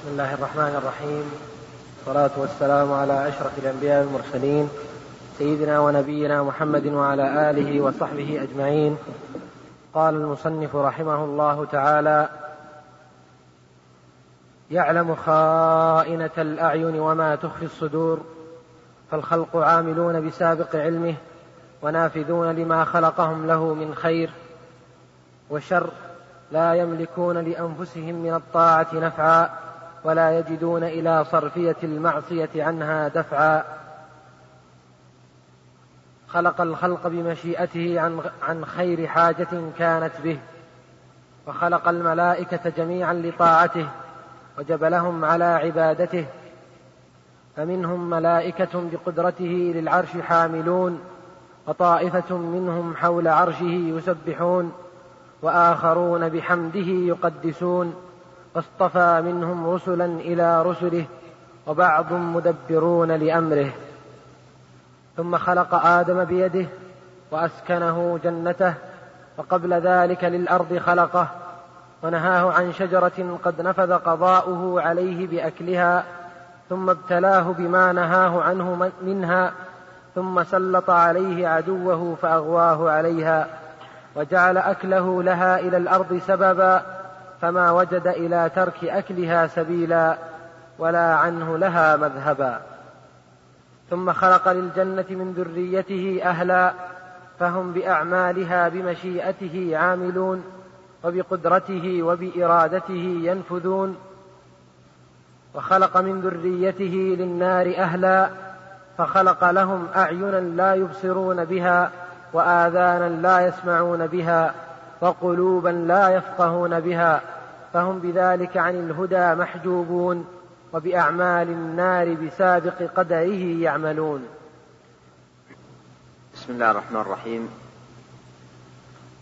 بسم الله الرحمن الرحيم. والصلاة والسلام على أشرف الأنبياء والمرسلين سيدنا ونبينا محمد وعلى آله وصحبه أجمعين. قال المصنف رحمه الله تعالى يعلم خائنة الأعين وما تخفي الصدور فالخلق عاملون بسابق علمه ونافذون لما خلقهم له من خير وشر لا يملكون لأنفسهم من الطاعة نفعا. ولا يجدون إلى صرفية المعصية عنها دفعا. خلق الخلق بمشيئته عن, عن خير حاجة كانت به وخلق الملائكة جميعا لطاعته وجبلهم على عبادته. فمنهم ملائكة بقدرته للعرش حاملون وطائفة منهم حول عرشه يسبحون وآخرون بحمده يقدسون. واصطفى منهم رسلا إلى رسله وبعض مدبرون لأمره. ثم خلق آدم بيده وأسكنه جنته وقبل ذلك للأرض خلقه ونهاه عن شجرة قد نفذ قضاؤه عليه بأكلها ثم ابتلاه بما نهاه عنه منها ثم سلط عليه عدوه فأغواه عليها وجعل أكله لها إلى الأرض سببا فما وجد إلى ترك أكلها سبيلا ولا عنه لها مذهبا. ثم خلق للجنة من ذريته أهلا فهم بأعمالها بمشيئته عاملون وبقدرته وبإرادته ينفذون. وخلق من ذريته للنار أهلا فخلق لهم أعينا لا يبصرون بها وآذانا لا يسمعون بها. وقلوبا لا يفقهون بها فهم بذلك عن الهدى محجوبون وبأعمال النار بسابق قدره يعملون. بسم الله الرحمن الرحيم.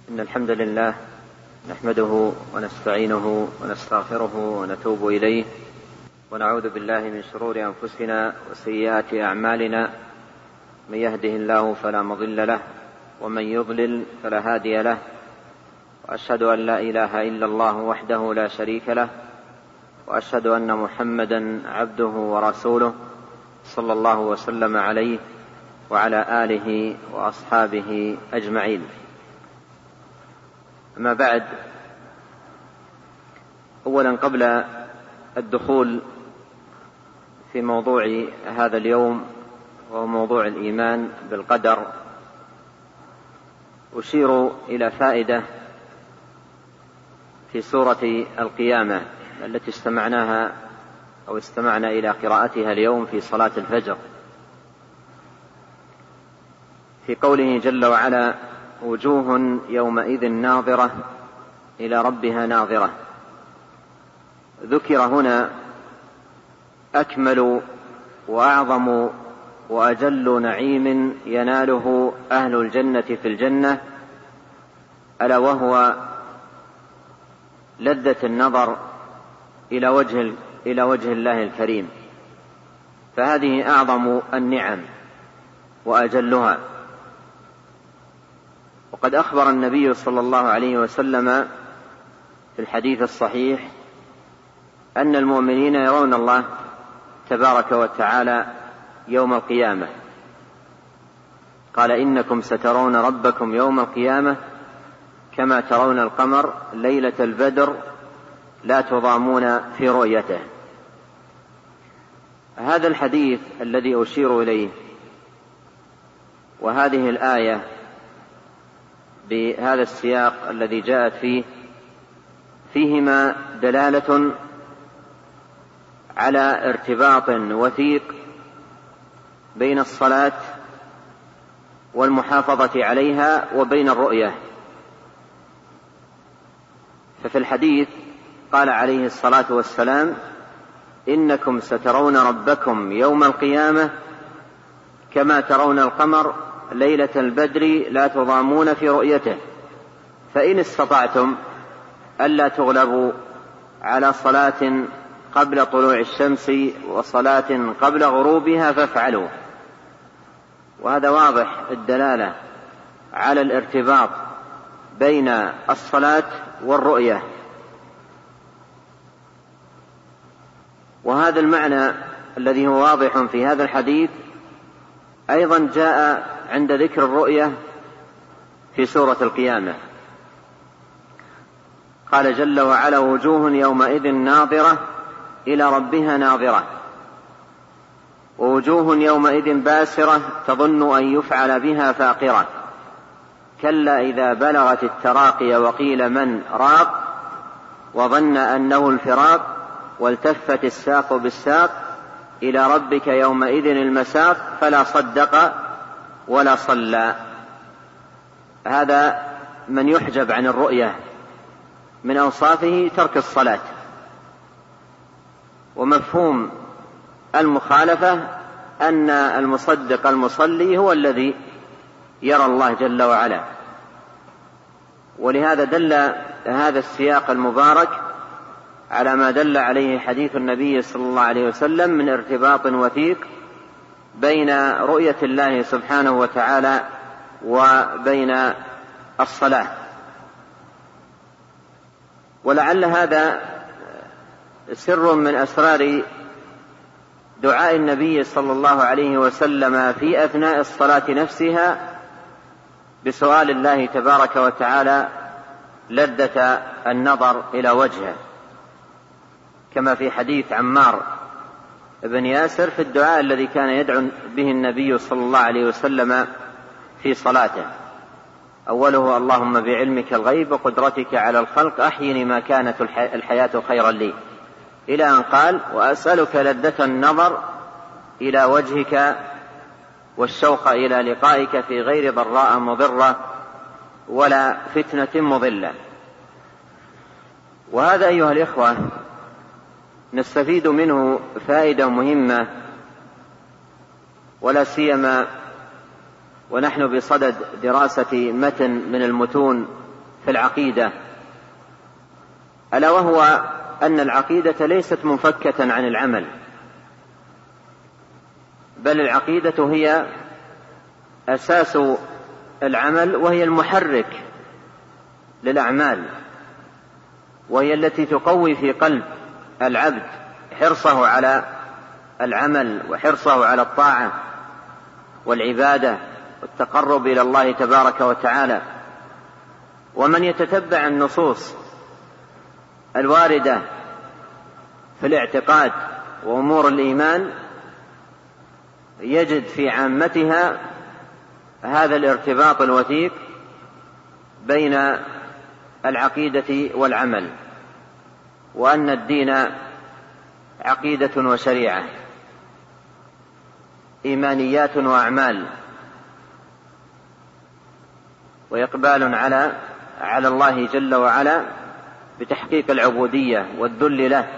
إن الحمد لله نحمده ونستعينه ونستغفره ونتوب إليه ونعوذ بالله من شرور أنفسنا وسيئات أعمالنا. من يهده الله فلا مضل له ومن يضلل فلا هادي له. واشهد أن لا إله إلا الله وحده لا شريك له وأشهد أن محمدا عبده ورسوله صلى الله وسلم عليه وعلى آله وأصحابه أجمعين. أما بعد اولا قبل الدخول في موضوع هذا اليوم وهو موضوع الإيمان بالقدر أشير إلى فائدة في سورة القيامة التي استمعناها أو استمعنا إلى قراءتها اليوم في صلاة الفجر. في قوله جل وعلا وجوه يومئذ ناظرة إلى ربها ناظرة. ذكر هنا أكمل وأعظم وأجل نعيم يناله أهل الجنة في الجنة ألا وهو لذة النظر إلى وجه إلى وجه الله الكريم. فهذه أعظم النعم وأجلها. وقد أخبر النبي صلى الله عليه وسلم في الحديث الصحيح أن المؤمنين يرون الله تبارك وتعالى يوم القيامة. قال إنكم سترون ربكم يوم القيامة كما ترون القمر ليلة البدر لا تضامون في رؤيته. هذا الحديث الذي أشير إليه وهذه الآية بهذا السياق الذي جاءت فيه فيهما دلالة على ارتباط وثيق بين الصلاة والمحافظة عليها وبين الرؤية. ففي الحديث قال عليه الصلاة والسلام إنكم سترون ربكم يوم القيامة كما ترون القمر ليلة البدر لا تضامون في رؤيته فإن استطعتم ألا تغلبوا على صلاة قبل طلوع الشمس وصلاة قبل غروبها فافعلوا وهذا واضح الدلالة على الارتباط بين الصلاة والرؤية. وهذا المعنى الذي هو واضح في هذا الحديث أيضا جاء عند ذكر الرؤية في سورة القيامة. قال جل وعلا وجوه يومئذ ناظرة إلى ربها ناظرة. ووجوه يومئذ باسرة تظن أن يفعل بها فاقرة. كلا إذا بلغت التراقي وقيل من راق وظن أنه الفراق والتفت الساق بالساق إلى ربك يومئذ المساق فلا صدق ولا صلى. هذا من يحجب عن الرؤية من أوصافه ترك الصلاة. ومفهوم المخالفة أن المصدق المصلي هو الذي يرى الله جل وعلا. ولهذا دل هذا السياق المبارك على ما دل عليه حديث النبي صلى الله عليه وسلم من ارتباط وثيق بين رؤية الله سبحانه وتعالى وبين الصلاة. ولعل هذا سر من أسرار دعاء النبي صلى الله عليه وسلم في أثناء الصلاة نفسها بسؤال الله تبارك وتعالى لذة النظر إلى وجهه كما في حديث عمار بن ياسر في الدعاء الذي كان يدعو به النبي صلى الله عليه وسلم في صلاته أوله اللهم بعلمك الغيب وقدرتك على الخلق أحيني ما كانت الحياة خيرا لي. إلى أن قال وأسألك لذة النظر إلى وجهك والشوق إلى لقائك في غير ضراء مضرة ولا فتنة مضلة. وهذا أيها الإخوة نستفيد منه فائدة مهمة ولا سيما ونحن بصدد دراسة متن من المتون في العقيدة ألا وهو أن العقيدة ليست منفكة عن العمل. بل العقيدة هي أساس العمل وهي المحرك للأعمال وهي التي تقوي في قلب العبد حرصه على العمل وحرصه على الطاعة والعبادة والتقرب إلى الله تبارك وتعالى. ومن يتتبع النصوص الواردة في الاعتقاد وأمور الإيمان يجد في عامتها هذا الارتباط الوثيق بين العقيدة والعمل وأن الدين عقيدة وشريعة إيمانيات وأعمال وإقبال على على الله جل وعلا بتحقيق العبودية والذل له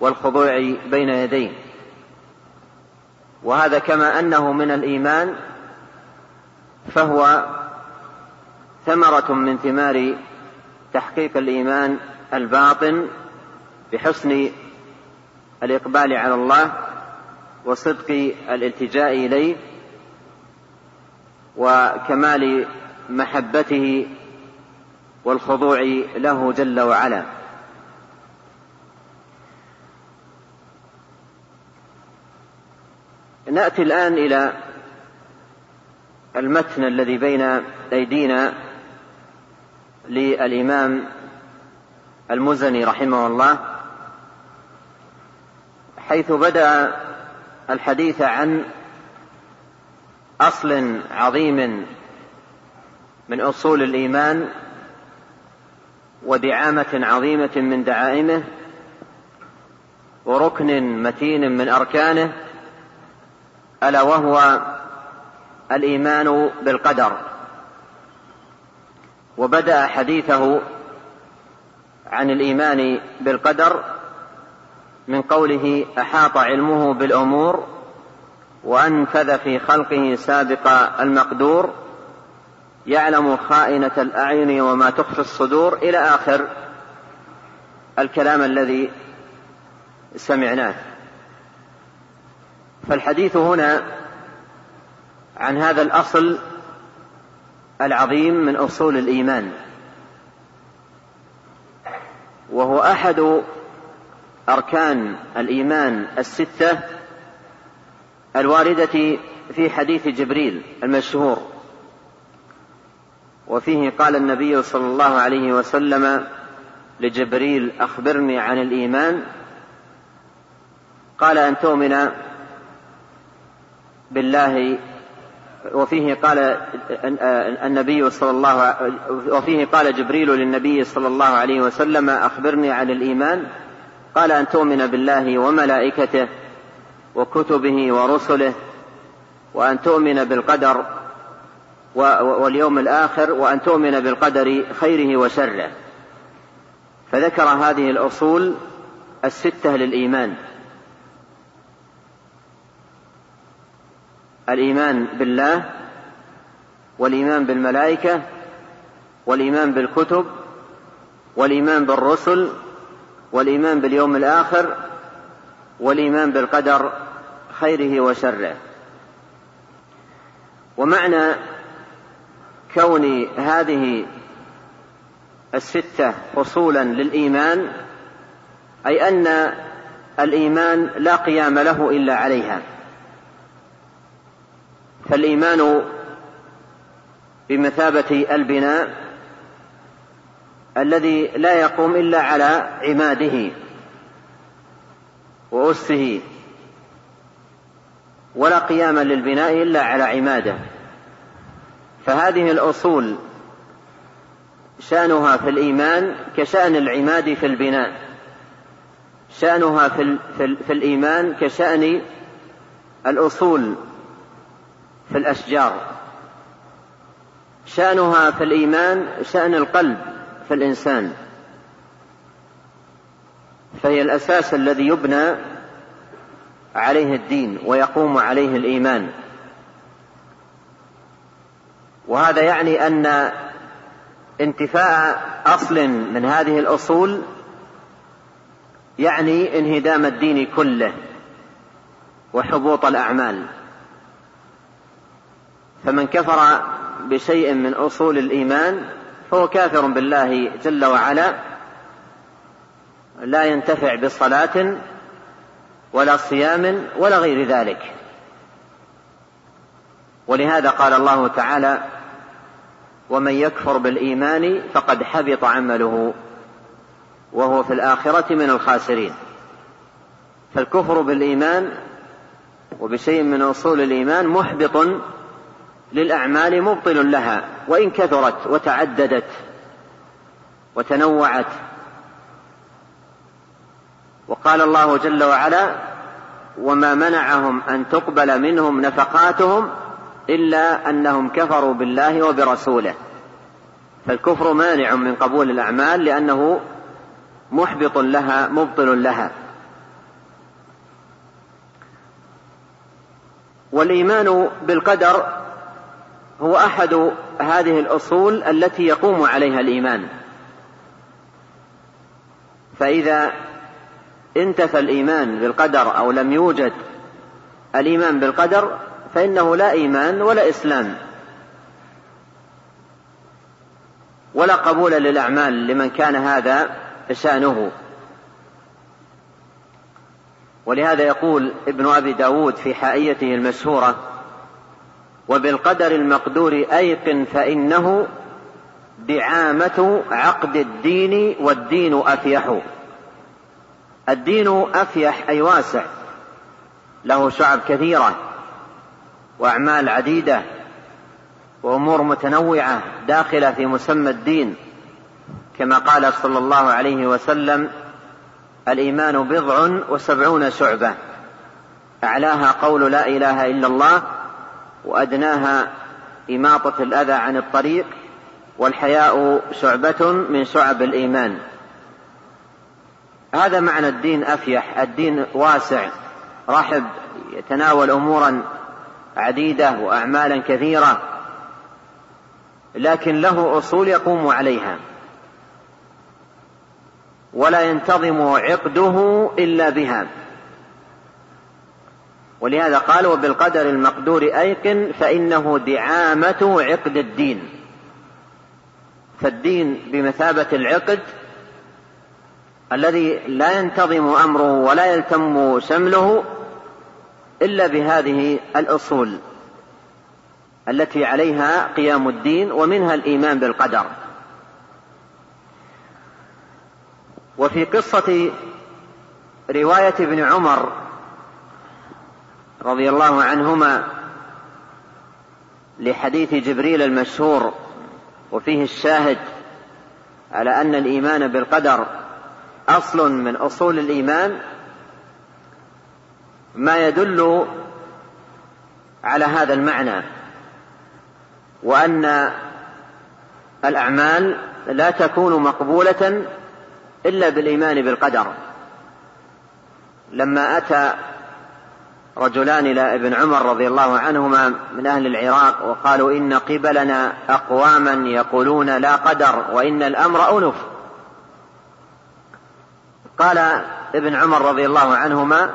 والخضوع بين يديه. وهذا كما أنه من الإيمان فهو ثمرة من ثمار تحقيق الإيمان الباطن بحسن الإقبال على الله وصدق الالتجاء إليه وكمال محبته والخضوع له جل وعلا. نأتي الآن إلى المتن الذي بين أيدينا للإمام المزني رحمه الله حيث بدأ الحديث عن أصل عظيم من أصول الإيمان ودعامة عظيمة من دعائمه وركن متين من أركانه ألا وهو الإيمان بالقدر. وبدأ حديثه عن الإيمان بالقدر من قوله أحاط علمه بالأمور وأنفذ في خلقه سابق المقدور يعلم خائنة الأعين وما تخفي الصدور إلى آخر الكلام الذي سمعناه. فالحديث هنا عن هذا الأصل العظيم من أصول الإيمان وهو أحد أركان الإيمان الستة الواردة في حديث جبريل المشهور وفيه قال النبي صلى الله عليه وسلم لجبريل أخبرني عن الإيمان قال أن تؤمن بالله وفيه قال النبي صلى الله وفيه قال جبريل للنبي صلى الله عليه وسلم أخبرني عن الإيمان. قال أن تؤمن بالله وملائكته وكتبه ورسله وأن تؤمن بالقدر واليوم الآخر وأن تؤمن بالقدر خيره وشره. فذكر هذه الأصول الستة للإيمان. الإيمان بالله والإيمان بالملائكة والإيمان بالكتب والإيمان بالرسل والإيمان باليوم الآخر والإيمان بالقدر خيره وشره. ومعنى كون هذه الستة فصولا للإيمان أي أن الإيمان لا قيام له إلا عليها. فالإيمان بمثابة البناء الذي لا يقوم إلا على عماده وأسه ولا قيام للبناء إلا على عماده. فهذه الأصول شأنها في الإيمان كشأن العماد في البناء. شأنها في, في الإيمان كشأن الأصول في الأشجار شأنها في الإيمان شأن القلب في الإنسان فهي الأساس الذي يبنى عليه الدين ويقوم عليه الإيمان. وهذا يعني أن انتفاء أصل من هذه الأصول يعني انهدام الدين كله وحبوط الأعمال. فمن كفر بشيء من أصول الإيمان فهو كافر بالله جل وعلا لا ينتفع بصلاة ولا صيام ولا غير ذلك. ولهذا قال الله تعالى ومن يكفر بالإيمان فقد حبط عمله وهو في الآخرة من الخاسرين. فالكفر بالإيمان وبشيء من أصول الإيمان محبط للأعمال مبطل لها وإن كثرت وتعددت وتنوعت. وقال الله جل وعلا وما منعهم أن تقبل منهم نفقاتهم إلا أنهم كفروا بالله وبرسوله. فالكفر مانع من قبول الأعمال لأنه محبط لها مبطل لها. والإيمان بالقدر هو أحد هذه الأصول التي يقوم عليها الإيمان. فإذا انتفى الإيمان بالقدر أو لم يوجد الإيمان بالقدر فإنه لا إيمان ولا إسلام. ولا قبول للأعمال لمن كان هذا شأنه. ولهذا يقول ابن أبي داود في حائيته المشهورة وبالقدر المقدور أيقن فإنه دعامة عقد الدين والدين أفيح. الدين أفيح أي واسع. له شعب كثيرة وأعمال عديدة وأمور متنوعة داخلة في مسمى الدين. كما قال صلى الله عليه وسلم الإيمان بضع وسبعون شعبة. أعلاها قول لا إله إلا الله وأدناها إماطة الأذى عن الطريق والحياء شعبة من شعب الإيمان. هذا معنى الدين أفيح الدين واسع رحب يتناول أمورا عديدة وأعمالا كثيرة لكن له أصول يقوم عليها. ولا ينتظم عقده إلا بها. ولهذا قال وبالقدر المقدور أيقن فإنه دعامة عقد الدين. فالدين بمثابة العقد الذي لا ينتظم أمره ولا يلتم شمله إلا بهذه الأصول التي عليها قيام الدين ومنها الإيمان بالقدر. وفي قصة رواية ابن عمر رضي الله عنهما لحديث جبريل المشهور وفيه الشاهد على أن الإيمان بالقدر أصل من أصول الإيمان ما يدل على هذا المعنى وأن الأعمال لا تكون مقبولة إلا بالإيمان بالقدر. لما أتى رجلان إلى ابن عمر رضي الله عنهما من أهل العراق وقالوا إن قبلنا أقواما يقولون لا قدر وإن الأمر أنف. قال ابن عمر رضي الله عنهما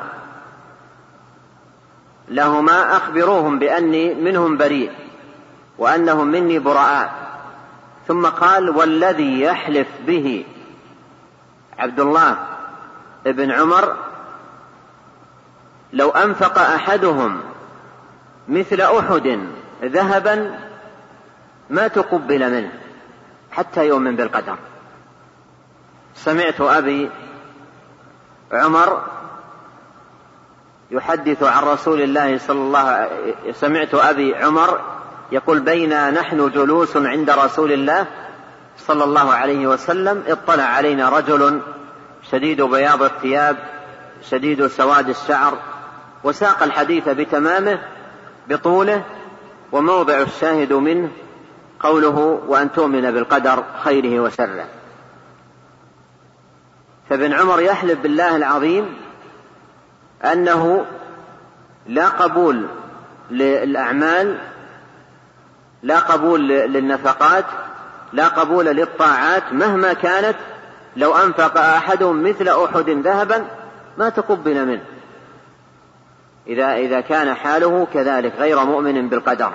لهما أخبروهم بأني منهم بريء وأنهم مني براء. ثم قال والذي يحلف به عبد الله ابن عمر لو أنفق أحدهم مثل أحد ذهبا ما تقبل منه حتى يؤمن بالقدر. سمعت أبي عمر يحدث عن رسول الله صلى الله سمعت أبي عمر يقول بينا نحن جلوس عند رسول الله صلى الله عليه وسلم اطلع علينا رجل شديد بياض الثياب شديد سواد الشعر وساق الحديث بتمامه بطوله وموضع الشاهد منه قوله وأن تؤمن بالقدر خيره وشره فابن عمر يحلف بالله العظيم أنه لا قبول للأعمال لا قبول للنفقات لا قبول للطاعات مهما كانت لو أنفق احدهم مثل أحد ذهبا ما تقبل منه. إذا إذا كان حاله كذلك غير مؤمن بالقدر.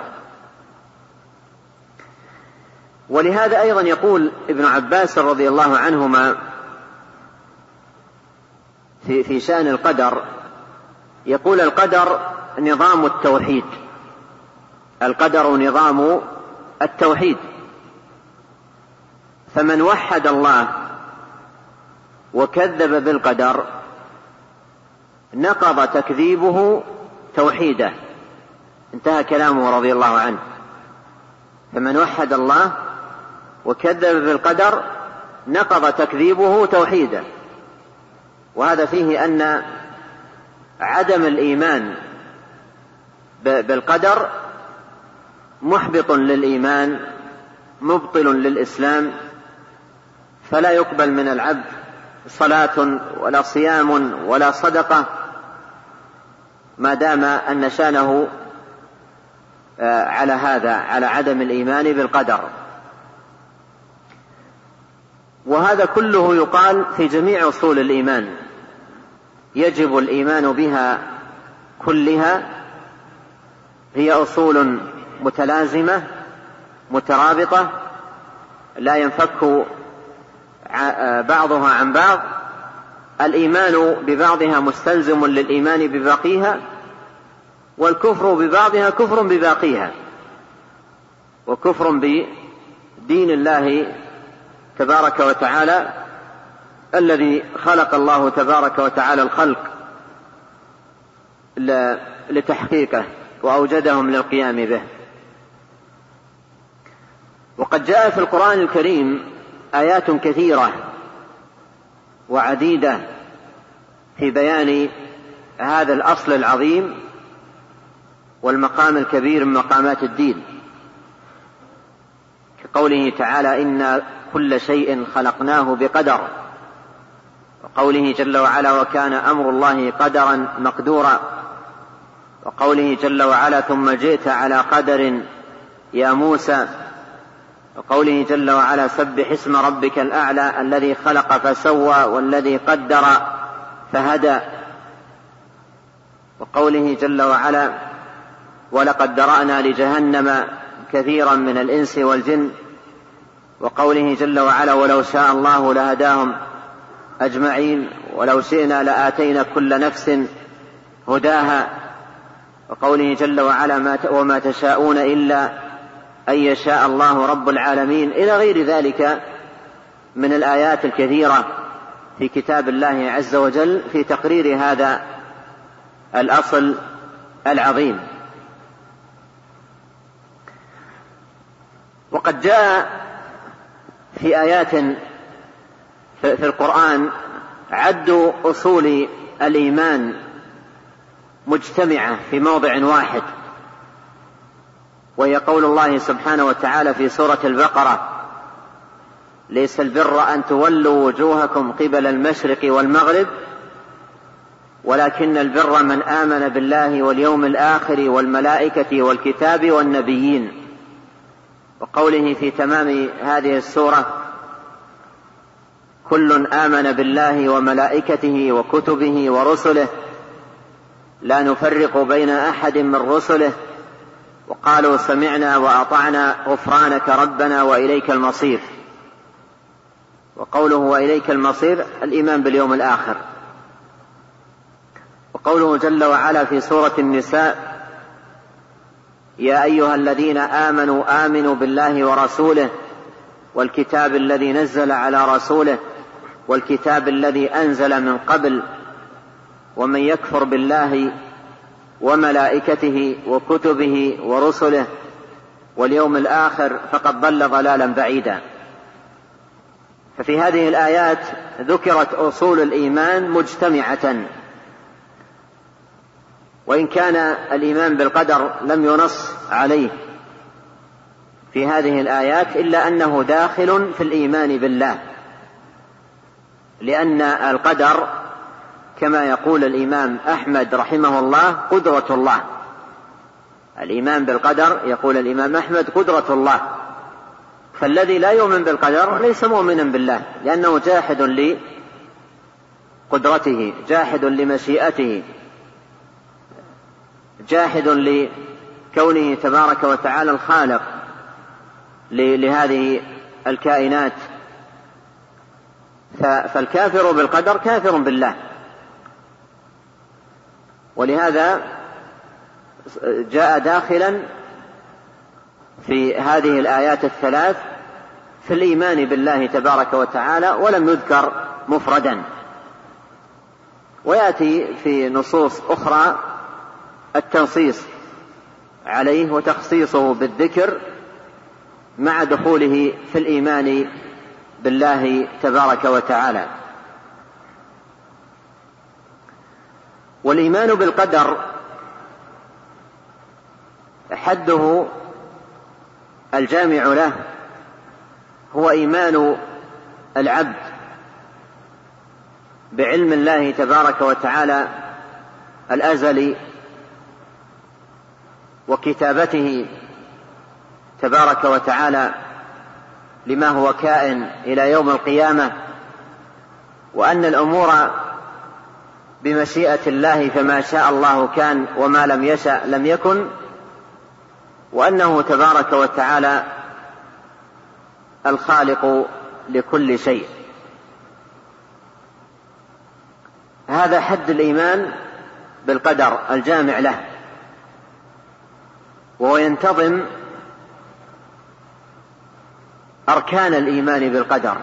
ولهذا أيضا يقول ابن عباس رضي الله عنهما في في شأن القدر يقول القدر نظام التوحيد. القدر نظام التوحيد. فمن وحد الله وكذب بالقدر نقض تكذيبه توحيده. انتهى كلامه رضي الله عنه. فمن وحد الله وكذب بالقدر نقض تكذيبه توحيده. وهذا فيه أن عدم الإيمان بالقدر محبط للإيمان مبطل للإسلام فلا يقبل من العبد صلاة ولا صيام ولا صدقة. ما دام أن شأنه آه، على هذا على عدم الإيمان بالقدر. وهذا كله يقال في جميع أصول الإيمان. يجب الإيمان بها كلها. هي أصول متلازمة مترابطة لا ينفك بعضها عن بعض. الإيمان ببعضها مستلزم للإيمان بباقيها والكفر ببعضها كفر بباقيها وكفر بدين الله تبارك وتعالى الذي خلق الله تبارك وتعالى الخلق لتحقيقه وأوجدهم للقيام به. وقد جاء في القرآن الكريم آيات كثيرة وعديدة في بيان هذا الأصل العظيم والمقام الكبير من مقامات الدين. كقوله تعالى أنا كل شيء خلقناه بقدر. وقوله جل وعلا وكان أمر الله قدرا مقدورا. وقوله جل وعلا ثم جئت على قدر يا موسى. وقوله جل وعلا سبح اسم ربك الأعلى الذي خلق فسوى والذي قدر فهدى. وقوله جل وعلا ولقد درأنا لجهنم كثيرا من الإنس والجن. وقوله جل وعلا ولو شاء الله لهداهم أجمعين ولو شئنا لآتينا كل نفس هداها. وقوله جل وعلا ما وما تشاءون إلا أن يشاء الله رب العالمين إلى غير ذلك من الآيات الكثيرة في كتاب الله عز وجل في تقرير هذا الأصل العظيم. وقد جاء في آيات في القرآن عد أصول الإيمان مجتمعة في موضع واحد. وهي قول الله سبحانه وتعالى في سورة البقرة. ليس البر أن تولوا وجوهكم قبل المشرق والمغرب ولكن البر من آمن بالله واليوم الآخر والملائكة والكتاب والنبيين. وقوله في تمام هذه السورة كل آمن بالله وملائكته وكتبه ورسله لا نفرق بين أحد من رسله وقالوا سمعنا وأطعنا غفرانك ربنا وإليك المصير. وقوله وإليك المصير الإيمان باليوم الآخر. وقوله جل وعلا في سورة النساء يا أيها الذين آمنوا آمنوا بالله ورسوله والكتاب الذي نزل على رسوله والكتاب الذي أنزل من قبل ومن يكفر بالله وملائكته وكتبه ورسله واليوم الآخر فقد ضل ضلالا بعيدا. ففي هذه الآيات ذكرت أصول الإيمان مجتمعة. وإن كان الإيمان بالقدر لم ينص عليه في هذه الآيات إلا أنه داخل في الإيمان بالله لأن القدر كما يقول الإمام أحمد رحمه الله قدرة الله. الإيمان بالقدر يقول الإمام أحمد قدرة الله. فالذي لا يؤمن بالقدر ليس مؤمنا بالله لأنه جاحد لقدرته جاحد لمشيئته جاحد لكونه تبارك وتعالى الخالق لهذه الكائنات. فالكافر بالقدر كافر بالله. ولهذا جاء داخلا في هذه الآيات الثلاث في الإيمان بالله تبارك وتعالى ولم يذكر مفردا. ويأتي في نصوص أخرى التنصيص عليه وتخصيصه بالذكر مع دخوله في الإيمان بالله تبارك وتعالى. والإيمان بالقدر حده الجامع له هو إيمان العبد بعلم الله تبارك وتعالى الازلي وكتابته تبارك وتعالى لما هو كائن إلى يوم القيامة وأن الأمور بمشيئة الله فما شاء الله كان وما لم يشأ لم يكن وأنه تبارك وتعالى الخالق لكل شيء. هذا حد الإيمان بالقدر الجامع له وهو ينتظم أركان الإيمان بالقدر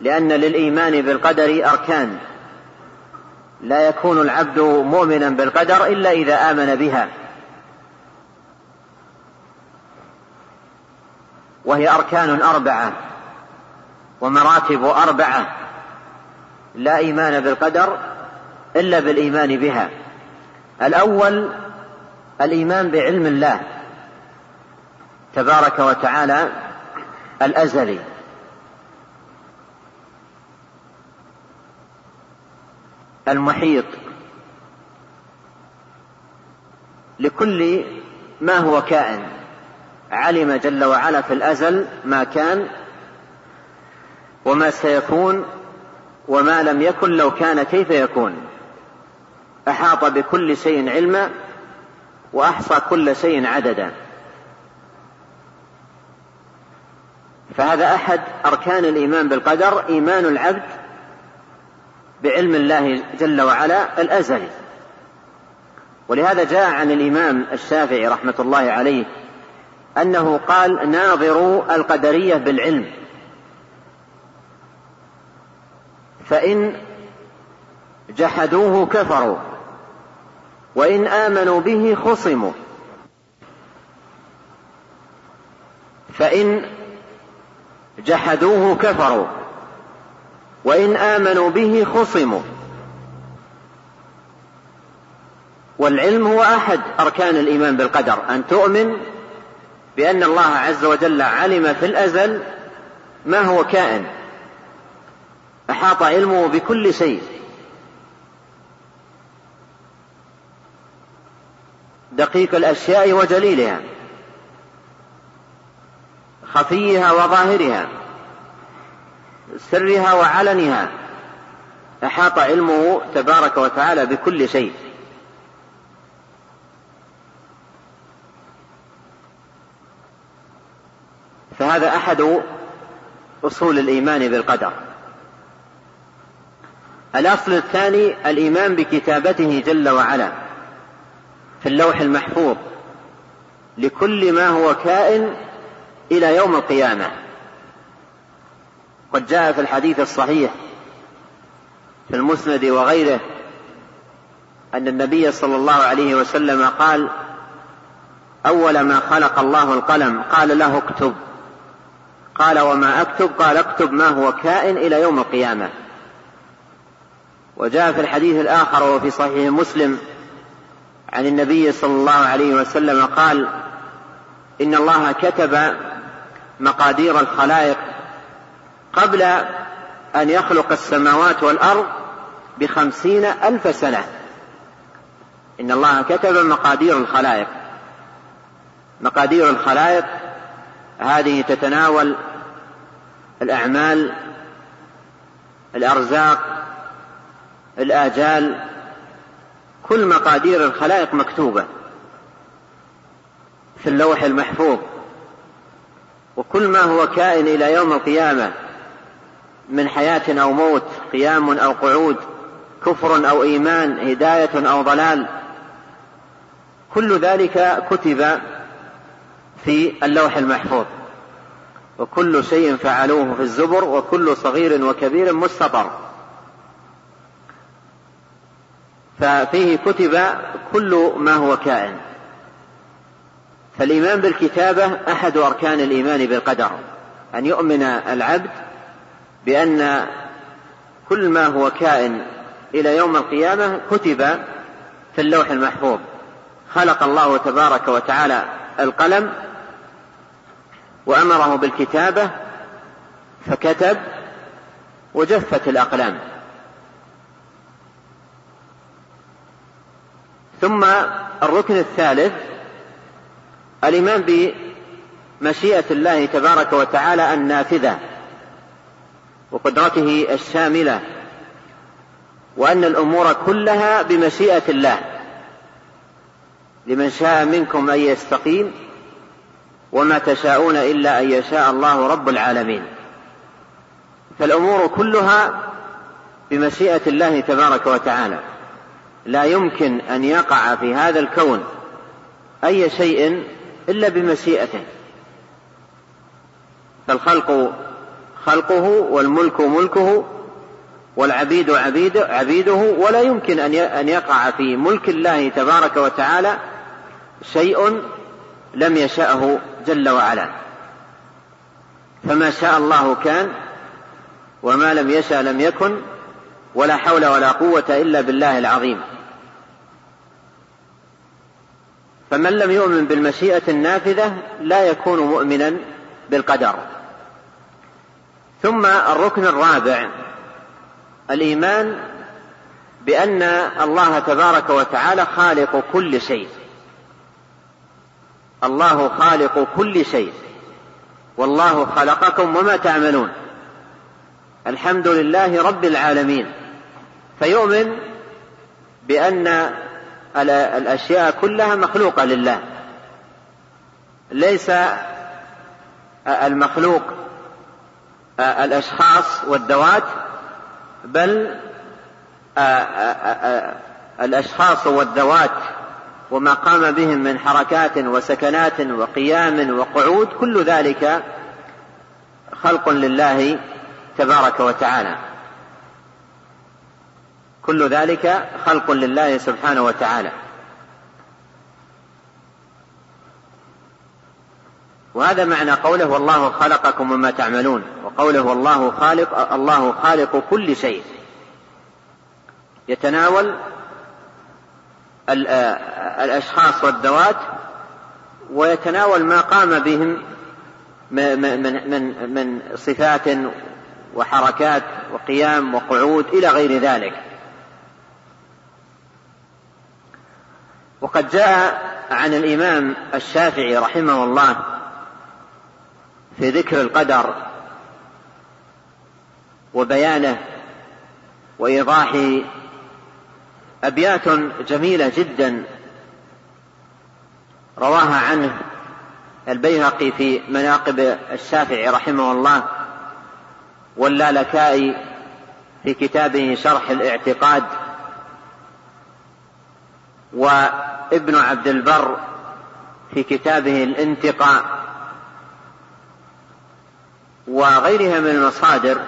لأن للإيمان بالقدر أركان. لا يكون العبد مؤمنا بالقدر إلا إذا آمن بها. وهي أركان أربعة ومراتب أربعة. لا إيمان بالقدر إلا بالإيمان بها. الأول الإيمان بعلم الله تبارك وتعالى الأزلي. المحيط. لكل ما هو كائن. علم جل وعلا في الأزل ما كان وما سيكون وما لم يكن لو كان كيف يكون. أحاط بكل شيء علما وأحصى كل شيء عددا. فهذا أحد أركان الإيمان بالقدر إيمان العبد بعلم الله جل وعلا الأزلي. ولهذا جاء عن الإمام الشافعي رحمة الله عليه أنه قال ناظروا القدرية بالعلم. فإن جحدوه كفروا وإن آمنوا به خصموا. فإن جحدوه كفروا. وإن آمنوا به خصموا. والعلم هو أحد أركان الإيمان بالقدر. أن تؤمن بأن الله عز وجل علم في الأزل ما هو كائن. أحاط علمه بكل شيء. دقيق الأشياء وجليلها. خفيها وظاهرها. سرها وعلنها. أحاط علمه تبارك وتعالى بكل شيء. فهذا أحد أصول الإيمان بالقدر. الأصل الثاني الإيمان بكتابته جل وعلا في اللوح المحفوظ لكل ما هو كائن إلى يوم القيامة. قد جاء في الحديث الصحيح في المسند وغيره أن النبي صلى الله عليه وسلم قال أول ما خلق الله القلم قال له اكتب. قال وما أكتب؟ قال اكتب ما هو كائن إلى يوم القيامة. وجاء في الحديث الآخر وفي صحيح مسلم عن النبي صلى الله عليه وسلم قال إن الله كتب مقادير الخلائق قبل أن يخلق السماوات والأرض بخمسين ألف سنة. إن الله كتب مقادير الخلائق. مقادير الخلائق هذه تتناول الأعمال الأرزاق الآجال. كل مقادير الخلائق مكتوبة في اللوح المحفوظ. وكل ما هو كائن إلى يوم القيامة من حياة أو موت قيام أو قعود كفر أو إيمان هداية أو ضلال. كل ذلك كتب في اللوح المحفوظ. وكل شيء فعلوه في الزبر وكل صغير وكبير مستطر. ففيه كتب كل ما هو كائن. فالإيمان بالكتابة أحد أركان الإيمان بالقدر. أن يؤمن العبد بأن كل ما هو كائن إلى يوم القيامة كتب في اللوح المحفوظ. خلق الله تبارك وتعالى القلم وأمره بالكتابة فكتب وجفت الأقلام. ثم الركن الثالث الإيمان بمشيئة الله تبارك وتعالى النافذة. وقدرته الشاملة وأن الأمور كلها بمشيئة الله. لمن شاء منكم أن يستقيم وما تشاءون إلا أن يشاء الله رب العالمين. فالأمور كلها بمشيئة الله تبارك وتعالى. لا يمكن أن يقع في هذا الكون أي شيء إلا بمشيئته. فالخلق خلقه والملك ملكه والعبيد عبيد عبيده ولا يمكن أن يقع في ملك الله تبارك وتعالى شيء لم يشأه جل وعلا. فما شاء الله كان وما لم يشأ لم يكن ولا حول ولا قوة إلا بالله العظيم. فمن لم يؤمن بالمشيئة النافذة لا يكون مؤمنا بالقدر. ثم الركن الرابع الإيمان بأن الله تبارك وتعالى خالق كل شيء. الله خالق كل شيء. والله خلقكم وما تعملون. الحمد لله رب العالمين. فيؤمن بأن الأشياء كلها مخلوقة لله. ليس المخلوق الأشخاص والذوات بل الأشخاص والذوات وما قام بهم من حركات وسكنات وقيام وقعود كل ذلك خلق لله تبارك وتعالى. كل ذلك خلق لله سبحانه وتعالى. وهذا معنى قوله والله خلقكم وما تعملون وقوله والله خالق الله خالق كل شيء. يتناول الأشخاص والذوات ويتناول ما قام بهم من, من, من صفات وحركات وقيام وقعود إلى غير ذلك. وقد جاء عن الإمام الشافعي رحمه الله في ذكر القدر وبيانه وإيضاحه أبيات جميلة جدا رواها عنه البيهقي في مناقب الشافعي رحمه الله واللالكائي في كتابه شرح الاعتقاد وابن عبد البر في كتابه الانتقاء وغيرها من المصادر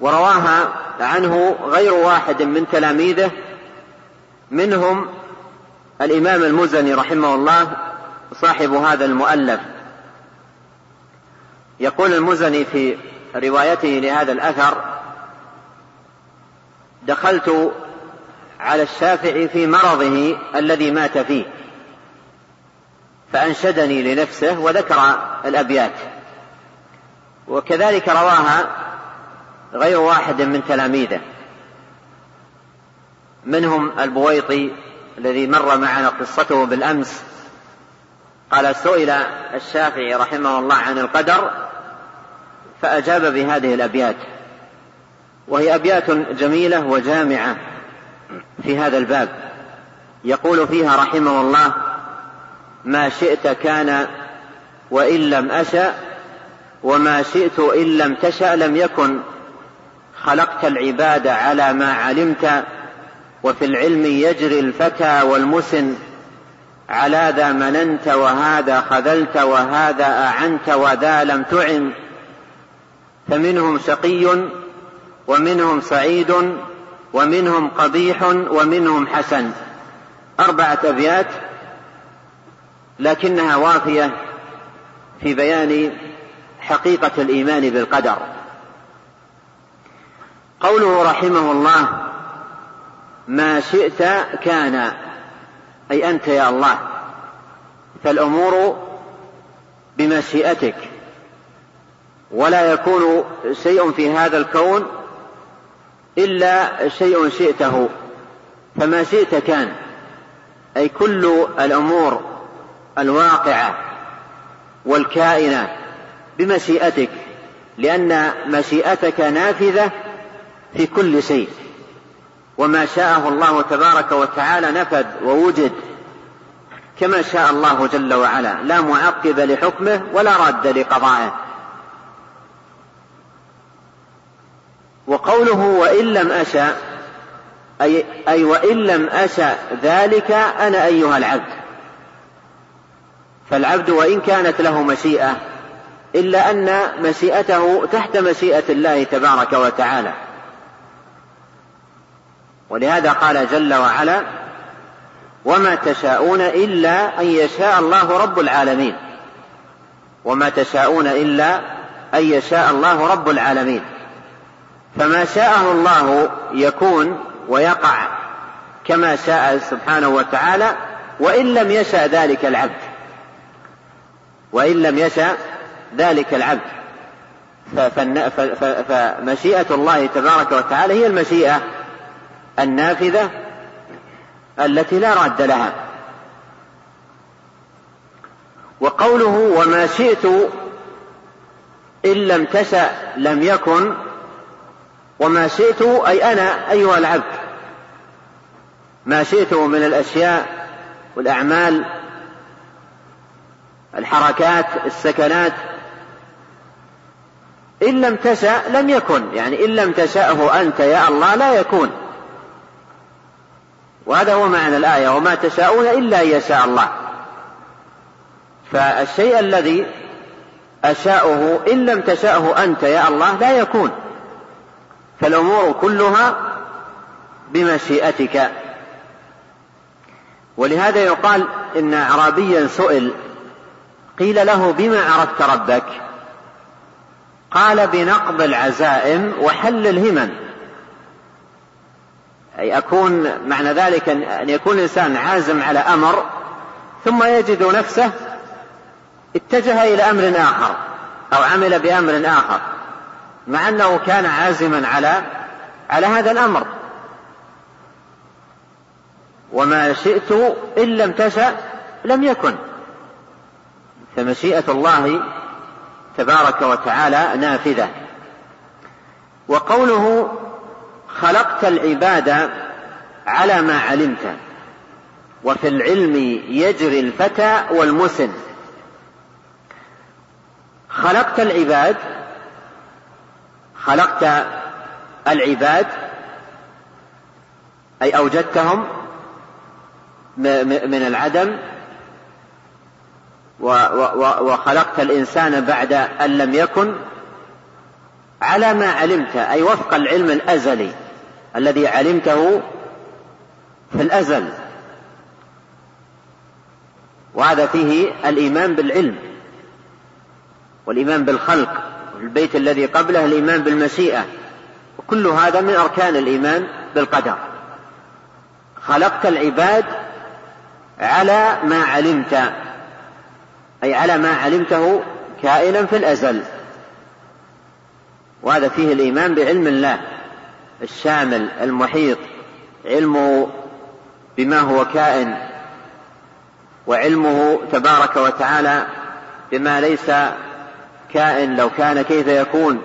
ورواها عنه غير واحد من تلاميذه منهم الإمام المزني رحمه الله صاحب هذا المؤلف. يقول المزني في روايته لهذا الأثر دخلت على الشافعي في مرضه الذي مات فيه فأنشدني لنفسه وذكر الأبيات. وكذلك رواها غير واحد من تلاميذه. منهم البويطي الذي مر معنا قصته بالأمس. قال سئل الشافعي رحمه الله عن القدر فأجاب بهذه الأبيات. وهي أبيات جميلة وجامعة في هذا الباب. يقول فيها رحمه الله ما شئت كان وإن لم أشأ وما شئت إن لم تشأ لم يكن. خلقت العباد على ما علمت وفي العلم يجري الفتى والمسن. على ذا مننت وهذا خذلت وهذا أعنت وذا لم تعن. فمنهم شقي ومنهم سعيد ومنهم قبيح ومنهم حسن. أربعة أبيات لكنها وافية في بيان حقيقة الإيمان بالقدر. قوله رحمه الله ما شئت كان أي أنت يا الله. فالأمور بمشيئتك. ولا يكون شيء في هذا الكون إلا شيء شئته. فما شئت كان. أي كل الأمور الواقعة والكائنة بمشيئتك لأن مشيئتك نافذة في كل شيء. وما شاءه الله تبارك وتعالى نفذ ووجد كما شاء الله جل وعلا. لا معقب لحكمه ولا راد لقضائه. وقوله وإن لم أشأ أي, أي وإن لم أشأ ذلك أنا أيها العبد. فالعبد وإن كانت له مشيئة إلا أن مشيئته تحت مشيئة الله تبارك وتعالى. ولهذا قال جل وعلا وما تشاءون إلا أن يشاء الله رب العالمين. وما تشاءون إلا أن يشاء الله رب العالمين. فما شاءه الله يكون ويقع كما شاء سبحانه وتعالى وإن لم يشأ ذلك العبد. وإن لم يشأ ذلك العبد. فمشيئة الله تبارك وتعالى هي المشيئة النافذة التي لا راد لها. وقوله وما شئت إن لم تشأ لم يكن وما شئت أي أنا أيها العبد. ما شئت من الأشياء والأعمال الحركات السكنات إن لم تشأ لم يكن. يعني إن لم تشأه أنت يا الله لا يكون. وهذا هو معنى الآية وما تشاءون إلا أن يشاء الله. فالشيء الذي أشاؤه إن لم تشأه أنت يا الله لا يكون. فالأمور كلها بمشيئتك. ولهذا يقال إن أعرابيا سئل قيل له بما عرفت ربك؟ قال بنقض العزائم وحل الهمم. أي أكون معنى ذلك أن يكون الإنسان عازم على أمر ثم يجد نفسه اتجه إلى أمر آخر أو عمل بأمر آخر مع أنه كان عازما على على هذا الأمر. وما شئت إن لم تشأ لم يكن. فمشيئة الله تبارك وتعالى نافذة. وقوله خلقت العباد على ما علمت وفي العلم يجري الفتى والمسن. خلقت العباد خلقت العباد أي أوجدتهم من العدم وخلقت الإنسان بعد أن لم يكن على ما علمت أي وفق العلم الأزلي الذي علمته في الأزل. وهذا فيه الإيمان بالعلم والإيمان بالخلق البيت الذي قبله الإيمان بالمشيئة. وكل هذا من أركان الإيمان بالقدر. خلقت العباد على ما علمت. أي على ما علمته كائنا في الأزل. وهذا فيه الإيمان بعلم الله الشامل المحيط علمه بما هو كائن وعلمه تبارك وتعالى بما ليس كائن لو كان كيف يكون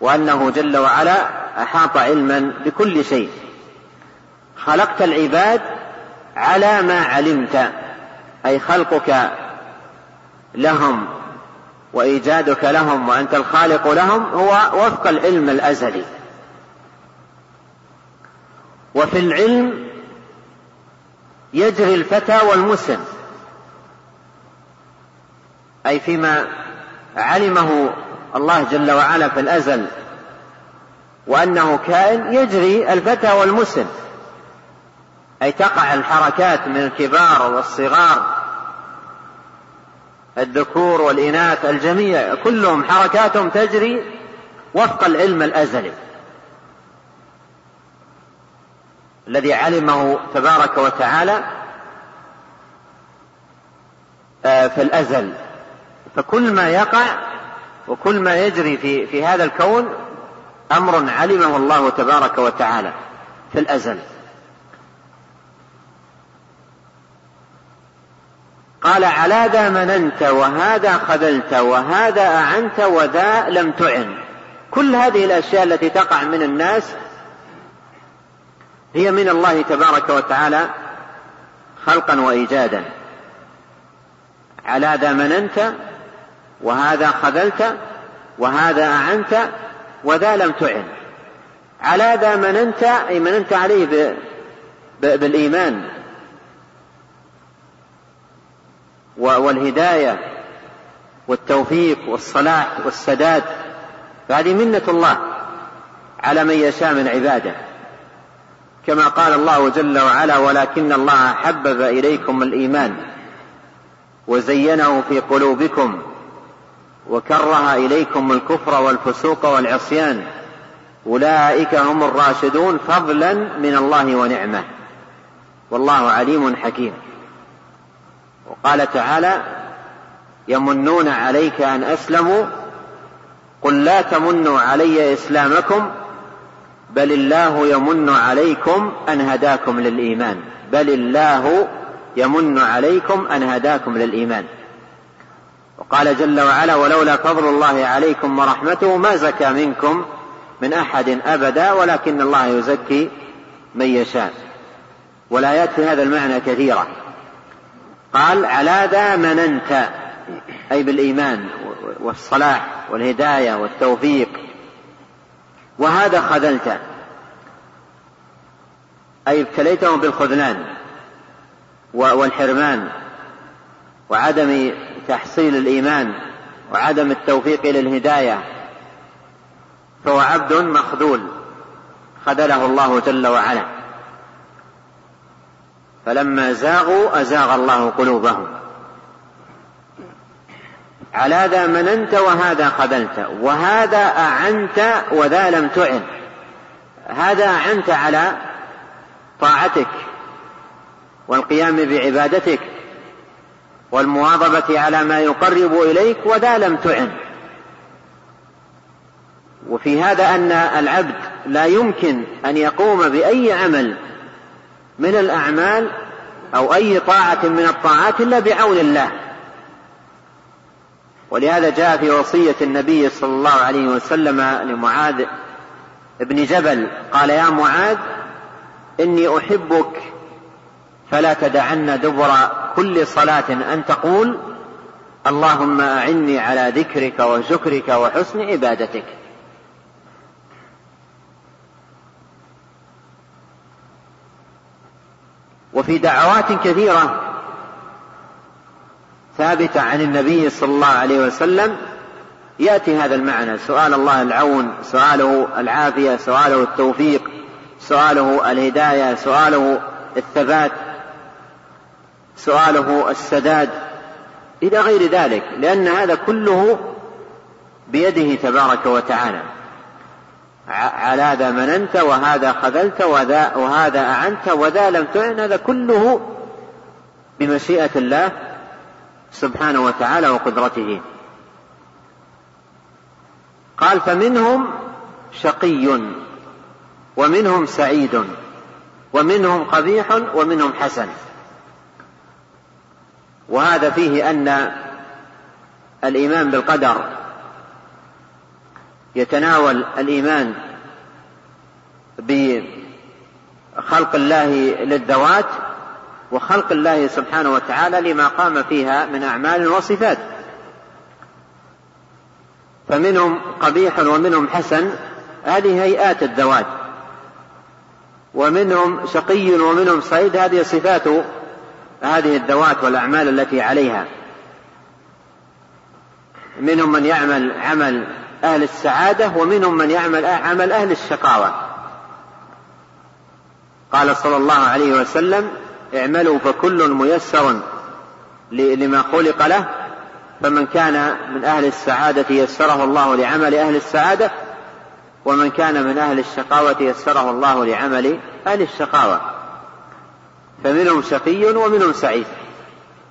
وأنه جل وعلا أحاط علما بكل شيء. خلقت العباد على ما علمت أي خلقك لهم وإيجادك لهم وأنت الخالق لهم هو وفق العلم الأزلي. وفي العلم يجري الفتى والمسن. أي فيما علمه الله جل وعلا في الأزل وأنه كائن يجري الفتى والمسن. أي تقع الحركات من الكبار والصغار الذكور والإناث الجميع كلهم حركاتهم تجري وفق العلم الأزلي. الذي علمه تبارك وتعالى آه، في الأزل. فكل ما يقع وكل ما يجري في في هذا الكون أمر علمه الله تبارك وتعالى في الأزل. قال على ذا مننت وهذا خذلت وهذا أعنت وذا لم تعن. كل هذه الأشياء التي تقع من الناس هي من الله تبارك وتعالى خلقا وإيجادا. على ذا مننت وهذا خذلت وهذا أعنت وذا لم تعن. على ذا مننت أي مننت عليه بالإيمان. والهداية والتوفيق والصلاح والسداد. فهذه منة الله على من يشاء من عباده. كما قال الله جل وعلا ولكن الله حبب إليكم الإيمان وزينه في قلوبكم وكره إليكم الكفر والفسوق والعصيان. أولئك هم الراشدون فضلا من الله ونعمة. والله عليم حكيم. وقال تعالى يمنون عليك أن أسلموا قل لا تمنوا علي إسلامكم بل الله يمن عليكم أن هداكم للإيمان بل الله يمن عليكم أن هداكم للإيمان. وقال جل وعلا ولولا فضل الله عليكم ورحمته ما زكى منكم من أحد أبدا ولكن الله يزكي من يشاء. والآيات في هذا المعنى كثيرة. قال على ذا مننت أي بالإيمان والصلاح والهداية والتوفيق. وهذا خذلت. أي ابتليتهم بالخذلان والحرمان وعدم تحصيل الإيمان وعدم التوفيق إلى الهداية فهو عبد مخذول خذله الله جل وعلا. فلما زاغوا أزاغ الله قلوبهم. على ذا مننت وهذا خذلت وهذا أعنت وذا لم تعن. هذا أعنت على طاعتك والقيام بعبادتك والمواظبة على ما يقرب إليك وذا لم تعن. وفي هذا أن العبد لا يمكن أن يقوم بأي عمل من الأعمال أو أي طاعة من الطاعات إلا بعون الله. ولهذا جاء في وصية النبي صلى الله عليه وسلم لمعاذ بن جبل قال يا معاذ إني أحبك فلا تدعن دبر كل صلاة أن تقول اللهم أعني على ذكرك وشكرك وحسن عبادتك. وفي دعوات كثيرة ثابتة عن النبي صلى الله عليه وسلم يأتي هذا المعنى سؤال الله العون سؤاله العافية سؤاله التوفيق سؤاله الهداية سؤاله الثبات سؤاله السداد إلى غير ذلك لأن هذا كله بيده تبارك وتعالى. على ذا مننت وهذا خذلت وذا وهذا أعنت وذا لم تعن هذا كله بمشيئة الله سبحانه وتعالى وقدرته. قال فمنهم شقي ومنهم سعيد ومنهم قبيح ومنهم حسن. وهذا فيه أن الإيمان بالقدر يتناول الإيمان بخلق الله للذوات وخلق الله سبحانه وتعالى لما قام فيها من أعمال وصفات. فمنهم قبيح ومنهم حسن هذه هيئات الذوات. ومنهم شقي ومنهم سعيد هذه صفات هذه الذوات والأعمال التي عليها. منهم من يعمل عمل أهل السعادة ومنهم من يعمل عمل أهل الشقاوة. قال صلى الله عليه وسلم اعملوا فكل ميسر لما خلق له فمن كان من أهل السعادة يسره الله لعمل أهل السعادة ومن كان من أهل الشقاوة يسره الله لعمل أهل الشقاوة. فمنهم شقي ومنهم سعيد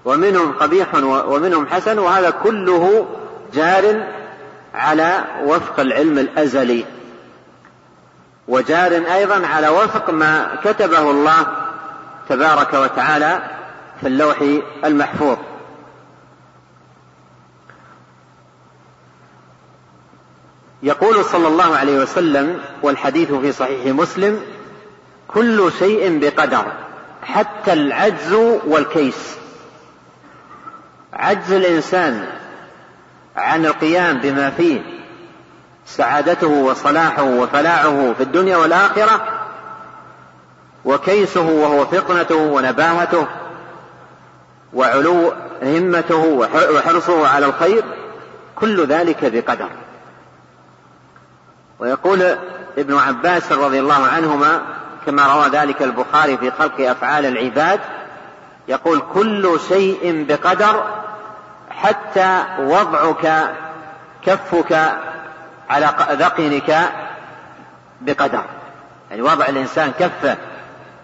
ومنهم قبيح ومنهم حسن وهذا كله جار على وفق العلم الأزلي وجار أيضا على وفق ما كتبه الله تبارك وتعالى في اللوح المحفوظ. يقول صلى الله عليه وسلم والحديث في صحيح مسلم كل شيء بقدر حتى العجز والكيس. عجز الإنسان عن القيام بما فيه سعادته وصلاحه وفلاحه في الدنيا والآخرة وكيسه وهو فطنته ونباهته وعلو همته وحرصه على الخير كل ذلك بقدر. ويقول ابن عباس رضي الله عنهما كما روى ذلك البخاري في خلق أفعال العباد يقول كل شيء بقدر حتى وضعك كفك على ذقنك بقدر. يعني وضع الإنسان كفه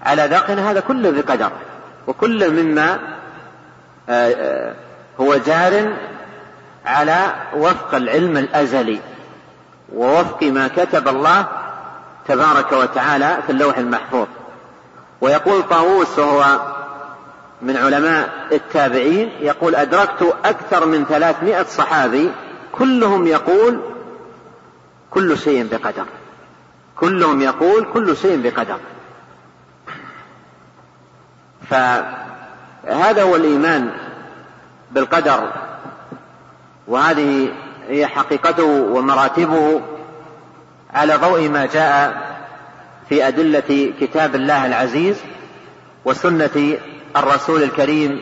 على ذقن هذا كله بقدر. وكل مما آه، آه، هو جار على وفق العلم الأزلي. ووفق ما كتب الله تبارك وتعالى في اللوح المحفوظ. ويقول طاووس وهو من علماء التابعين يقول أدركت أكثر من ثلاثمائة صحابي كلهم يقول كل شيء بقدر. كلهم يقول كل شيء بقدر. فهذا هو الإيمان بالقدر وهذه هي حقيقته ومراتبه على ضوء ما جاء في أدلة كتاب الله العزيز وسنة الرسول الكريم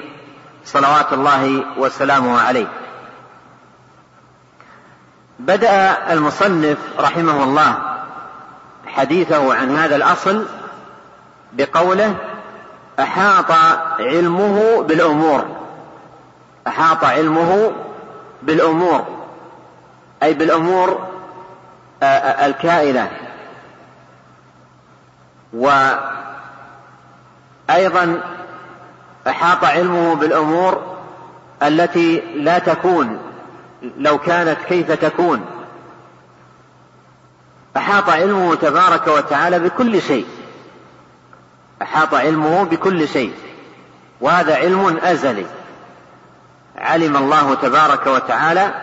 صلوات الله وسلامه عليه. بدأ المصنف رحمه الله حديثه عن هذا الأصل بقوله أحاط علمه بالأمور. أحاط علمه بالأمور. أي بالأمور الكائنة. وأيضا أحاط علمه بالأمور التي لا تكون لو كانت كيف تكون. أحاط علمه تبارك وتعالى بكل شيء. أحاط علمه بكل شيء. وهذا علم أزلي. علم الله تبارك وتعالى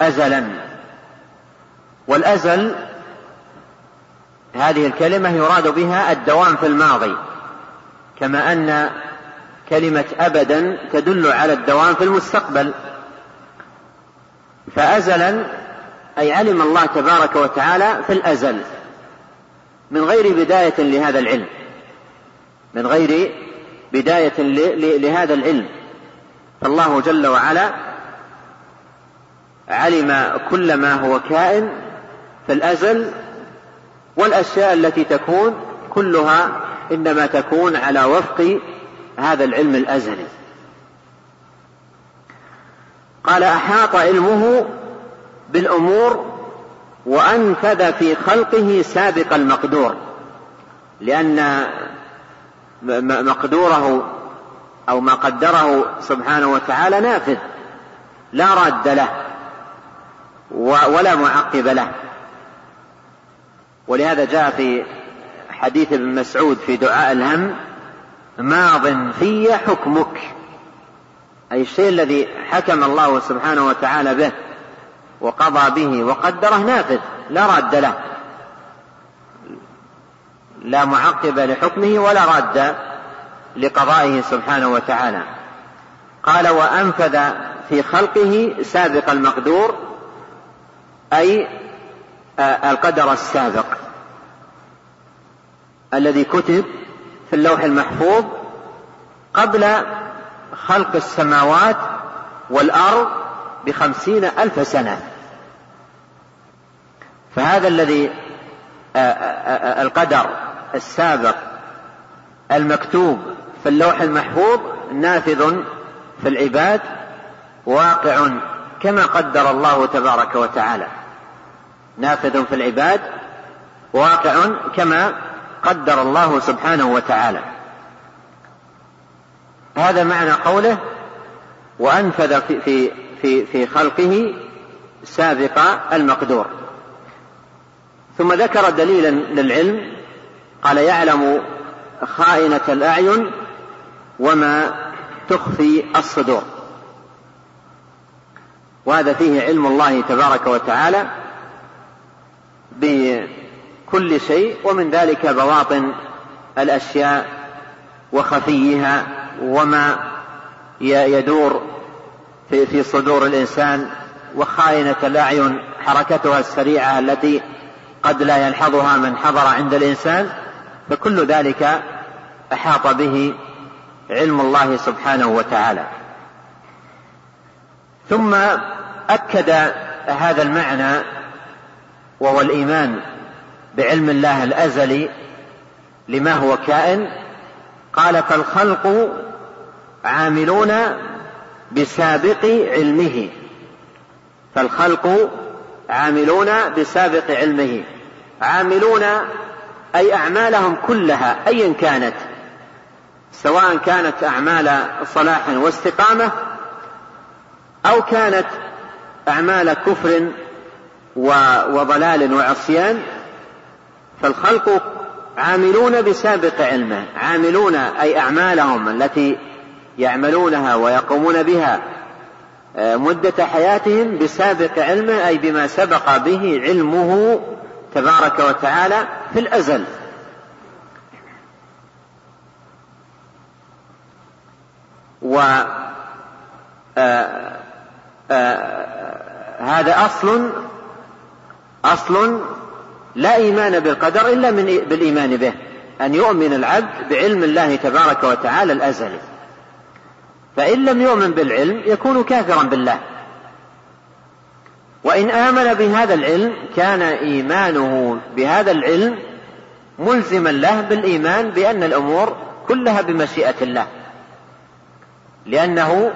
أزلا. والأزل هذه الكلمة يراد بها الدوام في الماضي. كما أن كلمة أبدا تدل على الدوام في المستقبل. فأزلا أي علم الله تبارك وتعالى في الأزل من غير بداية لهذا العلم. من غير بداية لهذا العلم. فالله جل وعلا علم كل ما هو كائن في الأزل والأشياء التي تكون كلها إنما تكون على وفق هذا العلم الأزلي. قال أحاط علمه بالأمور وأنفذ في خلقه سابق المقدور لأن مقدوره أو ما قدره سبحانه وتعالى نافذ لا راد له ولا معقب له. ولهذا جاء في حديث ابن مسعود في دعاء الهم ماض في حكمك. أي الشيء الذي حكم الله سبحانه وتعالى به وقضى به وقدره نافذ لا راد له. لا معقب لحكمه ولا راد لقضائه سبحانه وتعالى. قال وأنفذ في خلقه سابق المقدور أي القدر السابق. الذي كتب في اللوح المحفوظ قبل خلق السماوات والأرض بخمسين ألف سنة. فهذا الذي القدر السابق المكتوب في اللوح المحفوظ نافذ في العباد واقع كما قدر الله تبارك وتعالى. نافذ في العباد واقع كما قدر الله سبحانه وتعالى. هذا معنى قوله وأنفذ في في في, في خلقه سابق المقدور. ثم ذكر دليلا للعلم قال يعلم خائنة الأعين وما تخفي الصدور. وهذا فيه علم الله تبارك وتعالى بكل شيء ومن ذلك بواطن الأشياء وخفيها وما يدور في, في صدور الإنسان وخائنة الأعين حركتها السريعة التي قد لا يلحظها من حضر عند الإنسان فكل ذلك أحاط به علم الله سبحانه وتعالى. ثم أكد هذا المعنى وهو الإيمان. بعلم الله الأزلي لما هو كائن قال فالخلق عاملون بسابق علمه. فالخلق عاملون بسابق علمه. عاملون أي أعمالهم كلها أيا كانت. سواء كانت أعمال صلاح واستقامة أو كانت أعمال كفر وضلال وعصيان فالخلق عاملون بسابق علمه عاملون أي أعمالهم التي يعملونها ويقومون بها آه، مدة حياتهم بسابق علمه أي بما سبق به علمه تبارك وتعالى في الأزل. و آه، آه، هذا أصل أصل لا إيمان بالقدر إلا من بالإيمان به أن يؤمن العبد بعلم الله تبارك وتعالى الأزلي فإن لم يؤمن بالعلم يكون كافرا بالله. وإن آمن بهذا العلم كان إيمانه بهذا العلم ملزما له بالإيمان بأن الأمور كلها بمشيئة الله. لأنه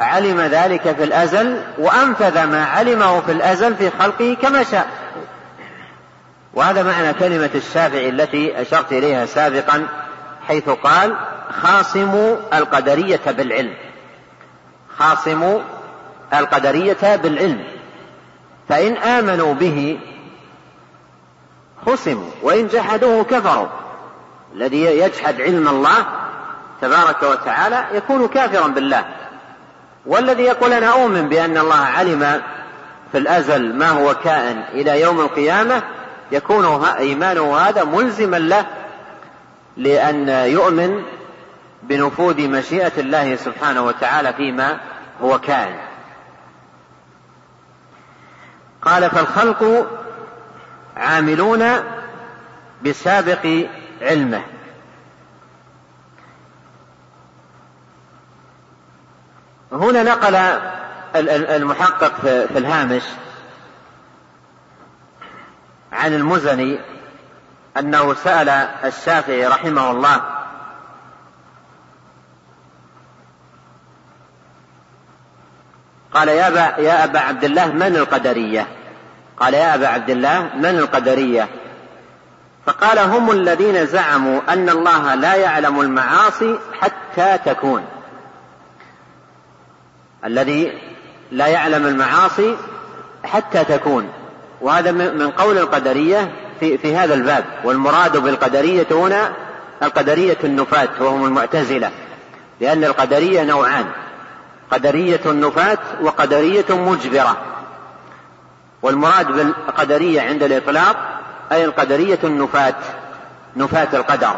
علم ذلك في الأزل وأنفذ ما علمه في الأزل في خلقه كما شاء. وهذا معنى كلمة الشافعي التي أشرت إليها سابقا حيث قال خاصموا القدرية بالعلم. خاصموا القدرية بالعلم. فإن آمنوا به خصموا وإن جحدوه كفروا. الذي يجحد علم الله تبارك وتعالى يكون كافرا بالله. والذي يقول أنا أؤمن بأن الله علم في الأزل ما هو كائن إلى يوم القيامة يكون إيمانه هذا ملزما له لأن يؤمن بنفوذ مشيئة الله سبحانه وتعالى فيما هو كائن. قال فالخلق عاملون بسابق علمه. هنا نقل المحقق في الهامش عن المزني أنه سأل الشافعي رحمه الله قال يا أبا, يا أبا عبد الله من القدرية؟ قال يا أبا عبد الله من القدرية؟ فقال هم الذين زعموا أن الله لا يعلم المعاصي حتى تكون. الذي لا يعلم المعاصي حتى تكون. وهذا من قول القدرية في, في هذا الباب والمراد بالقدرية هنا القدرية النفاة وهم المعتزلة لأن القدرية نوعان قدرية النفاة وقدرية مجبرة. والمراد بالقدرية عند الإطلاق أي القدرية النفاة نفاة القدر.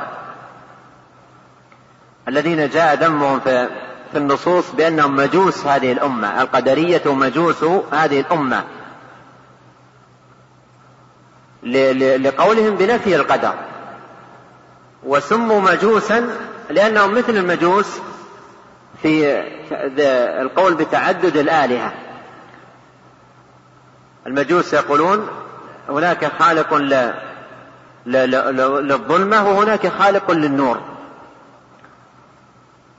الذين جاء ذمهم في في النصوص بأنهم مجوس هذه الأمة القدرية مجوس هذه الأمة. لقولهم بنفي القدر. وسموا مجوسا لأنهم مثل المجوس في القول بتعدد الآلهة. المجوس يقولون هناك خالق للظلمة وهناك خالق للنور.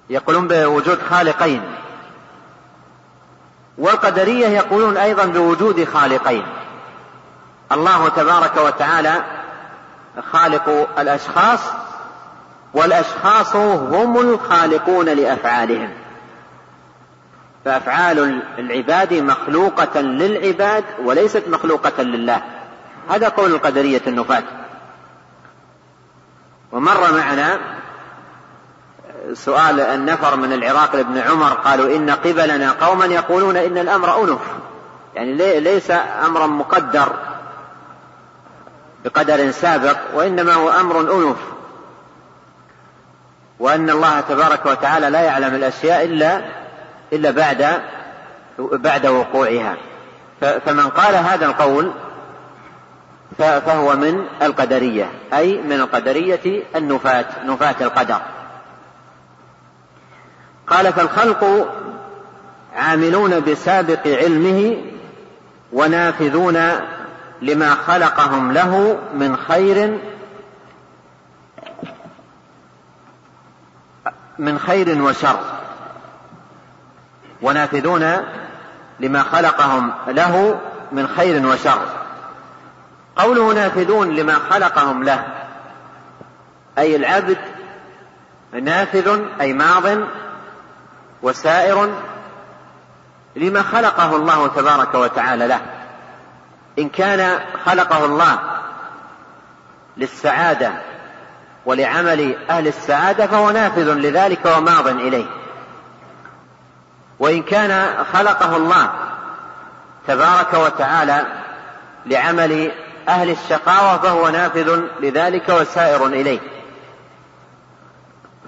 يقولون بوجود خالقين. والقدرية يقولون أيضا بوجود خالقين. الله تبارك وتعالى خالق الأشخاص والأشخاص هم الخالقون لأفعالهم. فأفعال العباد مخلوقة للعباد وليست مخلوقة لله. هذا قول القدرية النفاة. ومر معنا سؤال النفر من العراق لابن عمر قالوا إن قبلنا قوما يقولون إن الأمر أنف. يعني ليس أمرا مقدر. بقدر سابق وإنما هو أمر أنف وأن الله تبارك وتعالى لا يعلم الأشياء إلا إلا بعد بعد وقوعها. فمن قال هذا القول فهو من القدرية أي من القدرية النفاة نفاة القدر. قال فالخلق عاملون بسابق علمه ونافذون لما خلقهم له من خير من خير وشر. ونافذون لما خلقهم له من خير وشر. قوله نافذون لما خلقهم له أي العبد نافذ أي ماض وسائر لما خلقه الله تبارك وتعالى له. إن كان خلقه الله للسعادة ولعمل أهل السعادة فهو نافذ لذلك وماض إليه. وإن كان خلقه الله تبارك وتعالى لعمل أهل الشقاوة فهو نافذ لذلك وسائر إليه.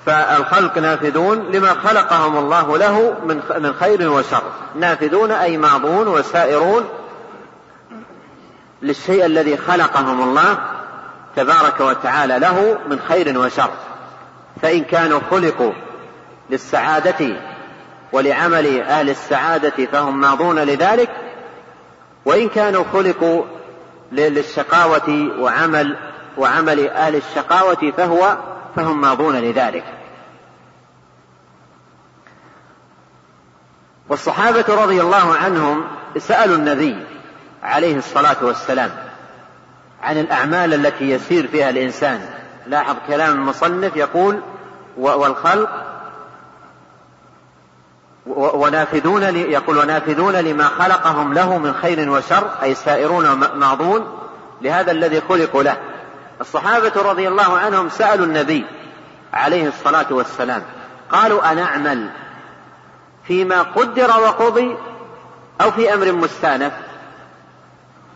فالخلق نافذون لما خلقهم الله له من خير وشر. نافذون أي ماضون وسائرون للشيء الذي خلقهم الله تبارك وتعالى له من خير وشر. فإن كانوا خلقوا للسعادة ولعمل أهل السعادة فهم ماضون لذلك وإن كانوا خلقوا للشقاوة وعمل وعمل أهل الشقاوة فهو فهم ماضون لذلك. والصحابة رضي الله عنهم سألوا النبي عليه الصلاة والسلام عن الأعمال التي يسير فيها الإنسان. لاحظ كلام المصنف يقول والخلق ونافذون يقول ونافذون لما خلقهم له من خير وشر أي سائرون معضون لهذا الذي خلقوا له. الصحابة رضي الله عنهم سألوا النبي عليه الصلاة والسلام قالوا أنعمل فيما قدر وقضي أو في أمر مستأنف؟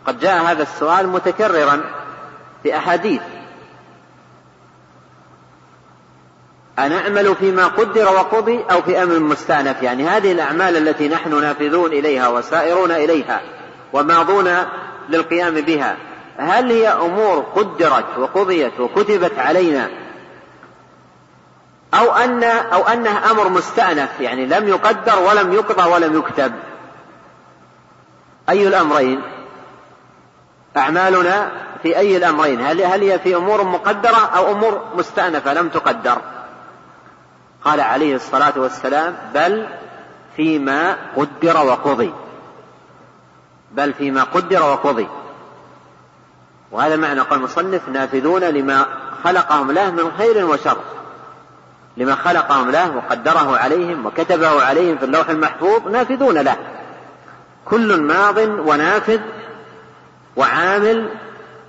قد جاء هذا السؤال متكررا في أحاديث. أنعمل فيما قدر وقضي أو في أمر مستأنف؟ يعني هذه الأعمال التي نحن نافذون إليها وسائرون إليها وماضون للقيام بها هل هي أمور قدرت وقضيت وكتبت علينا؟ أو أن أو أنه أمر مستأنف يعني لم يقدر ولم يقضى ولم يكتب. أي الأمرين؟ أعمالنا في أي الأمرين؟ هل هل هي في أمور مقدرة أو أمور مستأنفة لم تقدر؟ قال عليه الصلاة والسلام بل فيما قدر وقضي. بل فيما قدر وقضي. وهذا معنى قول المصنف نافذون لما خلقهم له من خير وشر. لما خلقهم له وقدره عليهم وكتبه عليهم في اللوح المحفوظ نافذون له. كل ماض ونافذ وعامل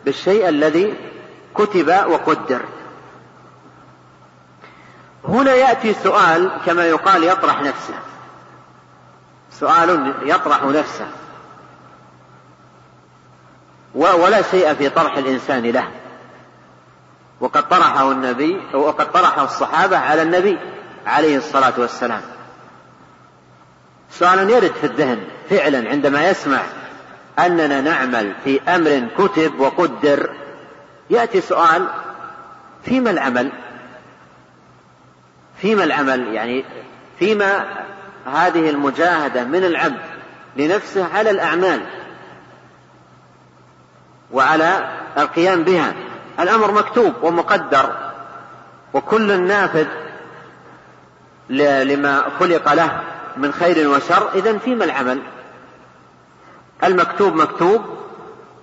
بالشيء الذي كتب وقدر. هنا يأتي سؤال كما يقال يطرح نفسه. سؤال يطرح نفسه. ولا شيء في طرح الإنسان له. وقد طرحه النبي وقد طرحه الصحابة على النبي عليه الصلاة والسلام. سؤال يرد في الذهن فعلا عندما يسمع أننا نعمل في أمر كتب وقدر. يأتي سؤال فيما العمل؟ فيما العمل؟ يعني فيما هذه المجاهدة من العبد لنفسه على الأعمال وعلى القيام بها. الأمر مكتوب ومقدر وكل نافذ لما خلق له من خير وشر. إذا فيما العمل؟ المكتوب مكتوب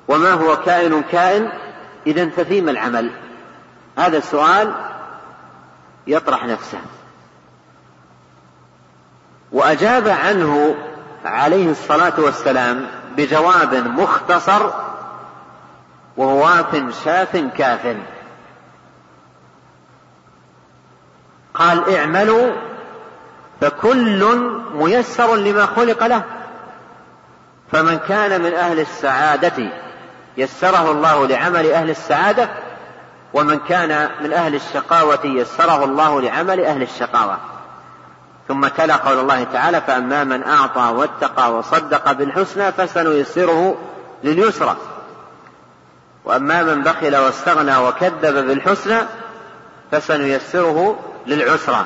وما هو كائن كائن إذا ففيما العمل؟ هذا السؤال يطرح نفسه. وأجاب عنه عليه الصلاة والسلام بجواب مختصر وهو شاف كاف. قال اعملوا فكل ميسر لما خلق له. فمن كان من أهل السعادة يسره الله لعمل أهل السعادة ومن كان من أهل الشقاوة يسره الله لعمل أهل الشقاوة. ثم تلا قول الله تعالى فأما من أعطى واتقى وصدق بالحسنى فسنيسره لليسرى. وأما من بخل واستغنى وكذب بالحسنى فسنيسره للعسرى.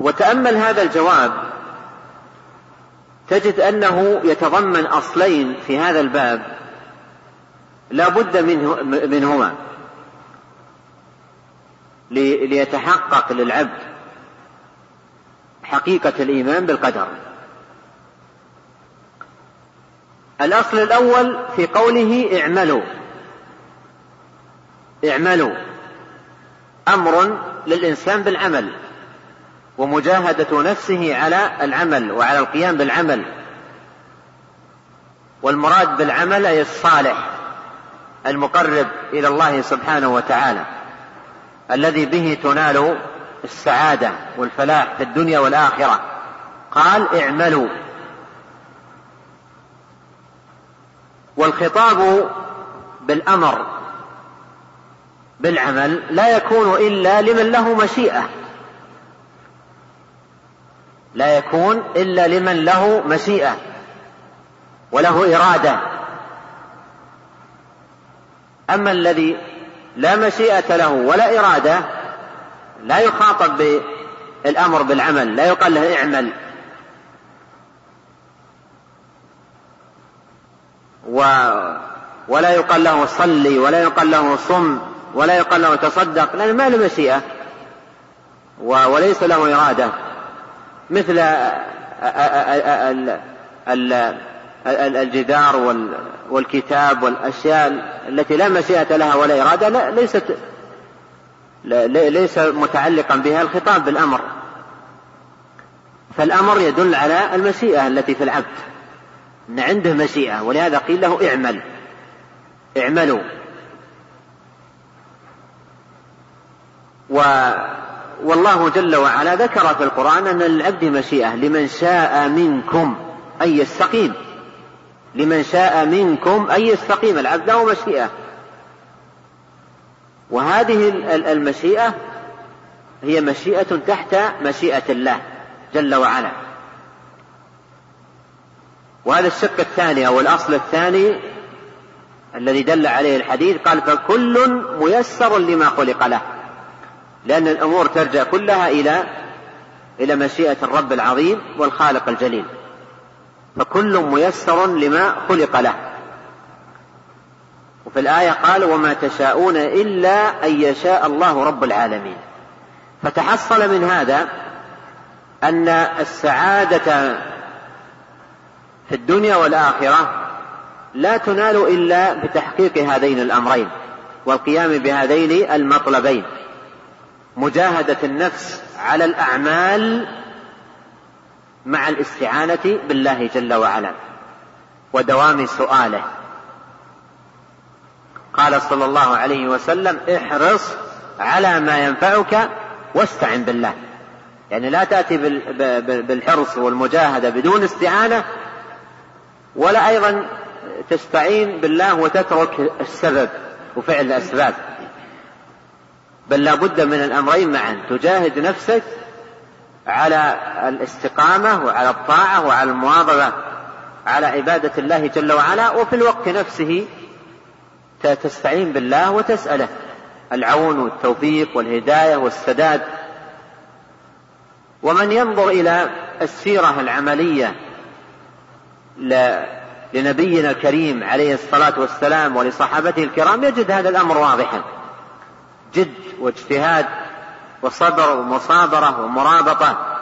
وتأمل هذا الجواب تجد أنه يتضمن أصلين في هذا الباب لا بد منه منهما. ليتحقق للعبد حقيقة الإيمان بالقدر. الأصل الأول في قوله اعملوا. اعملوا. أمر للإنسان بالعمل. ومجاهدة نفسه على العمل وعلى القيام بالعمل. والمراد بالعمل أي الصالح المقرب إلى الله سبحانه وتعالى الذي به تنال السعادة والفلاح في الدنيا والآخرة. قال اعملوا. والخطاب بالأمر بالعمل لا يكون إلا لمن له مشيئة. لا يكون إلا لمن له مشيئة وله إرادة. أما الذي لا مشيئة له ولا إرادة لا يخاطب بالأمر بالعمل لا يقال له اعمل. و ولا يقال له صلي ولا يقال له صم ولا يقال له تصدق لأن ما له مشيئة وليس له إرادة. مثل الجدار والكتاب والأشياء التي لا مشيئة لها ولا إرادة لا ليست ليس متعلقا بها الخطاب بالأمر. فالأمر يدل على المشيئة التي في العبد. أن عنده مشيئة ولهذا قيل له اعمل. اعملوا. و والله جل وعلا ذكر في القرآن أن للعبد مشيئة لمن شاء منكم أن يستقيم. لمن شاء منكم أن يستقيم العبد له مشيئة. وهذه المشيئة هي مشيئة تحت مشيئة الله جل وعلا. وهذا الشق الثاني أو الأصل الثاني الذي دل عليه الحديث قال فكل ميسر لما خلق له. لأن الأمور ترجع كلها إلى إلى مشيئة الرب العظيم والخالق الجليل. فكل ميسر لما خلق له. وفي الآية قال وما تشاءون إلا أن يشاء الله رب العالمين. فتحصل من هذا أن السعادة في الدنيا والآخرة لا تنال إلا بتحقيق هذين الأمرين والقيام بهذين المطلبين. مجاهدة النفس على الأعمال مع الاستعانة بالله جل وعلا ودوام سؤاله. قال صلى الله عليه وسلم احرص على ما ينفعك واستعن بالله. يعني لا تأتي بالحرص والمجاهدة بدون استعانة ولا أيضا تستعين بالله وتترك السبب وفعل الأسباب. بل لا بد من الأمرين معا. تجاهد نفسك على الاستقامة وعلى الطاعة وعلى المواظبة على عبادة الله جل وعلا وفي الوقت نفسه تستعين بالله وتسأله. العون والتوفيق والهداية والسداد. ومن ينظر إلى السيرة العملية لنبينا الكريم عليه الصلاة والسلام ولصحابته الكرام يجد هذا الأمر واضحا. جد واجتهاد وصبر ومصابرة ومرابطة.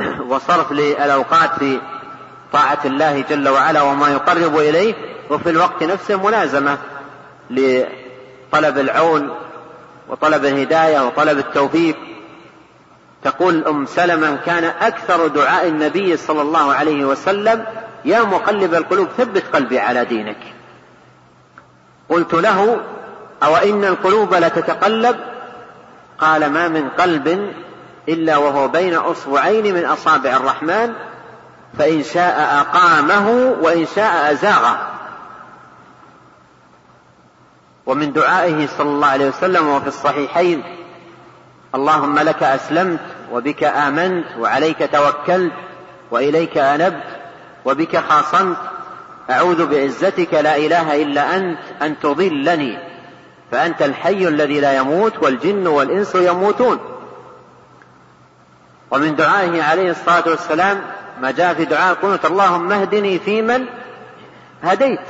وصرف للأوقات في طاعة الله جل وعلا وما يقرب إليه وفي الوقت نفسه ملازمة لطلب العون وطلب الهداية وطلب التوفيق. تقول أم سلمة كان أكثر دعاء النبي صلى الله عليه وسلم يا مقلب القلوب ثبت قلبي على دينك. قلت له أو إن القلوب لتتقلب؟ قال ما من قلب إلا وهو بين أصبعين من أصابع الرحمن فإن شاء أقامه وإن شاء أزاغه. ومن دعائه صلى الله عليه وسلم وفي الصحيحين اللهم لك أسلمت وبك آمنت وعليك توكلت وإليك أنبت وبك خاصمت أعوذ بعزتك لا إله إلا أنت أن تضلني. فأنت الحي الذي لا يموت والجن والإنس يموتون. ومن دعائه عليه الصلاة والسلام ما جاء في دعاء القنوت اللهم اهدني فيمن هديت.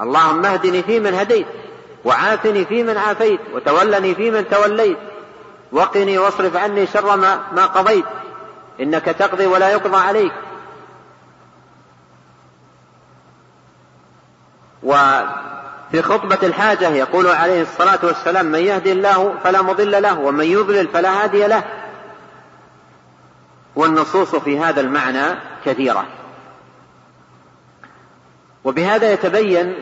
اللهم اهدني فيمن هديت وعافني فيمن عافيت وتولني فيمن توليت. وقني واصرف عني شر ما, ما قضيت. إنك تقضي ولا يقضى عليك. وفي خطبة الحاجة يقول عليه الصلاة والسلام من يهدي الله فلا مضل له ومن يضلل فلا هادي له. والنصوص في هذا المعنى كثيرة. وبهذا يتبين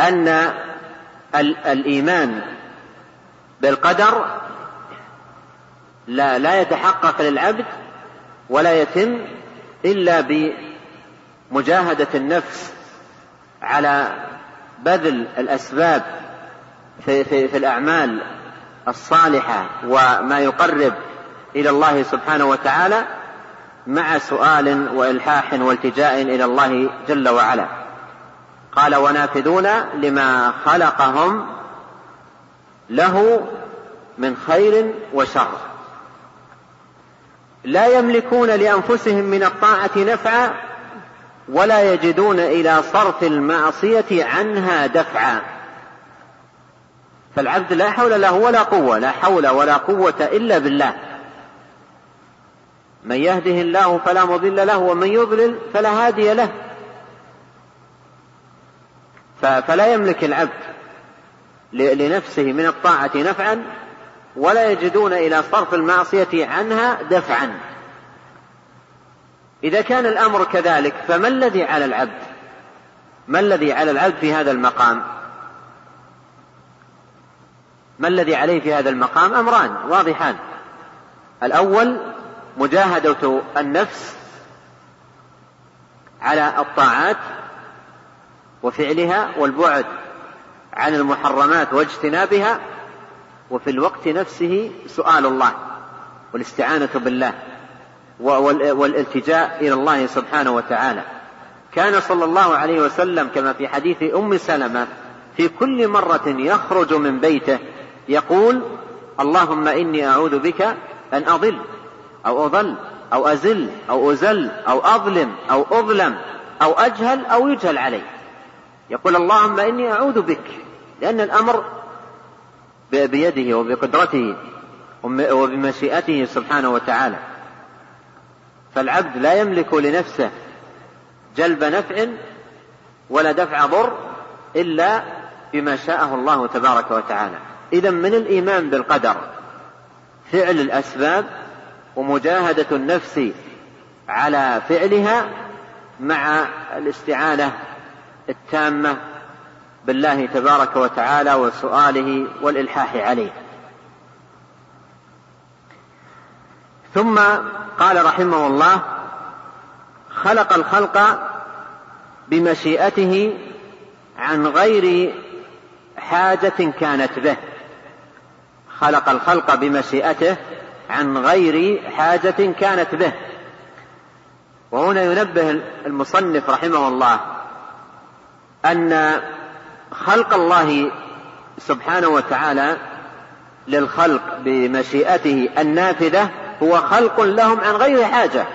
أن الإيمان بالقدر لا لا يتحقق للعبد ولا يتم إلا بمجاهدة النفس على بذل الأسباب في, في, في الأعمال الصالحة وما يقرب إلى الله سبحانه وتعالى مع سؤال وإلحاح والتجاء إلى الله جل وعلا. قال ونافذون لما خلقهم له من خير وشر. لا يملكون لأنفسهم من الطاعة نفعا ولا يجدون إلى صرف المعصية عنها دفعا. فالعبد لا حول له ولا قوة لا حول ولا قوة إلا بالله. من يهده الله فلا مضل له ومن يضلل فلا هادي له. فلا يملك العبد لنفسه من الطاعة نفعا ولا يجدون إلى صرف المعصية عنها دفعا. إذا كان الأمر كذلك فما الذي على العبد؟ ما الذي على العبد في هذا المقام؟ ما الذي عليه في هذا المقام؟ أمران واضحان. الأول مجاهدة النفس على الطاعات وفعلها والبعد عن المحرمات واجتنابها وفي الوقت نفسه سؤال الله والاستعانة بالله. والالتجاء إلى الله سبحانه وتعالى. كان صلى الله عليه وسلم كما في حديث أم سلمة في كل مرة يخرج من بيته يقول اللهم إني أعوذ بك أن أضل أو أضل أو أزل أو أزل أو أظلم أو أظلم أو أجهل أو يجهل علي. يقول اللهم إني أعوذ بك لأن الأمر بيده وبقدرته وبمشيئته سبحانه وتعالى. فالعبد لا يملك لنفسه جلب نفع ولا دفع ضر إلا بما شاءه الله تبارك وتعالى. إذا من الإيمان بالقدر فعل الأسباب ومجاهدة النفس على فعلها مع الاستعانة التامة بالله تبارك وتعالى وسؤاله والإلحاح عليه. ثم قال رحمه الله خلق الخلق بمشيئته عن غير حاجة كانت به. خلق الخلق بمشيئته عن غير حاجة كانت به. وهنا ينبه المصنف رحمه الله أن خلق الله سبحانه وتعالى للخلق بمشيئته النافذة هو خلق لهم عن غير حاجة.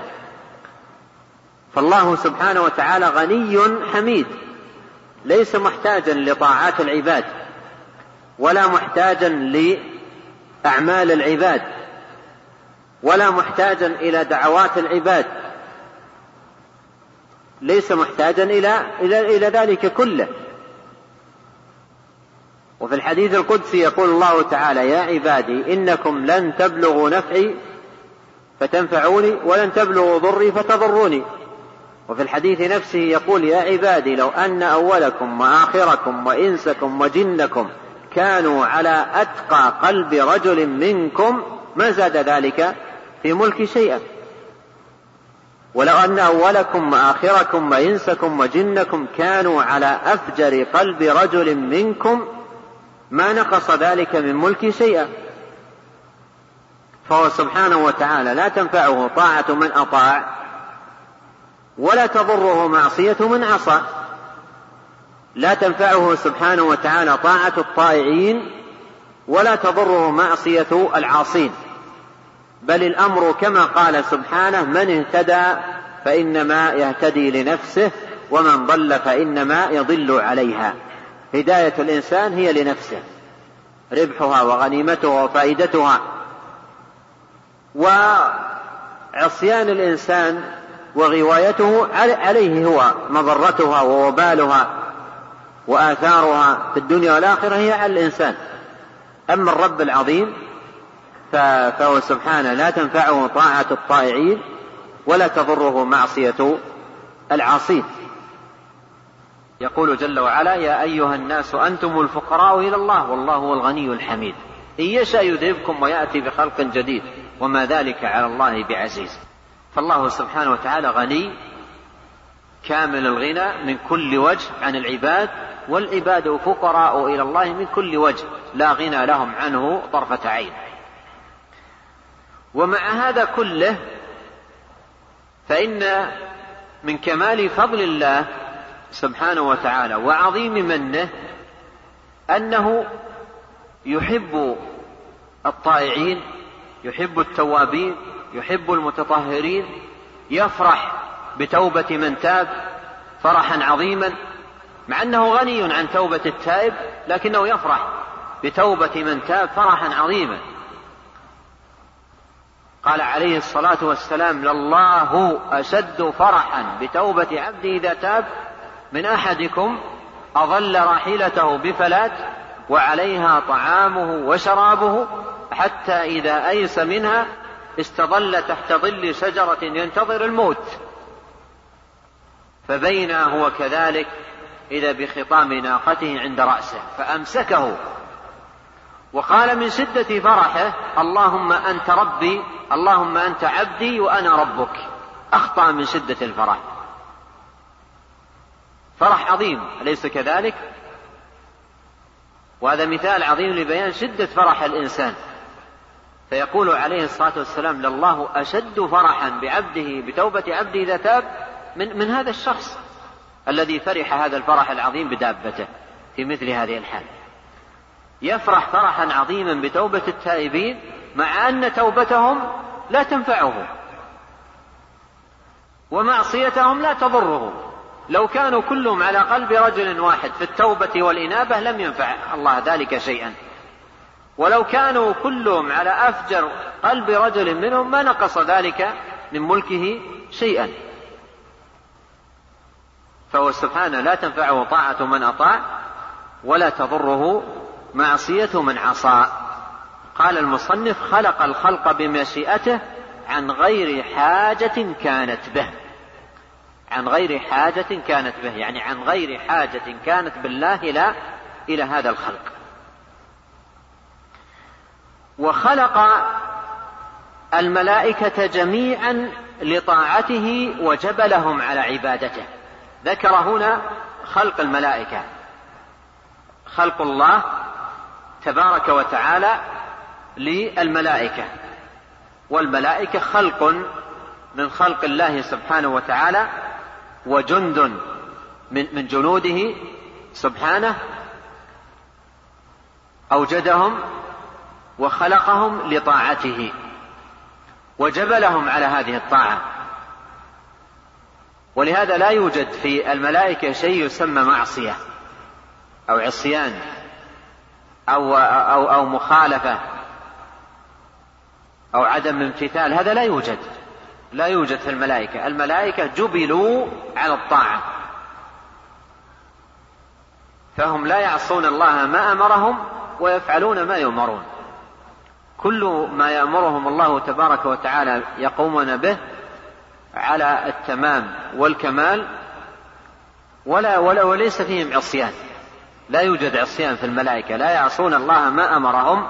فالله سبحانه وتعالى غني حميد ليس محتاجا لطاعات العباد ولا محتاجا لأعمال العباد ولا محتاجا إلى دعوات العباد. ليس محتاجا إلى إلى إلى ذلك كله. وفي الحديث القدسي يقول الله تعالى يا عبادي إنكم لن تبلغوا نفعي فتنفعوني ولن تبلغوا ضري فتضروني. وفي الحديث نفسه يقول يا عبادي لو أن أولكم وآخركم وإنسكم وجنكم كانوا على أتقى قلب رجل منكم ما زاد ذلك في ملك شيئا. ولو أن أولكم وآخركم وإنسكم وجنكم كانوا على أفجر قلب رجل منكم ما نقص ذلك من ملكي شيئا. فهو سبحانه وتعالى لا تنفعه طاعة من أطاع ولا تضره معصية من عصى. لا تنفعه سبحانه وتعالى طاعة الطائعين ولا تضره معصية العاصين. بل الأمر كما قال سبحانه من اهتدى فإنما يهتدي لنفسه ومن ضل فإنما يضل عليها. هداية الإنسان هي لنفسه ربحها وغنيمتها وفائدتها. وعصيان الإنسان وغوايته عليه هو مضرتها ووبالها وآثارها في الدنيا والآخرة هي على الإنسان. أما الرب العظيم فهو سبحانه لا تنفعه طاعة الطائعين ولا تضره معصية العاصين. يقول جل وعلا يا أيها الناس أنتم الفقراء إلى الله والله هو الغني الحميد إن يشاء يذهبكم ويأتي بخلق جديد. وما ذلك على الله بعزيز. فالله سبحانه وتعالى غني كامل الغنى من كل وجه عن العباد والعباد فقراء إلى الله من كل وجه لا غنى لهم عنه طرفة عين. ومع هذا كله فإن من كمال فضل الله سبحانه وتعالى وعظيم منه أنه يحب الطائعين يحب التوابين يحب المتطهرين يفرح بتوبة من تاب فرحا عظيما مع أنه غني عن توبة التائب لكنه يفرح بتوبة من تاب فرحا عظيما. قال عليه الصلاة والسلام لله أشد فرحا بتوبة عبده إذا تاب من أحدكم أظل راحلته بفلات وعليها طعامه وشرابه حتى إذا أيس منها استظل تحت ظل شجرة ينتظر الموت. فبينا هو كذلك إذا بخطام ناقته عند رأسه فأمسكه. وقال من شدة فرحه اللهم أنت ربي اللهم أنت عبدي وأنا ربك. أخطأ من شدة الفرح. فرح عظيم أليس كذلك؟ وهذا مثال عظيم لبيان شدة فرح الإنسان. فيقول عليه الصلاة والسلام لله أشد فرحا بعبده بتوبة عبده إذا تاب من, من هذا الشخص الذي فرح هذا الفرح العظيم بدابته في مثل هذه الحال. يفرح فرحا عظيما بتوبة التائبين مع أن توبتهم لا تنفعه ومعصيتهم لا تضره. لو كانوا كلهم على قلب رجل واحد في التوبة والإنابة لم ينفع الله ذلك شيئا. ولو كانوا كلهم على أفجر قلب رجل منهم ما نقص ذلك من ملكه شيئا. فهو سبحانه لا تنفعه طاعة من أطاع ولا تضره معصية من عصى. قال المصنف خلق الخلق بمشيئته عن غير حاجة كانت به. عن غير حاجة كانت به يعني عن غير حاجة كانت بالله إلى إلى هذا الخلق. وخلق الملائكة جميعا لطاعته وجبلهم على عبادته. ذكر هنا خلق الملائكة. خلق الله تبارك وتعالى للملائكة. والملائكة خلق من خلق الله سبحانه وتعالى وجند من من جنوده سبحانه أوجدهم وخلقهم لطاعته وجبلهم على هذه الطاعة. ولهذا لا يوجد في الملائكة شيء يسمى معصية أو عصيان أو أو أو مخالفة أو عدم امتثال. هذا لا يوجد. لا يوجد في الملائكة. الملائكة جبلوا على الطاعة. فهم لا يعصون الله ما أمرهم ويفعلون ما يؤمرون. كل ما يأمرهم الله تبارك وتعالى يقومون به على التمام والكمال ولا ولا وليس فيهم عصيان. لا يوجد عصيان في الملائكة لا يعصون الله ما أمرهم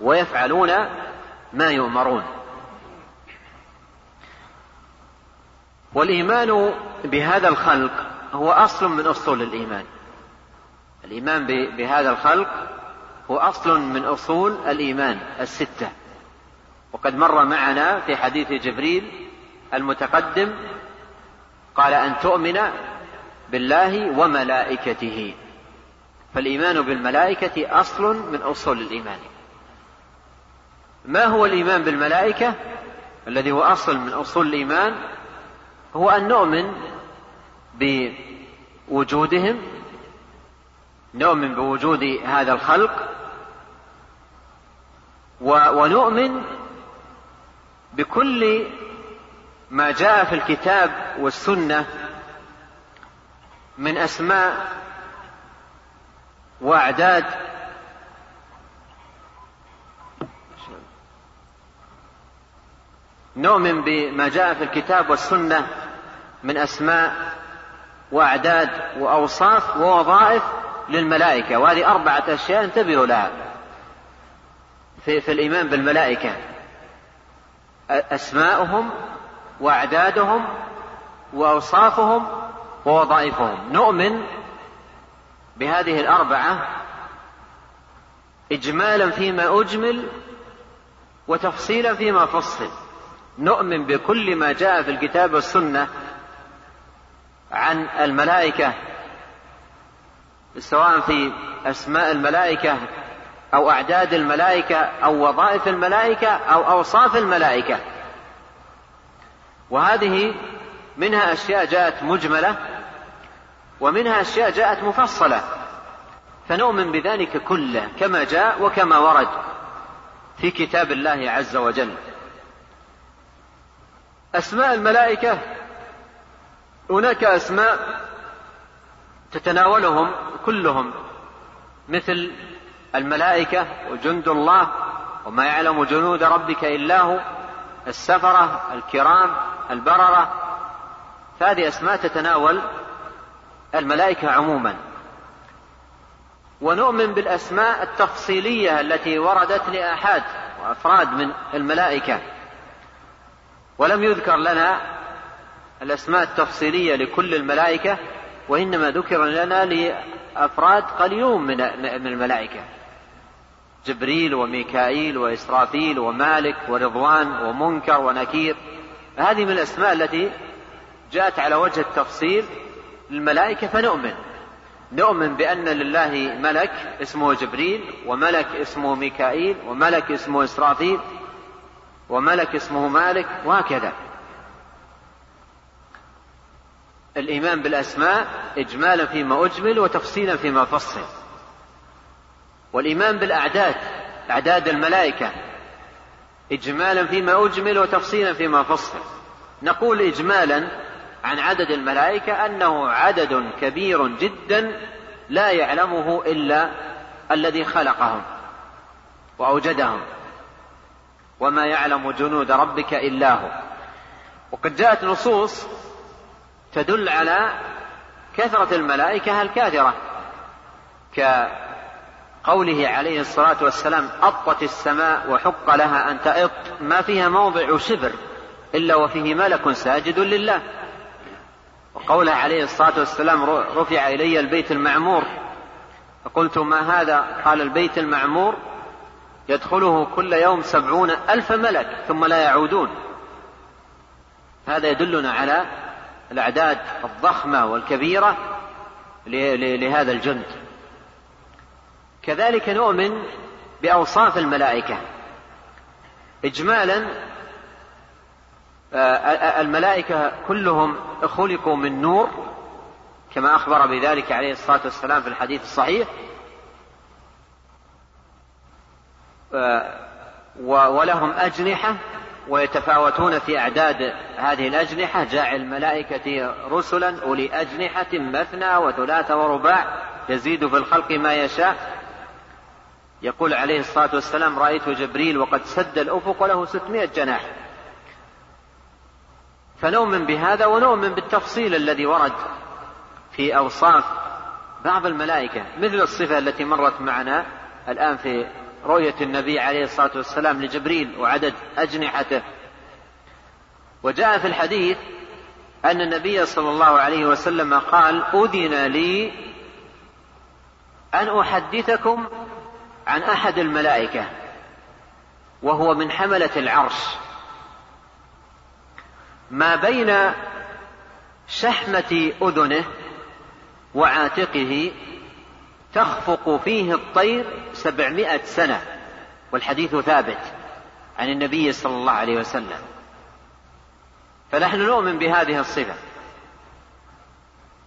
ويفعلون ما يؤمرون. والإيمان بهذا الخلق هو أصل من أصول الإيمان. الإيمان بهذا الخلق هو أصل من أصول الإيمان الستة. وقد مر معنا في حديث جبريل المتقدم قال أن تؤمن بالله وملائكته. فالإيمان بالملائكة أصل من أصول الإيمان. ما هو الإيمان بالملائكة؟ الذي هو أصل من أصول الإيمان هو أن نؤمن بوجودهم نؤمن بوجود هذا الخلق ونؤمن بكل ما جاء في الكتاب والسنة من أسماء وأعداد. نؤمن بما جاء في الكتاب والسنة من أسماء وأعداد وأوصاف ووظائف للملائكة. وهذه أربعة أشياء انتبهوا لها. في, في الإيمان بالملائكة. أسماؤهم وأعدادهم وأوصافهم ووظائفهم. نؤمن بهذه الأربعة اجمالا فيما أجمل وتفصيلا فيما فصل. نؤمن بكل ما جاء في الكتاب والسنة عن الملائكة سواء في أسماء الملائكة أو أعداد الملائكة أو وظائف الملائكة أو أوصاف الملائكة. وهذه منها أشياء جاءت مجملة ومنها أشياء جاءت مفصلة. فنؤمن بذلك كله كما جاء وكما ورد في كتاب الله عز وجل. أسماء الملائكة هناك أسماء تتناولهم كلهم مثل الملائكة وجند الله وما يعلم جنود ربك إلا هو السفرة الكرام البررة. فهذه أسماء تتناول الملائكة عموما. ونؤمن بالأسماء التفصيلية التي وردت لآحاد وأفراد من الملائكة. ولم يذكر لنا الأسماء التفصيلية لكل الملائكة وإنما ذكر لنا لأفراد قليلون من الملائكة. جبريل وميكائيل وإسرافيل ومالك ورضوان ومنكر ونكير. هذه من الأسماء التي جاءت على وجه التفصيل للملائكة فنؤمن. نؤمن بأن لله ملك اسمه جبريل وملك اسمه ميكائيل وملك اسمه إسرافيل وملك اسمه مالك وهكذا. الإيمان بالأسماء إجمالا فيما أجمل وتفصيلا فيما فصل. والإيمان بالأعداد أعداد الملائكة. إجمالا فيما أجمل وتفصيلا فيما فصل. نقول إجمالا عن عدد الملائكة أنه عدد كبير جدا لا يعلمه إلا الذي خلقهم وأوجدهم. وما يعلم جنود ربك إلا هو. وقد جاءت نصوص تدل على كثرة الملائكة الكاثرة. كقوله عليه الصلاة والسلام أطت السماء وحق لها أن تأط ما فيها موضع شبر إلا وفيه ملك ساجد لله. وقوله عليه الصلاة والسلام رفع إلي البيت المعمور. فقلت ما هذا؟ قال البيت المعمور يدخله كل يوم سبعون ألف ملك ثم لا يعودون. هذا يدلنا على الأعداد الضخمة والكبيرة لهذا الجند. كذلك نؤمن بأوصاف الملائكة. إجمالا آه، الملائكة كلهم خلقوا من نور كما أخبر بذلك عليه الصلاة والسلام في الحديث الصحيح. آه، ولهم أجنحة ويتفاوتون في أعداد هذه الأجنحة. جاعل الملائكة رسلا أولي أجنحة مثنى وثلاث ورباع يزيد في الخلق ما يشاء. يقول عليه الصلاة والسلام رأيت جبريل وقد سد الأفق وله ستمائة جناح. فنؤمن بهذا ونؤمن بالتفصيل الذي ورد في أوصاف بعض الملائكة مثل الصفة التي مرت معنا الآن في رؤية النبي عليه الصلاة والسلام لجبريل وعدد أجنحته. وجاء في الحديث أن النبي صلى الله عليه وسلم قال أذن لي أن أحدثكم عن أحد الملائكة وهو من حملة العرش. ما بين شحمة أذنه وعاتقه تخفق فيه الطير سبعمائة سنة والحديث ثابت عن النبي صلى الله عليه وسلم. فنحن نؤمن بهذه الصفة.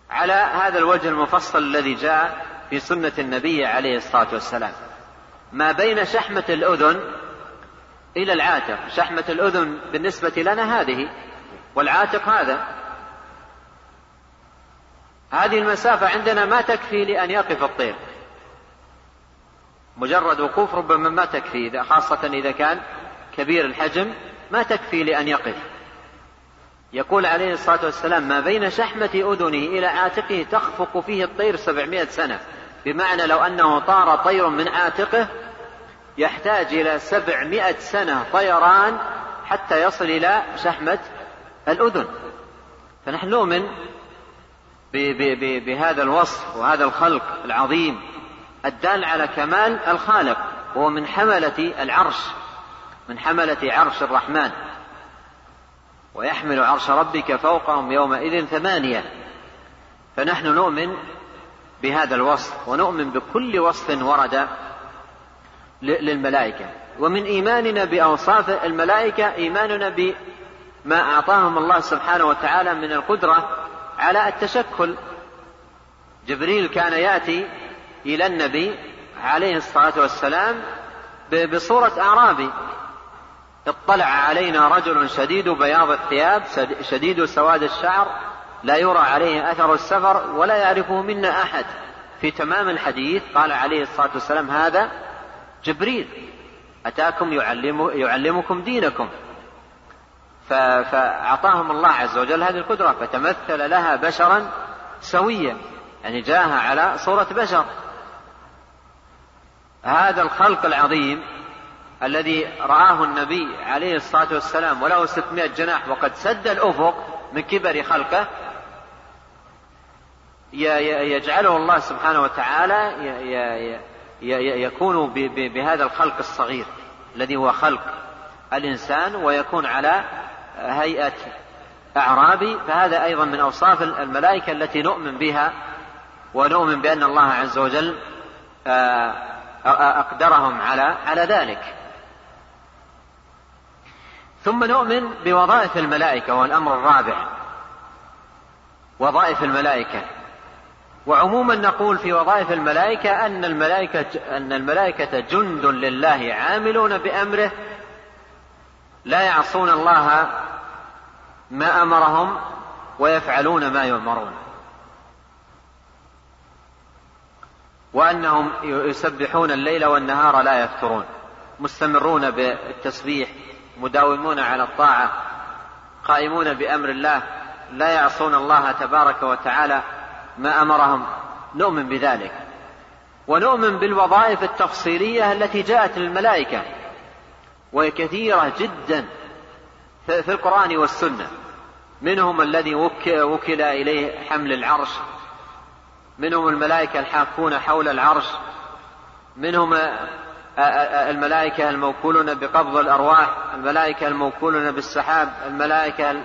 على هذا الوجه المفصل الذي جاء في سنة النبي عليه الصلاة والسلام. ما بين شحمة الأذن إلى العاتق. شحمة الأذن بالنسبة لنا هذه والعاتق هذا. هذه المسافة عندنا ما تكفي لأن يقف الطير. مجرد وقوف ربما ما تكفي إذا خاصة إذا كان كبير الحجم ما تكفي لأن يقف. يقول عليه الصلاة والسلام ما بين شحمة أذنه إلى عاتقه تخفق فيه الطير سبعمائة سنة. بمعنى لو أنه طار طير من عاتقه يحتاج إلى سبعمائة سنة طيران حتى يصل إلى شحمة الأذن. فنحن نؤمن بهذا الوصف وهذا الخلق العظيم الدال على كمال الخالق وهو من حملة العرش من حملة عرش الرحمن. ويحمل عرش ربك فوقهم يومئذ ثمانية. فنحن نؤمن بهذا الوصف ونؤمن بكل وصف ورد للملائكة. ومن إيماننا بأوصاف الملائكة إيماننا بما أعطاهم الله سبحانه وتعالى من القدرة على التشكل. جبريل كان يأتي إلى النبي عليه الصلاة والسلام بصورة أعرابي. اطلع علينا رجل شديد بياض الثياب شديد سواد الشعر لا يرى عليه أثر السفر ولا يعرفه منا أحد. في تمام الحديث قال عليه الصلاة والسلام هذا جبريل أتاكم يعلم يعلمكم دينكم. فأعطاهم الله عز وجل هذه القدرة فتمثل لها بشرا سويا يعني جاءها على صورة بشر. هذا الخلق العظيم الذي رآه النبي عليه الصلاة والسلام وله ستمائة جناح وقد سد الأفق من كبر خلقه يجعله الله سبحانه وتعالى يكون بهذا الخلق الصغير الذي هو خلق الإنسان ويكون على هيئة أعرابي فهذا أيضا من أوصاف الملائكة التي نؤمن بها ونؤمن بأن الله عز وجل أقدرهم على على ذلك. ثم نؤمن بوظائف الملائكة والأمر الرابع وظائف الملائكة. وعموما نقول في وظائف الملائكة أن الملائكة أن الملائكة جند لله عاملون بأمره لا يعصون الله ما أمرهم ويفعلون ما يؤمرون. وأنهم يسبحون الليل والنهار لا يفترون. مستمرون بالتسبيح مداومون على الطاعة قائمون بأمر الله لا يعصون الله تبارك وتعالى. ما أمرهم. نؤمن بذلك. ونؤمن بالوظائف التفصيلية التي جاءت للملائكة وهي كثيرة جدا في القرآن والسنة. منهم الذي وكل إليه حمل العرش. منهم الملائكة الحاكون حول العرش. منهم الملائكة الموكولون بقبض الأرواح. الملائكة الموكولون بالسحاب. الملائكة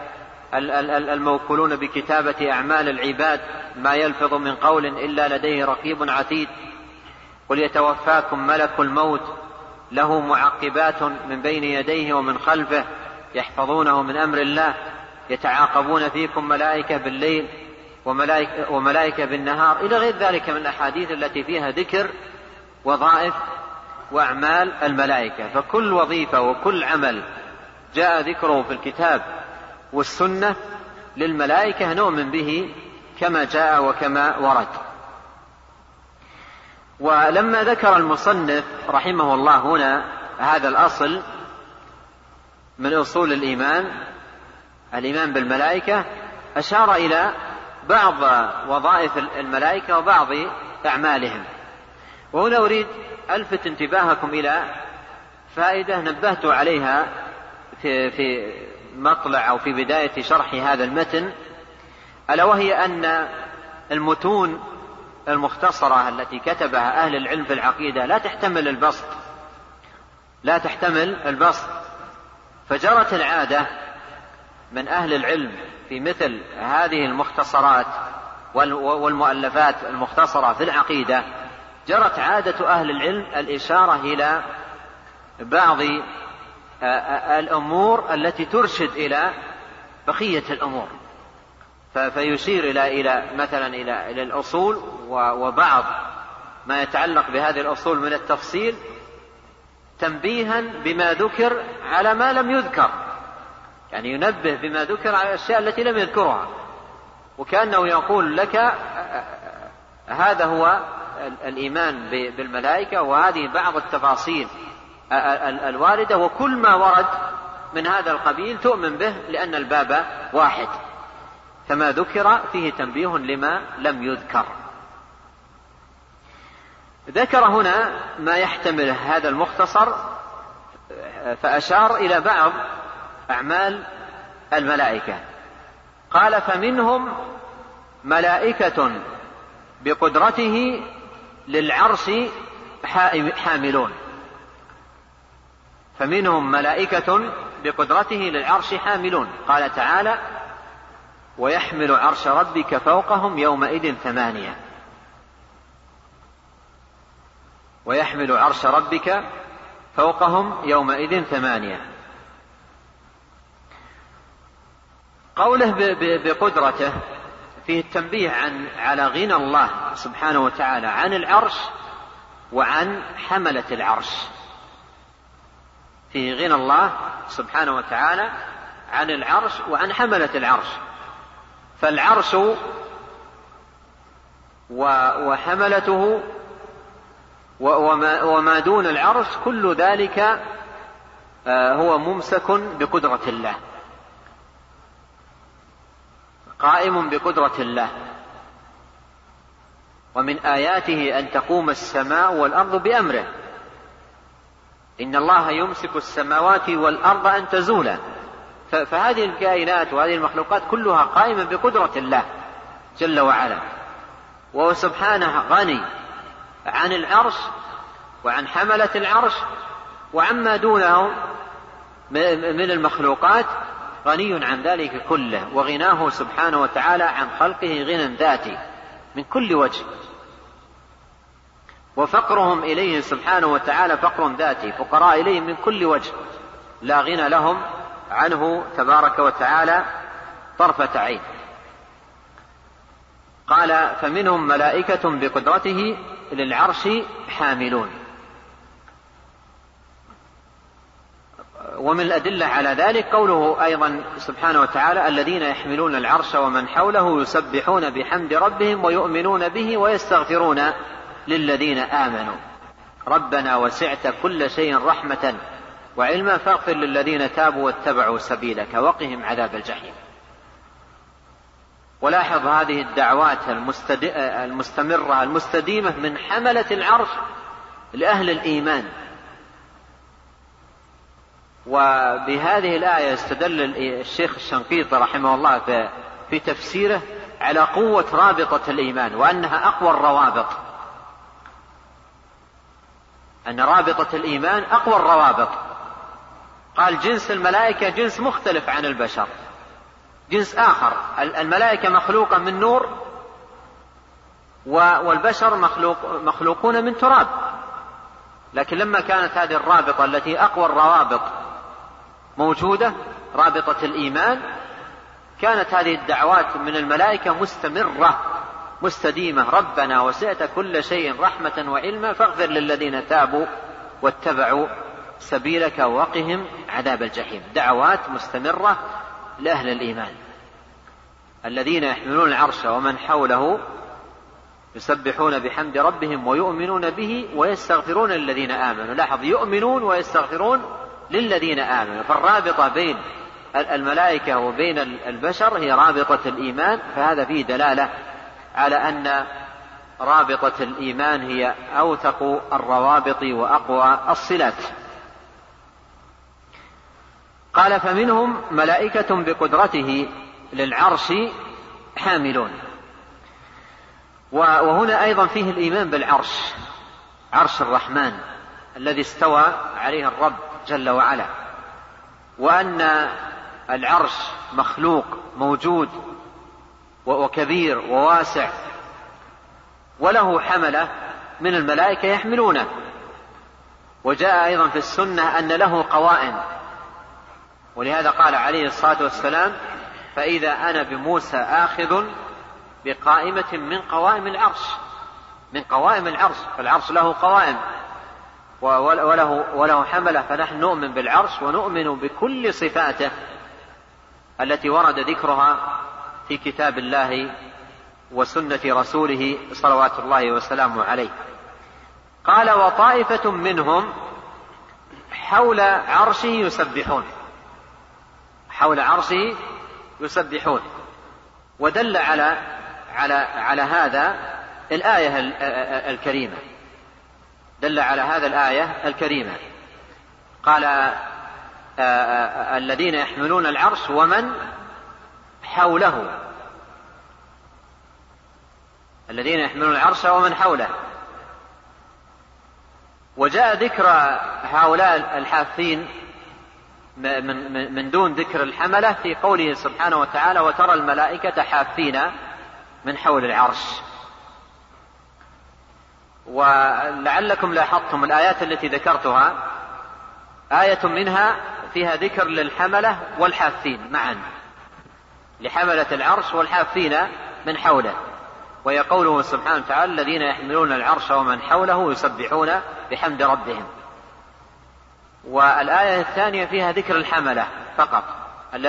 الموكولون بكتابة أعمال العباد ما يلفظ من قول إلا لديه رقيب عتيد. قل يتوفاكم ملك الموت له معقبات من بين يديه ومن خلفه يحفظونه من أمر الله يتعاقبون فيكم ملائكة بالليل وملائكة, وملائكة بالنهار. إلى غير ذلك من الأحاديث التي فيها ذكر وظائف وأعمال الملائكة. فكل وظيفة وكل عمل جاء ذكره في الكتاب. والسنة للملائكة نؤمن به كما جاء وكما ورد. ولما ذكر المصنف رحمه الله هنا هذا الأصل من أصول الإيمان الإيمان بالملائكة أشار إلى بعض وظائف الملائكة وبعض أعمالهم. وهنا أريد ألفت انتباهكم إلى فائدة نبهت عليها في, في مطلع أو في بداية شرح هذا المتن ألا وهي أن المتون المختصرة التي كتبها أهل العلم في العقيدة لا تحتمل البسط. لا تحتمل البسط. فجرت العادة من أهل العلم في مثل هذه المختصرات والمؤلفات المختصرة في العقيدة جرت عادة أهل العلم الإشارة إلى بعض الأمور التي ترشد إلى بقية الأمور. فيشير إلى إلى مثلا إلى إلى الأصول وبعض ما يتعلق بهذه الأصول من التفصيل تنبيها بما ذكر على ما لم يذكر. يعني ينبه بما ذكر على الأشياء التي لم يذكرها. وكأنه يقول لك هذا هو الإيمان بالملائكة وهذه بعض التفاصيل الواردة وكل ما ورد من هذا القبيل تؤمن به لأن الباب واحد. فما ذكر فيه تنبيه لما لم يذكر. ذكر هنا ما يحتمل هذا المختصر فأشار إلى بعض أعمال الملائكة. قال فمنهم ملائكة بقدرته للعرش حاملون فمنهم ملائكة بقدرته للعرش حاملون. قال تعالى ويحمل عرش ربك فوقهم يومئذ ثمانية. ويحمل عرش ربك فوقهم يومئذ ثمانية. قوله بقدرته فيه التنبيه عن على غنى الله سبحانه وتعالى عن العرش وعن حملة العرش. فيه غنى الله سبحانه وتعالى عن العرش وعن حملة العرش. فالعرش وحملته وما دون العرش كل ذلك آه، هو ممسك بقدرة الله. قائم بقدرة الله. ومن آياته أن تقوم السماء والأرض بأمره. إن الله يمسك السماوات والأرض أن تزولا. فهذه الكائنات وهذه المخلوقات كلها قائمة بقدرة الله جل وعلا. وهو سبحانه غني عن العرش وعن حملة العرش. وعما دونه من المخلوقات غني عن ذلك كله. وغناه سبحانه وتعالى عن خلقه غنى ذاتي من كل وجه. وفقرهم إليه سبحانه وتعالى فقر ذاتي فقراء إليه من كل وجه لا غنى لهم عنه تبارك وتعالى طرفة عين. قال فمنهم ملائكة بقدرته للعرش حاملون. ومن الأدلة على ذلك قوله أيضا سبحانه وتعالى الذين يحملون العرش ومن حوله يسبحون بحمد ربهم ويؤمنون به ويستغفرون. للذين آمنوا. ربنا وسعت كل شيء رحمة وعلما فاغفر للذين تابوا واتبعوا سبيلك وقهم عذاب الجحيم. ولاحظ هذه الدعوات المستمرة المستديمة من حملة العرش لأهل الإيمان. وبهذه الآية استدل الشيخ الشنقيطي رحمه الله في تفسيره على قوة رابطة الإيمان وأنها أقوى الروابط. أن رابطة الإيمان أقوى الروابط. قال جنس الملائكة جنس مختلف عن البشر. جنس آخر الملائكة مخلوقة من نور والبشر مخلوق مخلوقون من تراب. لكن لما كانت هذه الرابطة التي أقوى الروابط موجودة رابطة الإيمان كانت هذه الدعوات من الملائكة مستمرة. مستديمة. ربنا وسعت كل شيء رحمة وعلما فاغفر للذين تابوا واتبعوا سبيلك وقهم عذاب الجحيم. دعوات مستمرة لأهل الإيمان. الذين يحملون العرش ومن حوله يسبحون بحمد ربهم ويؤمنون به ويستغفرون للذين آمنوا. لاحظ يؤمنون ويستغفرون للذين آمنوا. فالرابطة بين الملائكة وبين البشر هي رابطة الإيمان فهذا فيه دلالة على أن رابطة الإيمان هي أوثق الروابط وأقوى الصلات. قال فمنهم ملائكة بقدرته للعرش حاملون. وهنا أيضا فيه الإيمان بالعرش عرش الرحمن الذي استوى عليه الرب جل وعلا. وأن العرش مخلوق موجود وكبير وواسع وله حملة من الملائكة يحملونه. وجاء أيضا في السنة أن له قوائم. ولهذا قال عليه الصلاة والسلام فإذا أنا بموسى آخذ بقائمة من قوائم العرش. من قوائم العرش فالعرش له قوائم. وله, وله حملة فنحن نؤمن بالعرش ونؤمن بكل صفاته التي ورد ذكرها في كتاب الله وسنة رسوله صلوات الله وسلامه عليه. قال وطائفة منهم حول عرشه يسبحون. حول عرشه يسبحون. ودل على على على هذا الآية الكريمة. دل على هذا الآية الكريمة. قال آآ آآ الذين يحملون العرش ومن؟ حوله. الذين يحملون العرش ومن حوله. وجاء ذكر هؤلاء الحافين من, من دون ذكر الحملة في قوله سبحانه وتعالى وترى الملائكة حافين من حول العرش. ولعلكم لاحظتم الآيات التي ذكرتها. آية منها فيها ذكر للحملة والحافين معا. لحملة العرش والحافين من حوله. وهي قوله سبحانه وتعالى الذين يحملون العرش ومن حوله يسبحون بحمد ربهم. والآية الثانية فيها ذكر الحملة فقط.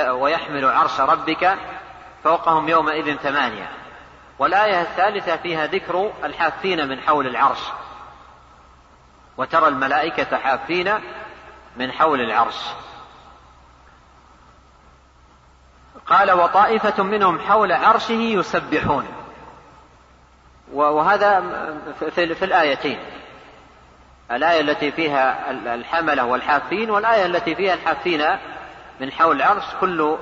ويحمل عرش ربك فوقهم يومئذ ثمانية. والآية الثالثة فيها ذكر الحافين من حول العرش. وترى الملائكة حافين من حول العرش. قال وطائفة منهم حول عرشه يسبحون. وهذا في الآيتين. الآية التي فيها الحملة والحافين والآية التي فيها الحافين من حول العرش كل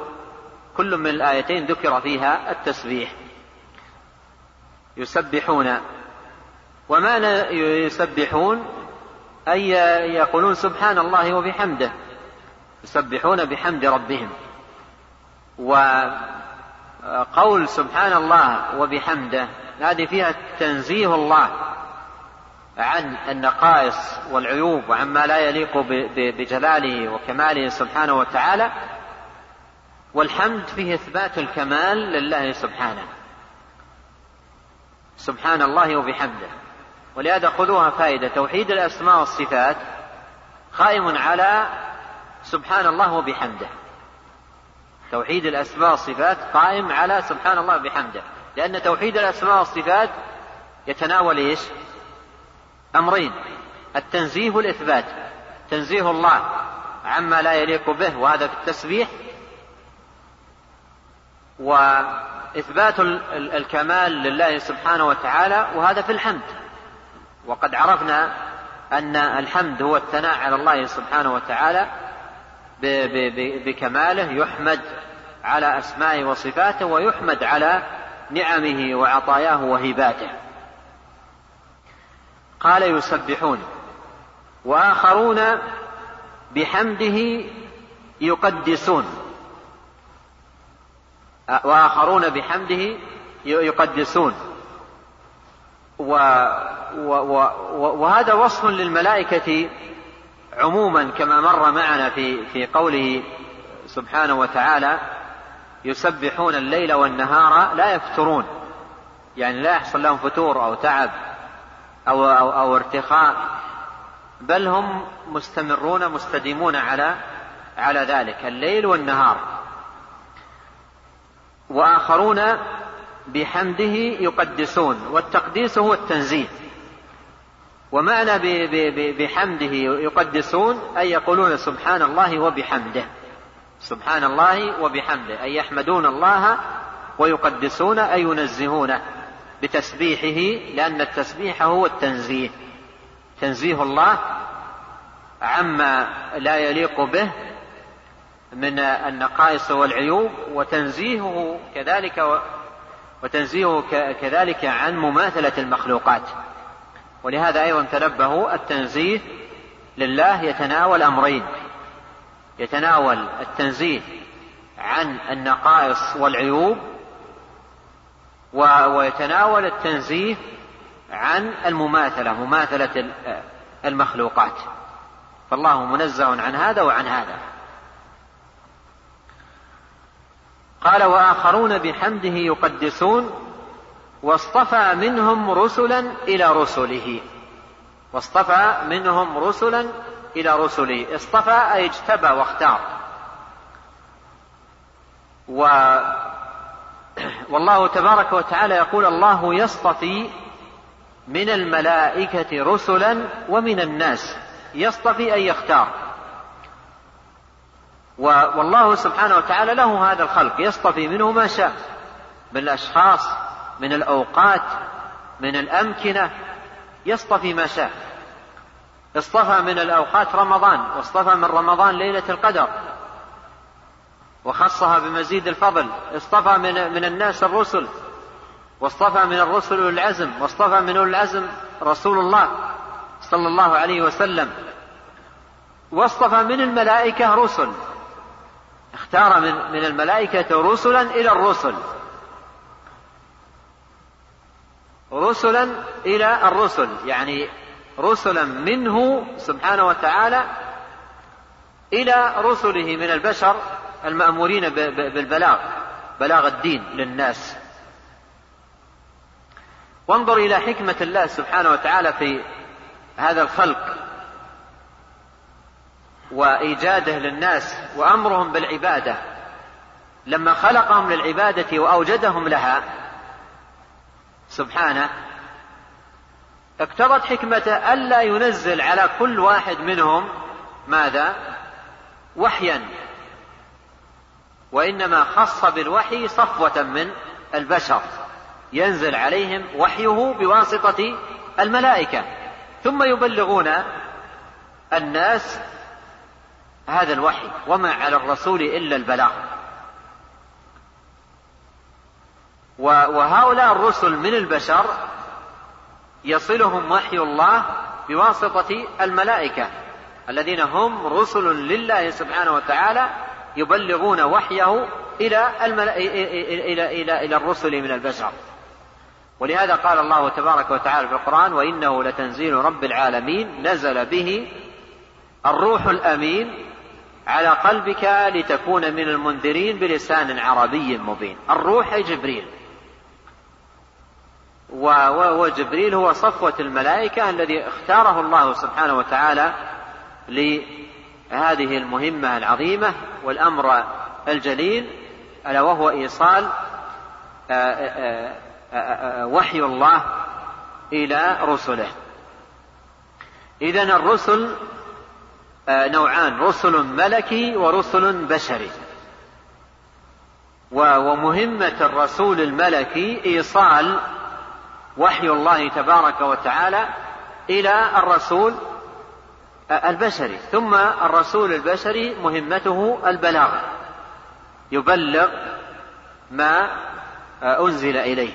كل من الآيتين ذكر فيها التسبيح. يسبحون. ومعنى يسبحون؟ أي يقولون سبحان الله وبحمده. يسبحون بحمد ربهم. وقول سبحان الله وبحمده هذه فيها تنزيه الله عن النقائص والعيوب وعما لا يليق بجلاله وكماله سبحانه وتعالى والحمد فيه إثبات الكمال لله سبحانه. سبحان الله وبحمده. ولهذا خذوها فائدة توحيد الأسماء والصفات قائم على سبحان الله وبحمده. توحيد الأسماء والصفات قائم على سبحان الله وبحمده. لأن توحيد الأسماء والصفات يتناول إيش؟ أمرين. التنزيه والإثبات تنزيه الله عما لا يليق به وهذا في التسبيح. وإثبات الكمال لله سبحانه وتعالى وهذا في الحمد. وقد عرفنا أن الحمد هو الثناء على الله سبحانه وتعالى. بكماله يحمد على أسمائه وصفاته ويحمد على نعمه وعطاياه وهباته. قال يسبحون. وآخرون بحمده يقدسون. وآخرون بحمده يقدسون. و و و وهذا وصف للملائكة عموما كما مر معنا في في قوله سبحانه وتعالى يسبحون الليل والنهار لا يفترون. يعني لا يحصل لهم فتور أو تعب أو, أو, أو ارتخاء بل هم مستمرون مستديمون على على ذلك الليل والنهار. وآخرون بحمده يقدسون والتقديس هو التنزيه. ومعنى بحمده يقدسون أي يقولون سبحان الله وبحمده. سبحان الله وبحمده أي يحمدون الله ويقدسون أي ينزهونه بتسبيحه لأن التسبيح هو التنزيه. تنزيه الله عما لا يليق به من النقائص والعيوب وتنزيهه كذلك وتنزيهه كذلك عن مماثلة المخلوقات. ولهذا أيضا تنبهوا التنزيه لله يتناول أمرين. يتناول التنزيه عن النقائص والعيوب ويتناول التنزيه عن المماثلة مماثلة المخلوقات. فالله منزه عن هذا وعن هذا. قال وآخرون بحمده يقدسون واصطفى منهم رسلا إلى رسله. واصطفى منهم رسلا إلى رسله. اصطفى أي اجتبى واختار. و والله تبارك وتعالى يقول الله يصطفي من الملائكة رسلا ومن الناس. يصطفي أن يختار. والله سبحانه وتعالى له هذا الخلق. يصطفي منه ما شاء. من الأشخاص من الأوقات من الأمكنة يصطفي ما شاء. اصطفى من الأوقات رمضان واصطفى من رمضان ليلة القدر. وخصها بمزيد الفضل اصطفى من من الناس الرسل. واصطفى من الرسل أولي العزم واصطفى من أولي العزم رسول الله صلى الله عليه وسلم. واصطفى من الملائكة رسل. اختار من, من الملائكة رسلا إلى الرسل. رسلا إلى الرسل يعني رسلا منه سبحانه وتعالى إلى رسله من البشر المأمورين بالبلاغ بلاغ الدين للناس. وانظر إلى حكمة الله سبحانه وتعالى في هذا الخلق وإيجاده للناس وأمرهم بالعبادة. لما خلقهم للعبادة وأوجدهم لها سبحانه اقتضت حكمته ألا ينزل على كل واحد منهم ماذا؟ وحيا وإنما خص بالوحي صفوة من البشر ينزل عليهم وحيه بواسطة الملائكة ثم يبلغون الناس هذا الوحي وما على الرسول إلا البلاغ وهؤلاء الرسل من البشر يصلهم وحي الله بواسطة الملائكة الذين هم رسل لله سبحانه وتعالى يبلغون وحيه إلى الملا... إلى إلى إلى الرسل من البشر. ولهذا قال الله تبارك وتعالى في القرآن وإنه لتنزيل رب العالمين نزل به الروح الأمين على قلبك لتكون من المنذرين بلسان عربي مبين. الروح جبريل. وجبريل هو صفوة الملائكة الذي اختاره الله سبحانه وتعالى لهذه المهمة العظيمة والأمر الجليل ألا وهو إيصال آه، آه، آه، وحي الله إلى رسله. إذا الرسل نوعان رسل ملكي ورسل بشري. ومهمة الرسول الملكي إيصال وحي الله تبارك وتعالى إلى الرسول البشري ثم الرسول البشري مهمته البلاغ يبلغ ما أنزل إليه.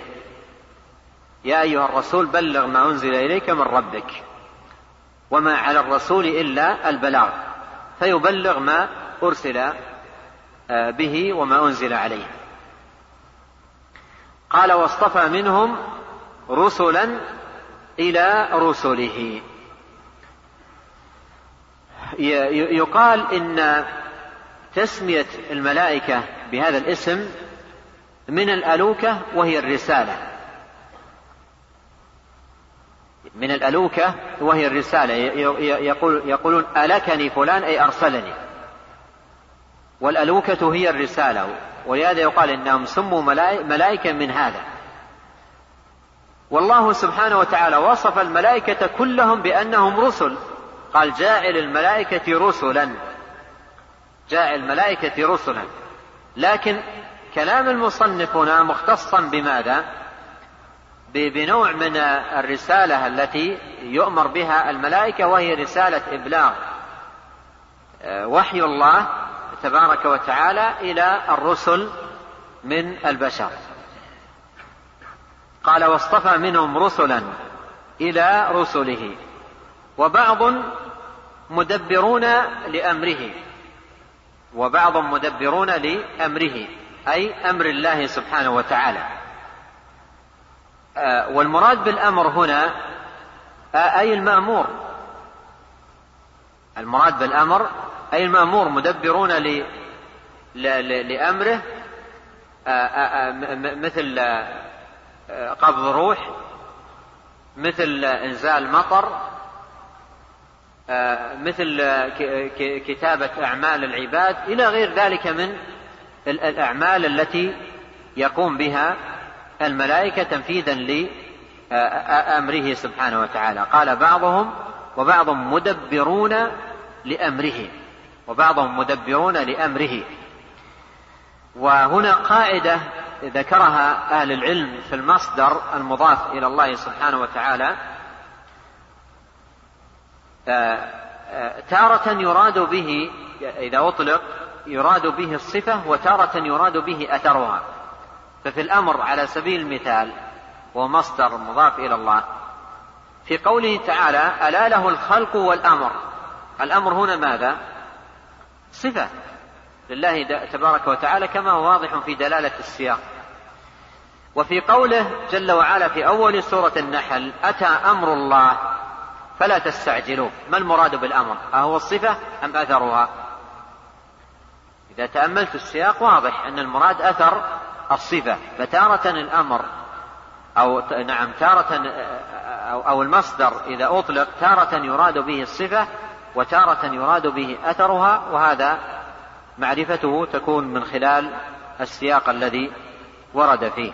يا أيها الرسول بلغ ما أنزل إليك من ربك وما على الرسول إلا البلاغ فيبلغ ما أرسل به وما أنزل عليه. قال واصطفى منهم رسلا إلى رسله. يقال إن تسمية الملائكة بهذا الاسم من الألوكة وهي الرسالة. من الألوكة وهي الرسالة. يقول يقولون ألكني فلان أي أرسلني. والألوكة هي الرسالة. ولهذا يقال إنهم سموا ملائكة من هذا. والله سبحانه وتعالى وصف الملائكة كلهم بأنهم رسل. قال جاعل الملائكة رسلا. جاعل الملائكة رسلا. لكن كلام المصنف هنا مختصا بماذا؟ بنوع من الرسالة التي يؤمر بها الملائكة وهي رسالة إبلاغ. آه، وحي الله تبارك وتعالى إلى الرسل من البشر. قال واصطفى منهم رسلا إلى رسله وبعض مدبرون لأمره وبعض مدبرون لأمره أي أمر الله سبحانه وتعالى. آه، والمراد بالأمر هنا آه، أي المأمور. المراد بالأمر أي المأمور مدبرون لأمره آه، مثل قبض روح مثل إنزال مطر آه، مثل كتابة أعمال العباد إلى غير ذلك من الأعمال التي يقوم بها الملائكة تنفيذا لأمره سبحانه وتعالى. قال بعضهم وبعضهم مدبرون لأمره وبعضهم مدبرون لأمره. وهنا قاعدة ذكرها أهل العلم في المصدر المضاف إلى الله سبحانه وتعالى آه، آه، تارة يراد به إذا أطلق يراد به الصفة وتارة يراد به أثرها. ففي الأمر على سبيل المثال هو مصدر مضاف إلى الله في قوله تعالى ألا له الخلق والأمر الأمر هنا ماذا؟ صفة. لله تبارك وتعالى كما هو واضح في دلالة السياق. وفي قوله جل وعلا في أول سورة النحل أتى أمر الله فلا تستعجلوه. ما المراد بالأمر؟ أهو الصفة أم أثرها؟ إذا تأملت السياق واضح أن المراد أثر الصفة. فتارة الأمر أو نعم تارة أو, أو المصدر إذا أطلق تارة يراد به الصفة وتارة يراد به أثرها وهذا معرفته تكون من خلال السياق الذي ورد فيه.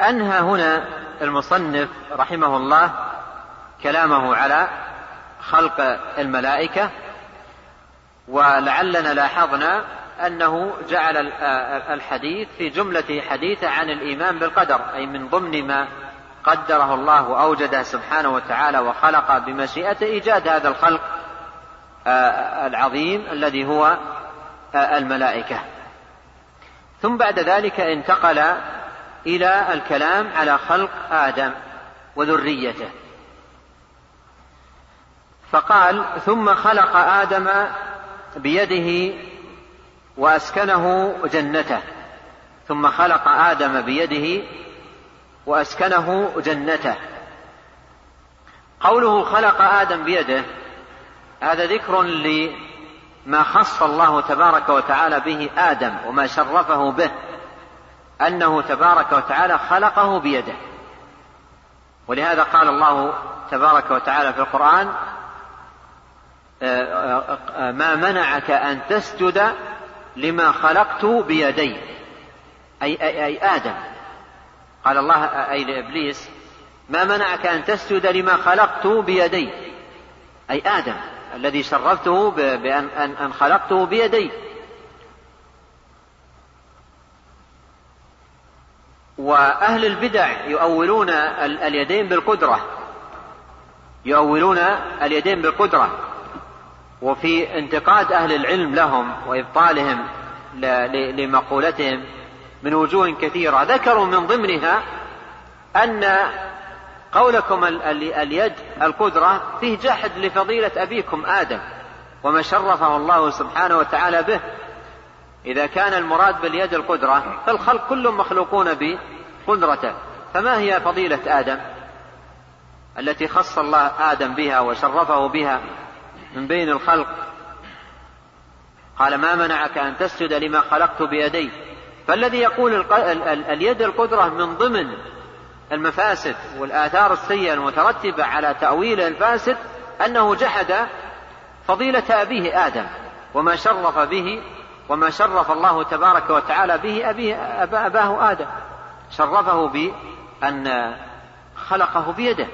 أنهى هنا المصنف رحمه الله كلامه على خلق الملائكة ولعلنا لاحظنا أنه جعل الحديث في جملة حديثة عن الإيمان بالقدر أي من ضمن ما قدره الله وأوجده سبحانه وتعالى وخلق بمشيئته إيجاد هذا الخلق العظيم الذي هو الملائكة. ثم بعد ذلك انتقل إلى الكلام على خلق آدم وذريته. فقال ثم خلق آدم بيده وأسكنه جنته. ثم خلق آدم بيده وأسكنه جنته. قوله خلق آدم بيده هذا ذكر لما خص الله تبارك وتعالى به آدم وما شرفه به أنه تبارك وتعالى خلقه بيده. ولهذا قال الله تبارك وتعالى في القرآن ما منعك أن تسجد لما خلقت بيدي. أي, أي, أي آدم. قال الله أي لإبليس ما منعك أن تسجد لما خلقت بيدي. أي آدم. الذي شرفته بأن أن خلقته بيدي وأهل البدع يؤولون اليدين بالقدرة. يؤولون اليدين بالقدرة. وفي انتقاد أهل العلم لهم وإبطالهم لمقولتهم من وجوه كثيرة. ذكروا من ضمنها أن قولكم اليد القدرة فيه جحد لفضيلة أبيكم آدم وما شرفه الله سبحانه وتعالى به. إذا كان المراد باليد القدرة فالخلق كلهم مخلوقون بقدرته. فما هي فضيلة آدم؟ التي خص الله آدم بها وشرفه بها من بين الخلق. قال ما منعك أن تسجد لما خلقت بيدي؟ فالذي يقول اليد القدرة من ضمن المفاسد والآثار السيئة المترتبة على تأويل الفاسد أنه جحد فضيلة أبيه آدم وما شرف به وما شرف الله تبارك وتعالى به أبيه أباه آدم. شرفه بأن خلقه بيده.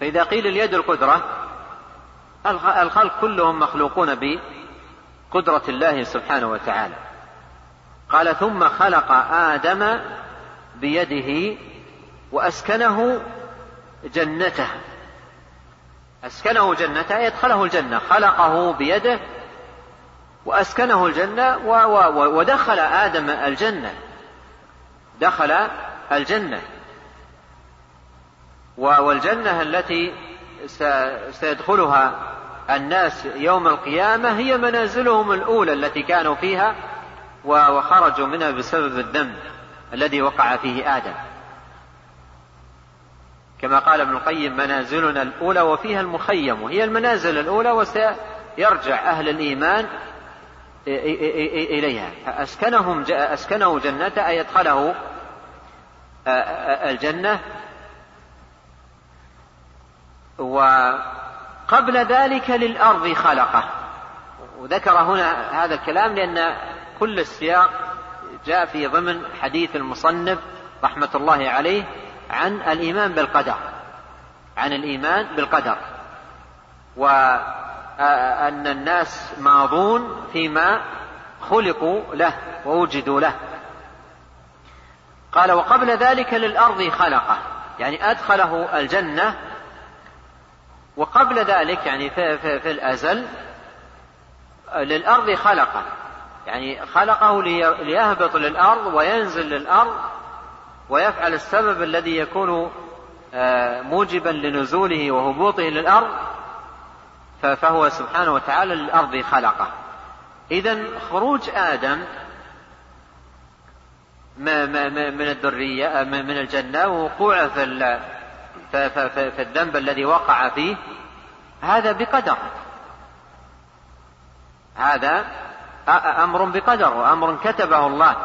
فإذا قيل اليد القدرة الخلق كلهم مخلوقون بقدرة الله سبحانه وتعالى. قال ثم خلق آدم بيده وأسكنه جنته. أسكنه جنته يدخله الجنة خلقه بيده وأسكنه الجنة ودخل آدم الجنة. دخل الجنة. والجنة التي سيدخلها الناس يوم القيامة هي منازلهم الأولى التي كانوا فيها وخرجوا منها بسبب الذنب الذي وقع فيه آدم. كما قال ابن القيم منازلنا الأولى وفيها المخيم. وهي المنازل الأولى وسيرجع أهل الإيمان إليها أسكنهم أسكنه جنته أي أدخله الجنة وقبل ذلك للأرض خلقه وذكر هنا هذا الكلام لأن كل السياق جاء في ضمن حديث المصنف رحمة الله عليه عن الإيمان بالقدر. عن الإيمان بالقدر. وأن الناس ماضون فيما خلقوا له ووجدوا له. قال وقبل ذلك للأرض خلقه. يعني أدخله الجنة. وقبل ذلك يعني في, في, في الأزل للأرض خلقه. يعني خلقه ليهبط للأرض وينزل للأرض ويفعل السبب الذي يكون آه، موجبا لنزوله وهبوطه للأرض فهو سبحانه وتعالى للأرض خلقه. إذا خروج آدم من الذرية من الجنة ووقوعه في في الذنب الذي وقع فيه هذا بقدر. هذا أمر بقدر وأمر كتبه الله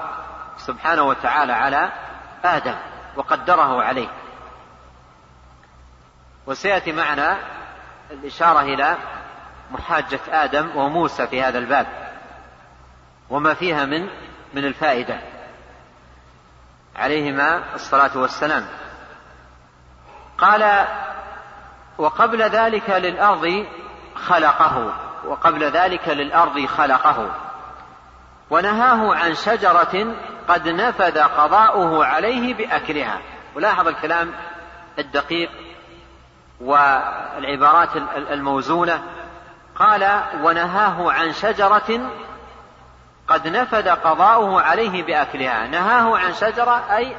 سبحانه وتعالى على آدم وقدره عليه. وسيأتي معنا الإشارة إلى محاجة آدم وموسى في هذا الباب وما فيها من من الفائدة. عليهما الصلاة والسلام. قال وقبل ذلك للأرض خلقه وقبل ذلك للأرض خلقه. ونهاه عن شجرة قد نفذ قضاؤه عليه بأكلها. ولاحظ الكلام الدقيق والعبارات الموزونة. قال ونهاه عن شجرة قد نفذ قضاؤه عليه بأكلها. نهاه عن شجرة أي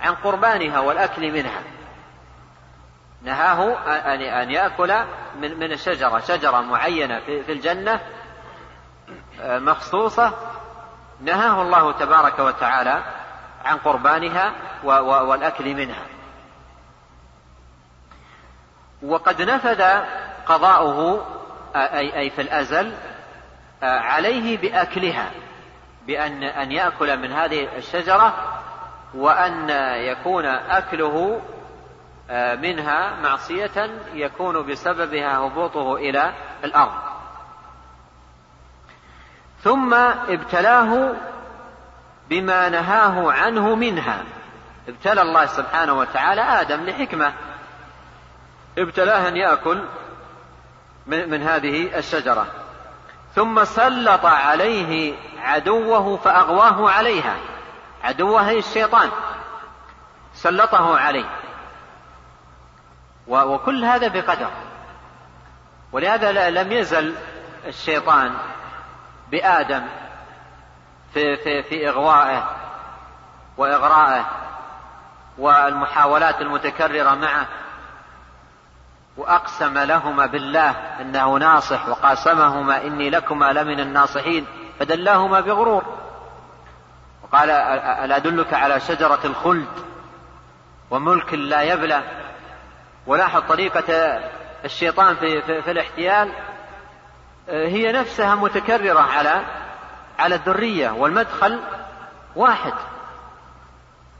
عن قربانها والأكل منها. نهاه أن يأكل من الشجرة. شجرة معينة في الجنة آه، مخصوصة. نهاه الله تبارك وتعالى عن قربانها والأكل منها. وقد نفذ قضاؤه أي, في الأزل عليه بأكلها بأن أن يأكل من هذه الشجرة وأن يكون أكله منها معصية يكون بسببها هبوطه إلى الأرض. ثم ابتلاه بما نهاه عنه منها. ابتلى الله سبحانه وتعالى آدم لحكمة. ابتلاه أن يأكل من, هذه الشجرة. ثم سلط عليه عدوه فأغواه عليها. عدوه الشيطان. سلطه عليه. وكل هذا بقدر. ولهذا لم يزل الشيطان بآدم في, في, في إغوائه وإغرائه والمحاولات المتكررة معه وأقسم لهما بالله أنه ناصح وقاسمهما إني لكما لمن الناصحين فدلاهما بغرور. وقال ألا أدلك على شجرة الخلد وملك لا يبلى؟ ولاحظ طريقة الشيطان في, في, في الاحتيال هي نفسها متكررة على على الذرية والمدخل واحد.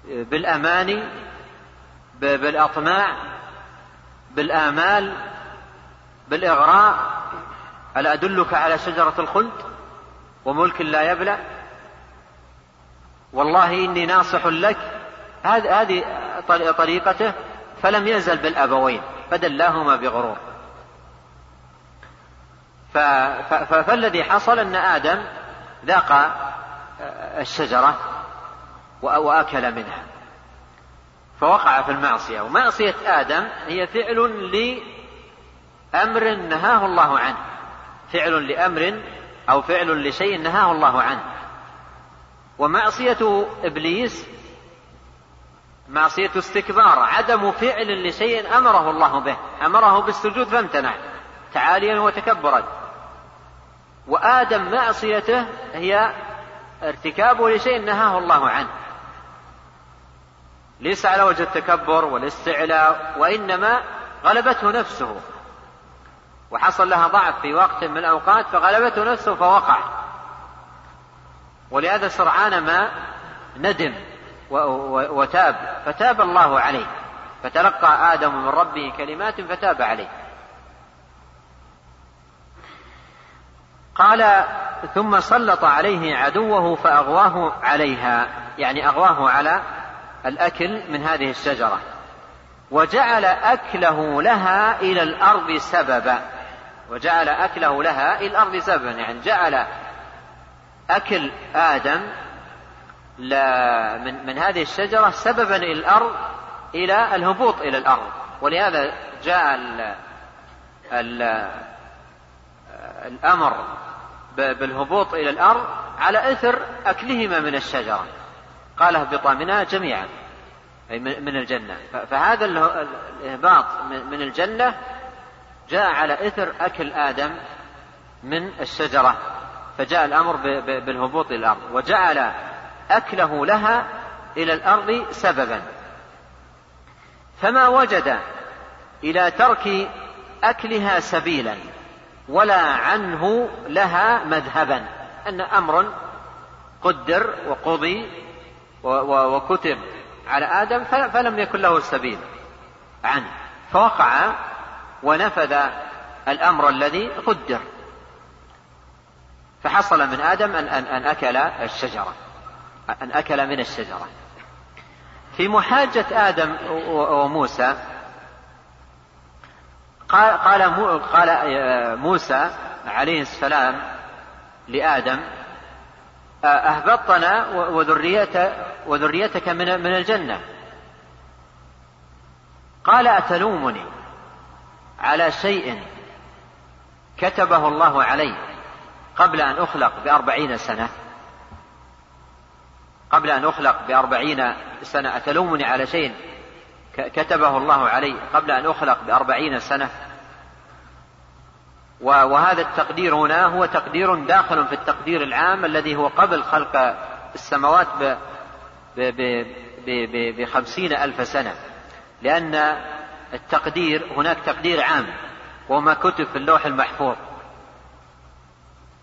بالأماني بالأطماع بالآمال بالإغراء. ألا أدلك على شجرة الخلد وملك لا يبلى والله إني ناصح لك. هذه طريقته فلم يزل بالأبوين فدلاهما بغرور. فالذي حصل أن آدم ذاق الشجرة وأكل منها. فوقع في المعصية. ومعصية آدم هي فعل لأمر نهاه الله عنه. فعل لأمر أو فعل لشيء نهاه الله عنه. ومعصية إبليس معصية استكبار عدم فعل لشيء أمره الله به. أمره بالسجود فامتنع. تعاليا وتكبرا. وآدم معصيته هي ارتكابه لشيء نهاه الله عنه. ليس على وجه التكبر والاستعلاء وإنما غلبته نفسه. وحصل لها ضعف في وقت من الأوقات فغلبته نفسه فوقع. ولهذا سرعان ما ندم وتاب فتاب الله عليه. فتلقى آدم من ربه كلمات فتاب عليه. قال ثم سلط عليه عدوه فأغواه عليها يعني أغواه على الأكل من هذه الشجرة. وجعل أكله لها إلى الأرض سببا. وجعل أكله لها إلى الأرض سببا يعني جعل أكل آدم من, من هذه الشجرة سببا إلى الأرض إلى الهبوط إلى الأرض. ولهذا جاء ال ال الأمر بالهبوط إلى الأرض على إثر أكلهما من الشجرة. قال اهبطا منها جميعا أي من الجنة. فهذا الإهباط من الجنة جاء على إثر أكل آدم من الشجرة. فجاء الأمر بالهبوط إلى الأرض وجعل أكله لها إلى الأرض سببا. فما وجد إلى ترك أكلها سبيلا. ولا عنه لها مذهبا. أن أمر قدر وقضي وكتب على آدم فلم يكن له سبيل عنه. فوقع ونفذ الأمر الذي قدر. فحصل من آدم أن, أن, أن أكل الشجرة. أن أكل من الشجرة. في محاجة آدم وموسى قال قال قال موسى عليه السلام لآدم أهبطنا وذريته وذريتك من من الجنة. قال أتلومني على شيء كتبه الله علي قبل أن أخلق بأربعين سنة؟ قبل أن أخلق بأربعين سنة أتلومني على شيء؟ كتبه الله علي قبل أن أخلق بأربعين سنة. وهذا التقدير هنا هو تقدير داخل في التقدير العام الذي هو قبل خلق السماوات بخمسين ألف سنة. لأن التقدير هناك تقدير عام وما كتب في اللوح المحفوظ.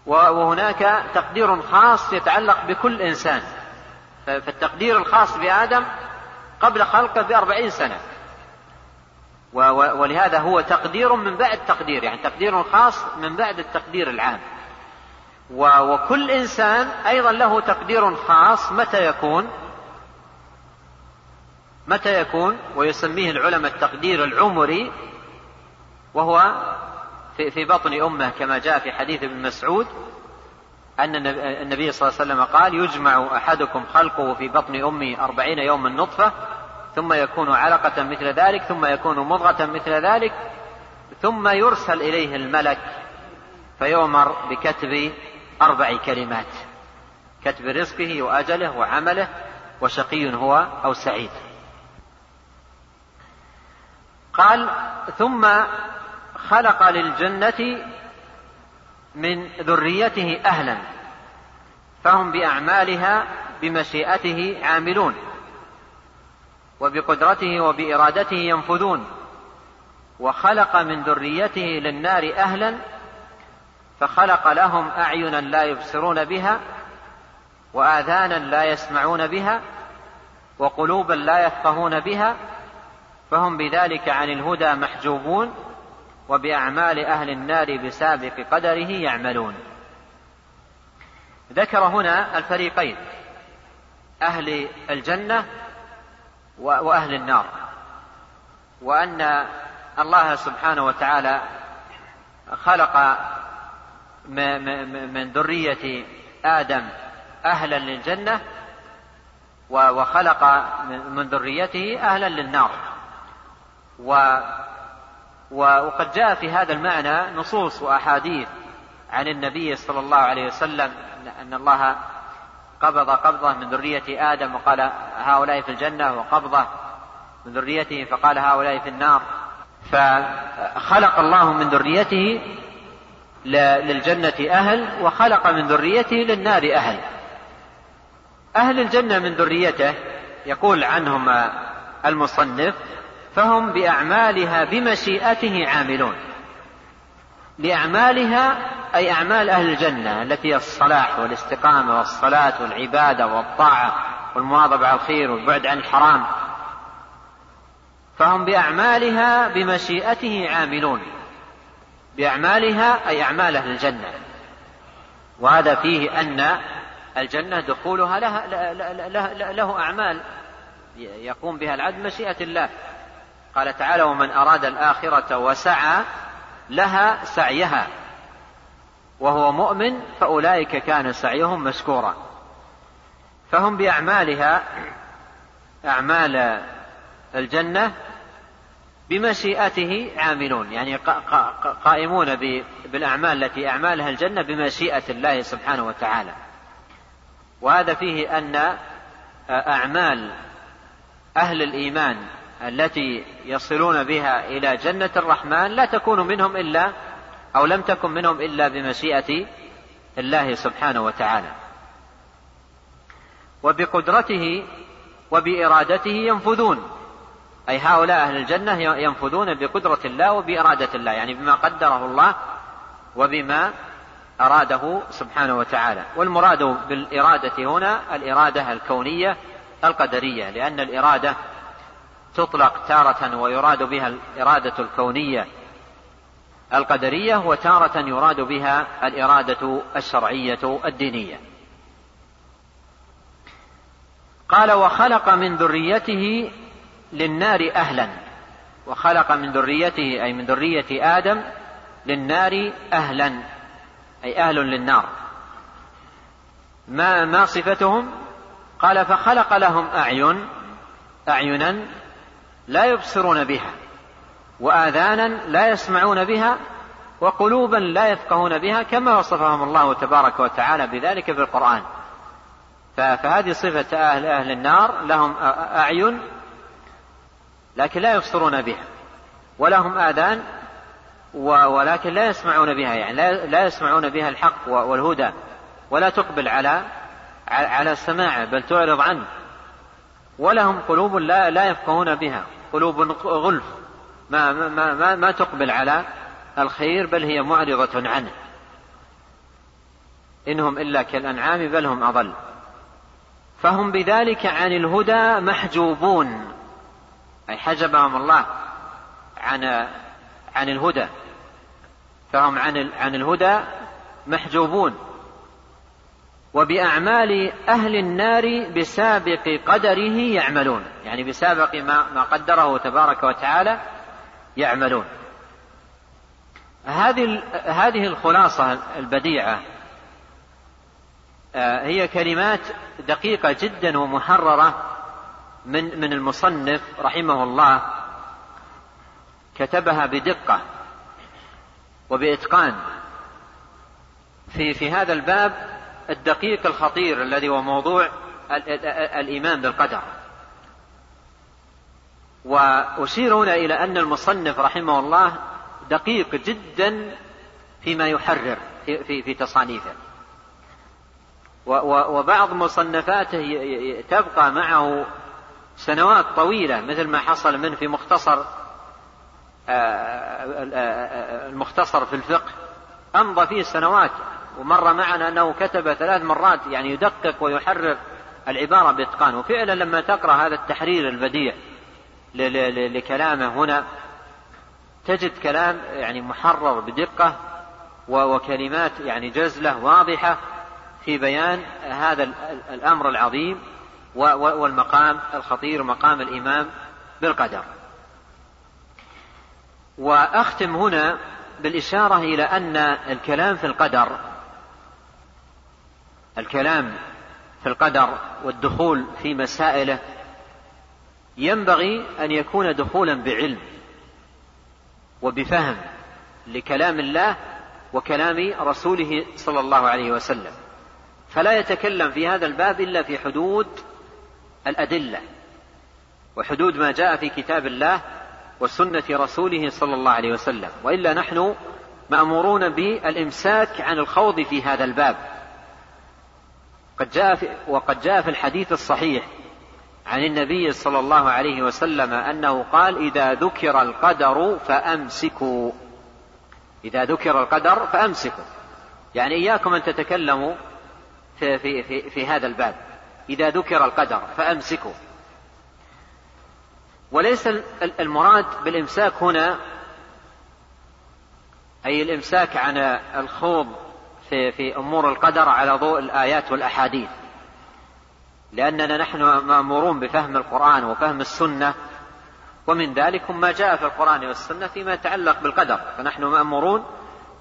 وهناك تقدير خاص يتعلق بكل إنسان. فالتقدير الخاص بآدم قبل خلقه بأربعين سنة. ولهذا هو تقدير من بعد تقدير يعني تقدير خاص من بعد التقدير العام. وكل إنسان أيضا له تقدير خاص متى يكون؟ متى يكون؟ ويسميه العلماء التقدير العمري وهو في, بطن أمه كما جاء في حديث ابن مسعود أن النبي صلى الله عليه وسلم قال يجمع أحدكم خلقه في بطن أمه أربعين يوما نطفة ثم يكون علقة مثل ذلك ثم يكون مضغة مثل ذلك ثم يرسل إليه الملك فيؤمر بكتب أربع كلمات كتب رزقه وأجله وعمله وشقي هو أو سعيد. قال ثم خلق للجنة من ذريته أهلا فهم بأعمالها بمشيئته عاملون وبقدرته وبإرادته ينفذون. وخلق من ذريته للنار أهلا فخلق لهم أعينا لا يبصرون بها وآذانا لا يسمعون بها وقلوبا لا يفقهون بها فهم بذلك عن الهدى محجوبون. وبأعمال أهل النار بسابق قدره يعملون. ذكر هنا الفريقين أهل الجنة وأهل النار. وأن الله سبحانه وتعالى خلق من ذرية آدم أهلا للجنة وخلق من ذريته أهلا للنار. وقد جاء في هذا المعنى نصوص وأحاديث عن النبي صلى الله عليه وسلم أن الله قبض قبضة من ذرية آدم وقال هؤلاء في الجنة وقبضة من ذريته فقال هؤلاء في النار. فخلق الله من ذريته للجنة أهل وخلق من ذريته للنار أهل. أهل الجنة من ذريته يقول عنهم المصنف فهم بأعمالها بمشيئته عاملون. لأعمالها أي أعمال أهل الجنة التي هي الصلاح والاستقامة والصلاة والعبادة والطاعة والمواظبة على الخير والبعد عن الحرام. فهم بأعمالها بمشيئته عاملون. بأعمالها أي أعمال أهل الجنة. وهذا فيه أن الجنة دخولها لها له, له أعمال يقوم بها العبد مشيئة الله. قال تعالى ومن أراد الآخرة وسعى لها سعيها. وهو مؤمن فأولئك كان سعيهم مشكورا. فهم بأعمالها أعمال الجنة بمشيئته عاملون. يعني قائمون بالأعمال التي أعمالها الجنة بمشيئة الله سبحانه وتعالى. وهذا فيه أن أعمال أهل الإيمان التي يصلون بها إلى جنة الرحمن لا تكون منهم إلا أو لم تكن منهم إلا بمشيئة الله سبحانه وتعالى. وبقدرته وبإرادته ينفذون. أي هؤلاء أهل الجنة ينفذون بقدرة الله وبإرادة الله يعني بما قدره الله وبما أراده سبحانه وتعالى. والمراد بالإرادة هنا الإرادة الكونية القدرية لأن الإرادة تطلق تارة ويراد بها الإرادة الكونية القدرية وتارة يراد بها الإرادة الشرعية الدينية. قال وخلق من ذريته للنار أهلا. وخلق من ذريته أي من ذرية آدم للنار أهلا أي أهل للنار. ما ما صفتهم؟ قال فخلق لهم أعين أعينا لا يبصرون بها وآذانا لا يسمعون بها وقلوبا لا يفقهون بها كما وصفهم الله تبارك وتعالى بذلك في القرآن. فهذه صفة أهل أهل النار لهم أعين لكن لا يبصرون بها ولهم آذان ولكن لا يسمعون بها يعني لا يسمعون بها الحق والهدى ولا تقبل على على سماعه بل تعرض عنه ولهم قلوب لا لا يفقهون بها. قلوب غلف. ما ما ما, ما تقبل على الخير بل هي معرضة عنه. إنهم إلا كالأنعام بل هم أضل. فهم بذلك عن الهدى محجوبون. أي حجبهم الله عن عن الهدى. فهم عن عن الهدى محجوبون. وبأعمال أهل النار بسابق قدره يعملون. يعني بسابق ما, ما قدره تبارك وتعالى يعملون. هذه هذه الخلاصة البديعة آه، هي كلمات دقيقة جدا ومحررة من من المصنف رحمه الله كتبها بدقة وبإتقان. في في هذا الباب الدقيق الخطير الذي هو موضوع الإيمان بالقدر. وأشير هنا إلى أن المصنف رحمه الله دقيق جدا فيما يحرر في, في, في تصانيفه. وبعض مصنفاته تبقى معه سنوات طويلة مثل ما حصل منه في مختصر المختصر في الفقه. أمضى فيه سنوات ومر معنا أنه كتب ثلاث مرات يعني يدقق ويحرر العبارة بإتقان. وفعلا لما تقرأ هذا التحرير البديع لكلامه هنا تجد كلام يعني محرر بدقة وكلمات يعني جزلة واضحة في بيان هذا الأمر العظيم والمقام الخطير مقام الإمام بالقدر. وأختم هنا بالإشارة إلى أن الكلام في القدر الكلام في القدر والدخول في مسائله ينبغي أن يكون دخولا بعلم وبفهم لكلام الله وكلام رسوله صلى الله عليه وسلم. فلا يتكلم في هذا الباب إلا في حدود الأدلة وحدود ما جاء في كتاب الله وسنة رسوله صلى الله عليه وسلم. وإلا نحن مأمورون بالإمساك عن الخوض في هذا الباب. قد جاء في وقد جاء في الحديث الصحيح عن النبي صلى الله عليه وسلم أنه قال إذا ذكر القدر فأمسكوا. إذا ذكر القدر فأمسكوا. يعني إياكم أن تتكلموا في, في, في, في هذا الباب. إذا ذكر القدر فأمسكوا. وليس المراد بالإمساك هنا أي الإمساك عن الخوض في, في أمور القدر على ضوء الآيات والأحاديث. لأننا نحن مأمورون بفهم القرآن وفهم السنة ومن ذلك ما جاء في القرآن والسنة فيما يتعلق بالقدر. فنحن مأمورون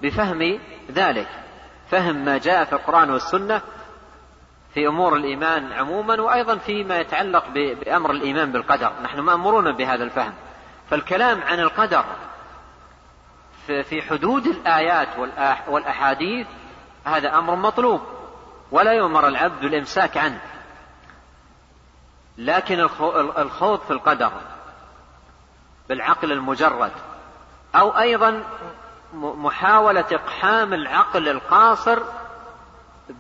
بفهم ذلك فهم ما جاء في القرآن والسنة في أمور الإيمان عموما وأيضا فيما يتعلق بأمر الإيمان بالقدر. نحن مأمورون بهذا الفهم. فالكلام عن القدر في حدود الآيات والأحاديث هذا أمر مطلوب ولا يؤمر العبد بالامساك عنه. لكن الخوض في القدر بالعقل المجرد أو أيضا محاولة إقحام العقل القاصر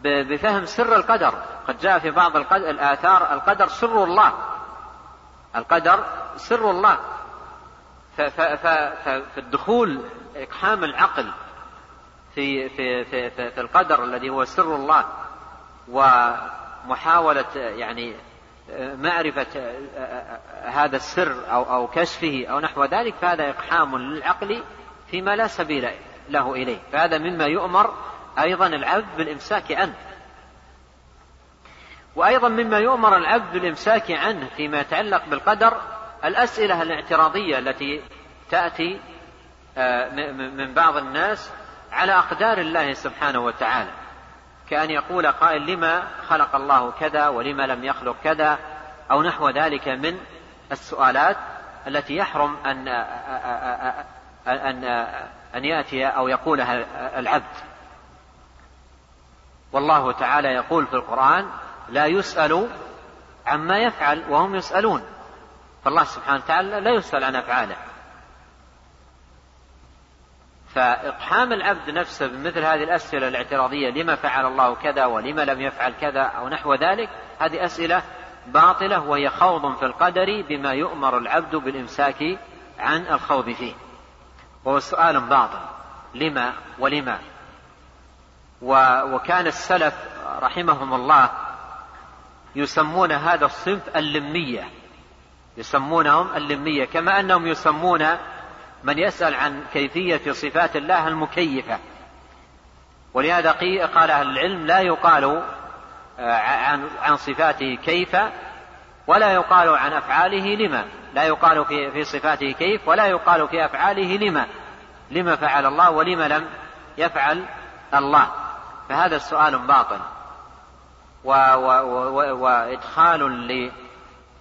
بفهم سر القدر. قد جاء في بعض الآثار القدر سر الله. القدر سر الله. فالدخول إقحام العقل في في في في, في القدر الذي هو سر الله ومحاولة يعني معرفة هذا السر أو أو كشفه أو نحو ذلك فهذا إقحام للعقل فيما لا سبيل له إليه. فهذا مما يؤمر أيضا العبد بالإمساك عنه. وأيضا مما يؤمر العبد بالإمساك عنه فيما يتعلق بالقدر الأسئلة الاعتراضية التي تأتي آه، من بعض الناس على أقدار الله سبحانه وتعالى. كأن يقول قائل لما خلق الله كذا ولما لم يخلق كذا؟ أو نحو ذلك من السؤالات التي يحرم أن أن أن يأتي أو يقولها العبد. والله تعالى يقول في القرآن لا يسأل عما يفعل وهم يسألون. فالله سبحانه وتعالى لا يسأل عن أفعاله. فإقحام العبد نفسه بمثل هذه الأسئلة الاعتراضية لما فعل الله كذا ولما لم يفعل كذا أو نحو ذلك هذه أسئلة باطلة وهي خوض في القدر بما يؤمر العبد بالإمساك عن الخوض فيه. وهو سؤال باطل. لما ولما؟ وكان السلف رحمهم الله يسمون هذا الصنف اللمية. يسمونهم اللمية كما أنهم يسمون من يسأل عن كيفية صفات الله المكيفة. ولهذا قال أهل العلم لا يقال آه، عن صفاته كيف ولا يقال عن أفعاله لما. لا يقال في في صفاته كيف ولا يقال في أفعاله لما. لما فعل الله ولما لم يفعل الله. فهذا السؤال باطل. وإدخال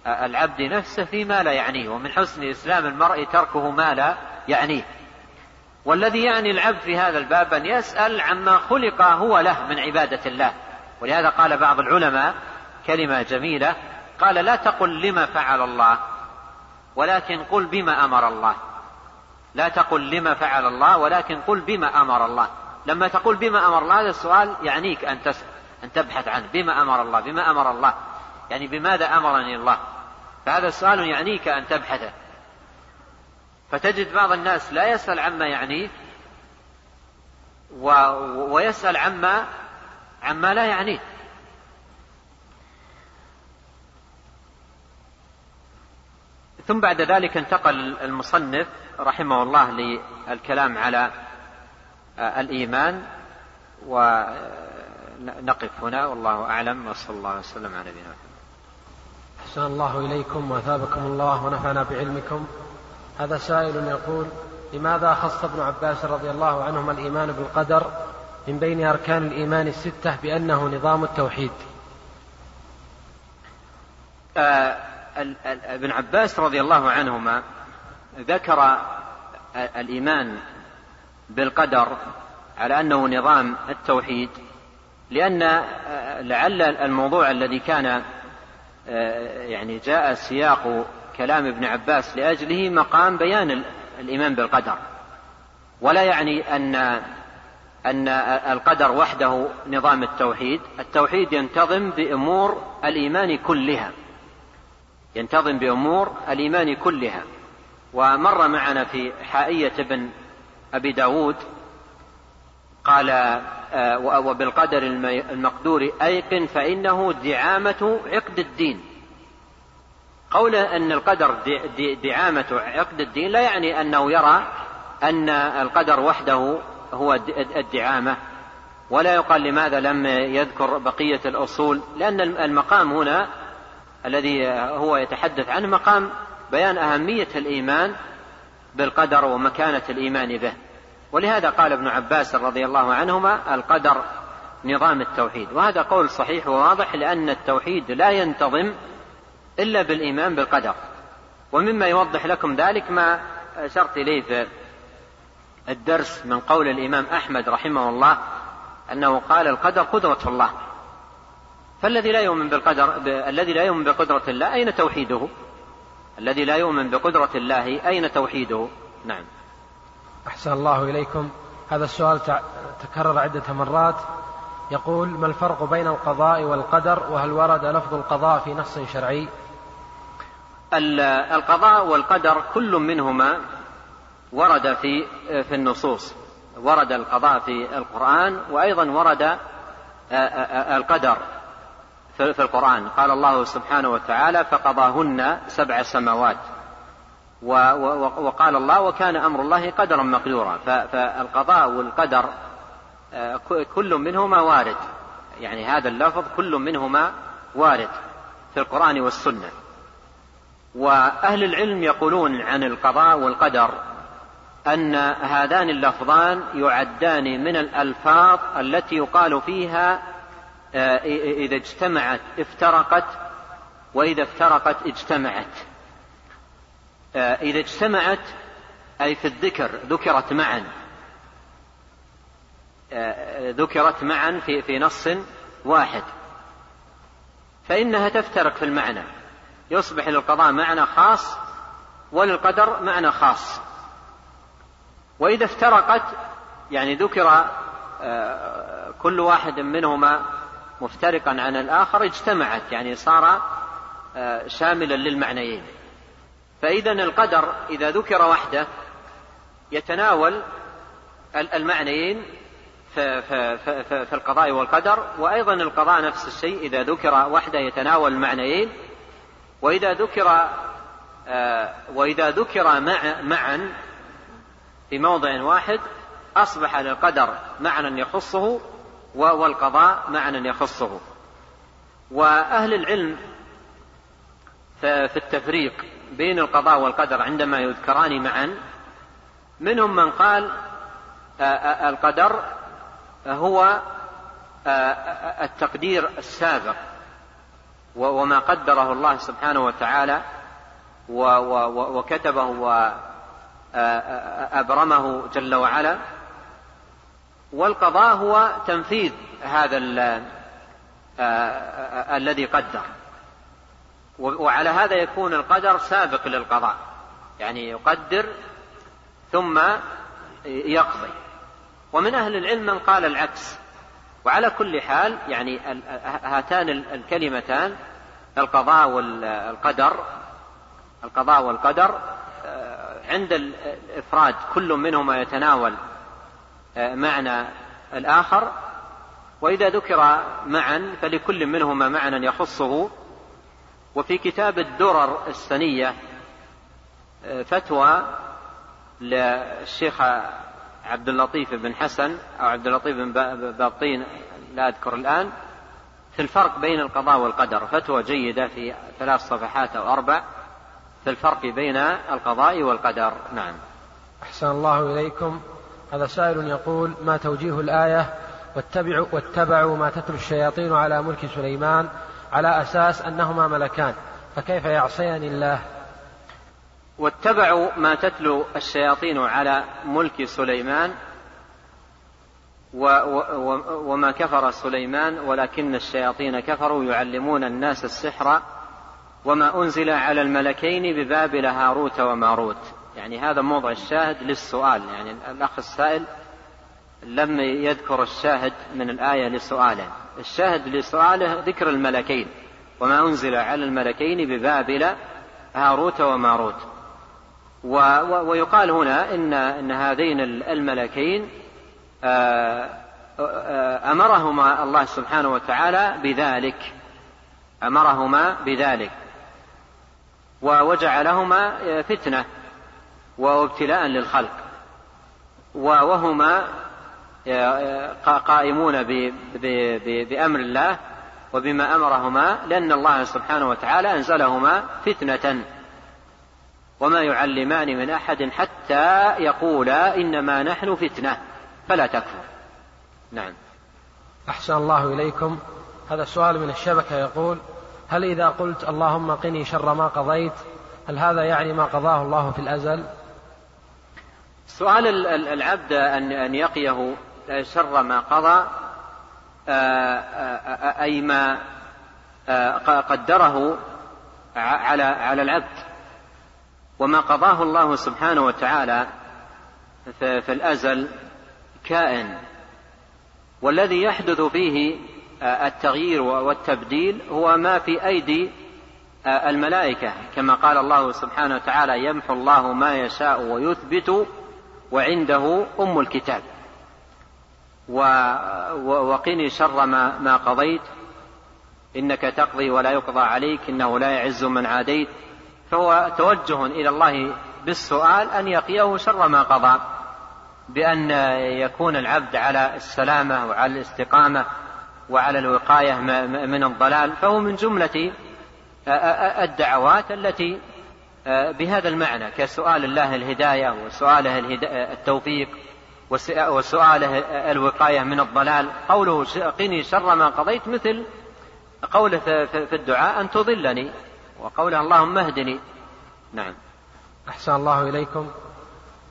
للعبد نفسه فيما لا يعنيه. ومن حسن إسلام المرء تركه ما لا يعنيه والذي يعني العبد في هذا الباب أن يسأل عما خلق هو له من عبادة الله. ولهذا قال بعض العلماء كلمة جميلة قال لا تقل لما فعل الله ولكن قل بما أمر الله. لا تقل لما فعل الله ولكن قل بما أمر الله. لما تقول بما أمر الله هذا السؤال يعنيك أن تسأل أن تبحث عنه. بما أمر الله بما أمر الله. يعني بماذا أمرني الله؟ فهذا السؤال يعنيك أن تبحثه. فتجد بعض الناس لا يسأل عما يعنيه و... ويسأل عما عما لا يعنيه. ثم بعد ذلك انتقل المصنف رحمه الله للكلام على الإيمان ونقف هنا. والله أعلم وصلى الله وسلم على نبينا محمد. أحسن الله إليكم وأثابكم الله ونفعنا بعلمكم. هذا سائل يقول لماذا خص ابن عباس رضي الله عنهما الإيمان بالقدر من بين أركان الإيمان الستة بأنه نظام التوحيد؟ آه ابن عباس رضي الله عنهما ذكر الإيمان بالقدر على أنه نظام التوحيد لأن آه، لعل الموضوع الذي كان آه، يعني جاء سياق كلام ابن عباس لأجله مقام بيان الإيمان بالقدر. ولا يعني أن أن القدر وحده نظام التوحيد. التوحيد ينتظم بأمور الإيمان كلها. ينتظم بأمور الإيمان كلها. ومر معنا في حائية ابن أبي داود قال آه، وبالقدر المقدور أيقن فإنه دعامة عقد الدين. قول أن القدر دعامة عقد الدين لا يعني أنه يرى أن القدر وحده هو الدعامة. ولا يقال لماذا لم يذكر بقية الأصول لأن المقام هنا الذي هو يتحدث عنه مقام بيان أهمية الإيمان بالقدر ومكانة الإيمان به. ولهذا قال ابن عباس رضي الله عنهما القدر نظام التوحيد. وهذا قول صحيح وواضح لأن التوحيد لا ينتظم إلا بالإيمان بالقدر. ومما يوضح لكم ذلك ما أشرت إليه في الدرس من قول الإمام أحمد رحمه الله أنه قال القدر قدرة الله. فالذي لا يؤمن بالقدر الذي لا يؤمن بقدرة الله أين توحيده؟ الذي لا يؤمن بقدرة الله أين توحيده؟ نعم. أحسن الله إليكم. هذا السؤال تكرر عدة مرات. يقول ما الفرق بين القضاء والقدر؟ وهل ورد لفظ القضاء في نص شرعي؟ القضاء والقدر كل منهما ورد في في النصوص. ورد القضاء في القرآن وأيضا ورد القدر في القرآن. قال الله سبحانه وتعالى فقضاهن سبع سماوات وقال الله وكان أمر الله قدرا مقدورا فالقضاء والقدر كل منهما وارد. يعني هذا اللفظ كل منهما وارد في القرآن والسنة. وأهل العلم يقولون عن القضاء والقدر أن هذان اللفظان يعدان من الألفاظ التي يقال فيها آه، إذا اجتمعت افترقت وإذا افترقت اجتمعت. آه، إذا اجتمعت أي في الذكر ذكرت معا. آه، ذكرت معا في في نص واحد. فإنها تفترق في المعنى. يصبح للقضاء معنى خاص وللقدر معنى خاص. وإذا افترقت يعني ذكر آه، كل واحد منهما مفترقا عن الآخر اجتمعت يعني صار آه، شاملا للمعنيين. فإذا القدر إذا ذكر وحده يتناول المعنيين في القضاء والقدر وأيضا القضاء نفس الشيء إذا ذكر وحده يتناول المعنيين وإذا ذكر آه، وإذا ذكر مع معا في موضع واحد أصبح للقدر معنى يخصه والقضاء معنى يخصه. وأهل العلم في التفريق بين القضاء والقدر عندما يذكران معا منهم من قال آه، آه، القدر هو التقدير السابق. وما قدره الله سبحانه وتعالى وكتبه وأبرمه جل وعلا. والقضاء هو تنفيذ هذا الذي قدر. وعلى هذا يكون القدر سابق للقضاء. يعني يقدر ثم يقضي. ومن أهل العلم من قال العكس. وعلى كل حال يعني هاتان الكلمتان القضاء والقدر القضاء والقدر آه، عند الإفراد كل منهما يتناول آه، معنى الآخر وإذا ذكر معا فلكل منهما معنى يخصه. وفي كتاب الدرر السنية آه، فتوى للشيخ عبد اللطيف بن حسن أو عبد اللطيف بن باطين لا أذكر الآن في الفرق بين القضاء والقدر فتوى جيدة في ثلاث صفحات أو أربع في الفرق بين القضاء والقدر. نعم. أحسن الله إليكم. هذا سائل يقول ما توجيه الآية؟ واتبعوا, واتبعوا ما تتلو الشياطين على ملك سليمان على أساس أنهما ملكان فكيف يعصيان الله؟ واتبعوا ما تتلو الشياطين على ملك سليمان وما كفر سليمان ولكن الشياطين كفروا يعلمون الناس السحر وما أنزل على الملكين ببابل هاروت وماروت. يعني هذا موضع الشاهد للسؤال. يعني الأخ السائل لم يذكر الشاهد من الآية لسؤاله. الشاهد لسؤاله ذكر الملكين وما أنزل على الملكين ببابل هاروت وماروت. ويقال هنا إن, إن هذين الملكين أمرهما الله سبحانه وتعالى بذلك أمرهما بذلك وجعلهما فتنة وابتلاء للخلق وهما قائمون بأمر الله وبما أمرهما لأن الله سبحانه وتعالى أنزلهما فتنة. وما يعلمان من أحد حتى يقولا إنما نحن فتنة فلا تكفر. نعم. أحسن الله إليكم. هذا السؤال من الشبكة يقول هل إذا قلت اللهم قني شر ما قضيت هل هذا يعني ما قضاه الله في الأزل؟ سؤال العبد أن يقيه شر ما قضى آه، آه، أي ما آه، قدره على على العبد. وما قضاه الله سبحانه وتعالى في الأزل كائن. والذي يحدث فيه التغيير والتبديل هو ما في أيدي الملائكة. كما قال الله سبحانه وتعالى يمحو الله ما يشاء ويثبت وعنده أم الكتاب. وقني شر ما, قضيت. إنك تقضي ولا يقضى عليك إنه لا يعز من عاديت. فهو توجه إلى الله بالسؤال أن يقيه شر ما قضى بأن يكون العبد على السلامة وعلى الاستقامة وعلى الوقاية من الضلال. فهو من جملة الدعوات التي بهذا المعنى كسؤال الله الهداية وسؤاله التوفيق وسؤاله الوقاية من الضلال. قوله قني شر ما قضيت مثل قوله في الدعاء أن تضلني. وقوله اللهم اهدني. نعم. أحسن الله إليكم.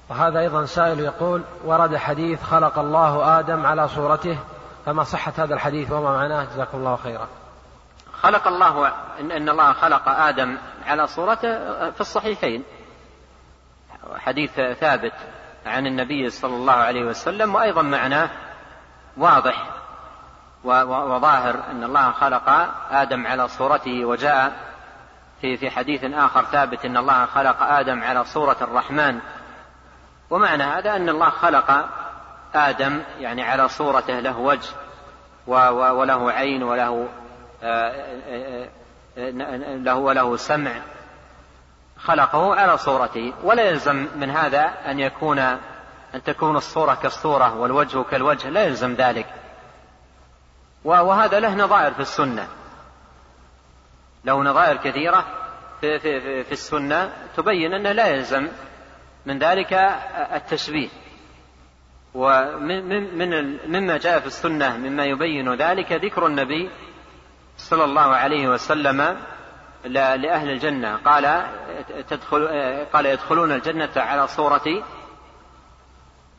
وهذا أيضا سائل يقول ورد حديث خلق الله آدم على صورته فما صحة هذا الحديث وما معناه؟ جزاكم الله خيرا. خلق الله إن, إن الله خلق آدم على صورته في الصحيحين. حديث ثابت عن النبي صلى الله عليه وسلم وأيضا معناه واضح. وظاهر أن الله خلق آدم على صورته وجاء في في حديث آخر ثابت أن الله خلق آدم على صورة الرحمن. ومعنى هذا أن الله خلق آدم يعني على صورته له وجه وله عين وله له وله سمع. خلقه على صورته. ولا يلزم من هذا أن يكون أن تكون الصورة كالصورة والوجه كالوجه لا يلزم ذلك. وهذا له نظائر في السنة. له نظائر كثيرة في, في, في السنة تبين أنه لا يلزم من ذلك التشبيه. ومن من مما جاء في السنة مما يبين ذلك ذكر النبي صلى الله عليه وسلم لأهل الجنة. قال تدخل قال يدخلون الجنة على صورة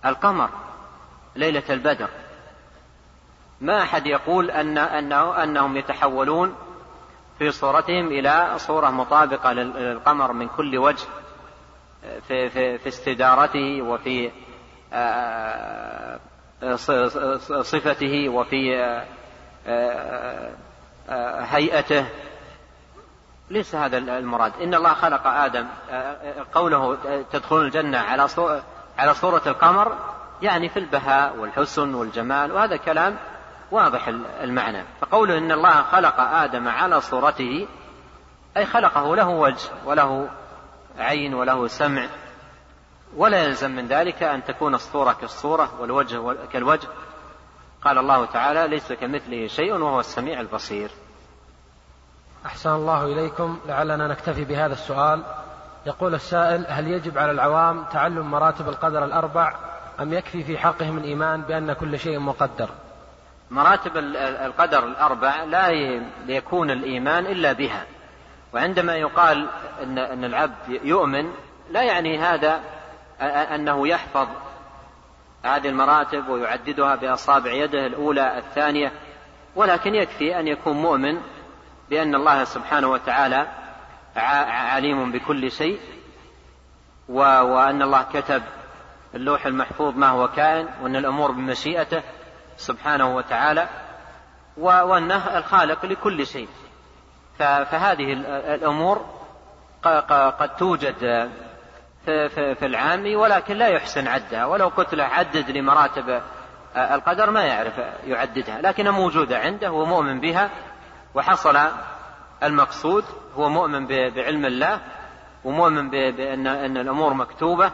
القمر ليلة البدر. ما أحد يقول أن أنه أنهم يتحولون في صورتهم إلى صورة مطابقة للقمر من كل وجه في, في, في استدارته وفي آه، آه، صفته وفي آه، هيئته. ليس هذا المراد. إن الله خلق آدم قوله تدخلون الجنة على على صورة القمر يعني في البهاء والحسن والجمال وهذا كلام واضح المعنى. فقوله إن الله خلق آدم على صورته أي خلقه له وجه وله عين وله سمع ولا يلزم من ذلك أن تكون الصورة كالصورة والوجه كالوجه. قال الله تعالى ليس كمثله شيء وهو السميع البصير. أحسن الله إليكم. لعلنا نكتفي بهذا السؤال. يقول السائل هل يجب على العوام تعلم مراتب القدر الأربع أم يكفي في حقهم الإيمان بأن كل شيء مقدر؟ مراتب القدر الأربع لا يكون الإيمان إلا بها. وعندما يقال أن أن العبد يؤمن لا يعني هذا أنه يحفظ هذه المراتب ويعددها بأصابع يده الأولى الثانية ولكن يكفي أن يكون مؤمن بأن الله سبحانه وتعالى عليم بكل شيء وأن الله كتب اللوح المحفوظ ما هو كائن وأن الأمور بمشيئته سبحانه وتعالى وأنه الخالق لكل شيء. فهذه الأمور قد توجد في العام ولكن لا يحسن عدها. ولو قلت له عدد لمراتب القدر ما يعرف يعددها. لكنها موجودة عنده ومؤمن بها وحصل المقصود. هو مؤمن بعلم الله ومؤمن بأن أن الأمور مكتوبة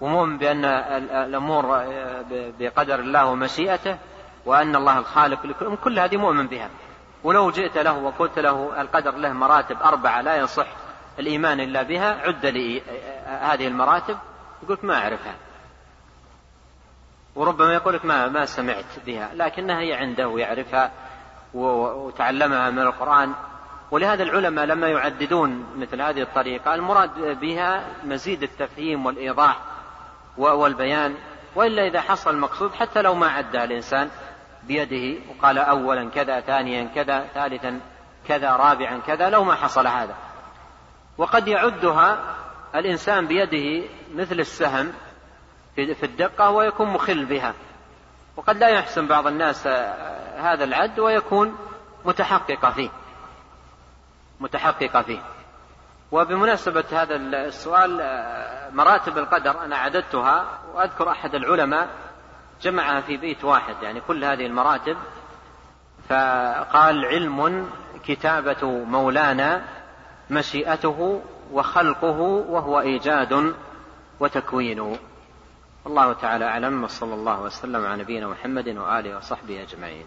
ومؤمن بأن الأمور بقدر الله ومشيئته وأن الله الخالق لكل كل هذه مؤمن بها. ولو جئت له وقلت له القدر له مراتب أربعة لا يصح الإيمان إلا بها عد لي هذه المراتب. يقول ما أعرفها. وربما يقول لك ما ما سمعت بها لكنها هي عنده يعرفها وتعلمها من القرآن. ولهذا العلماء لما يعددون مثل هذه الطريقة المراد بها مزيد التفهيم والإيضاح. والبيان وإلا إذا حصل المقصود حتى لو ما عدها الإنسان بيده وقال أولا كذا ثانيا كذا ثالثا كذا رابعا كذا لو ما حصل هذا. وقد يعدها الإنسان بيده مثل السهم في الدقة ويكون مخل بها. وقد لا يحسن بعض الناس هذا العد ويكون متحقق فيه. متحقق فيه. وبمناسبة هذا السؤال مراتب القدر أنا عددتها وأذكر أحد العلماء جمعها في بيت واحد يعني كل هذه المراتب فقال علم كتابة مولانا مشيئته وخلقه وهو إيجاد وتكوين. الله تعالى أعلم وصلى الله وسلم على نبينا محمد وآله وصحبه أجمعين.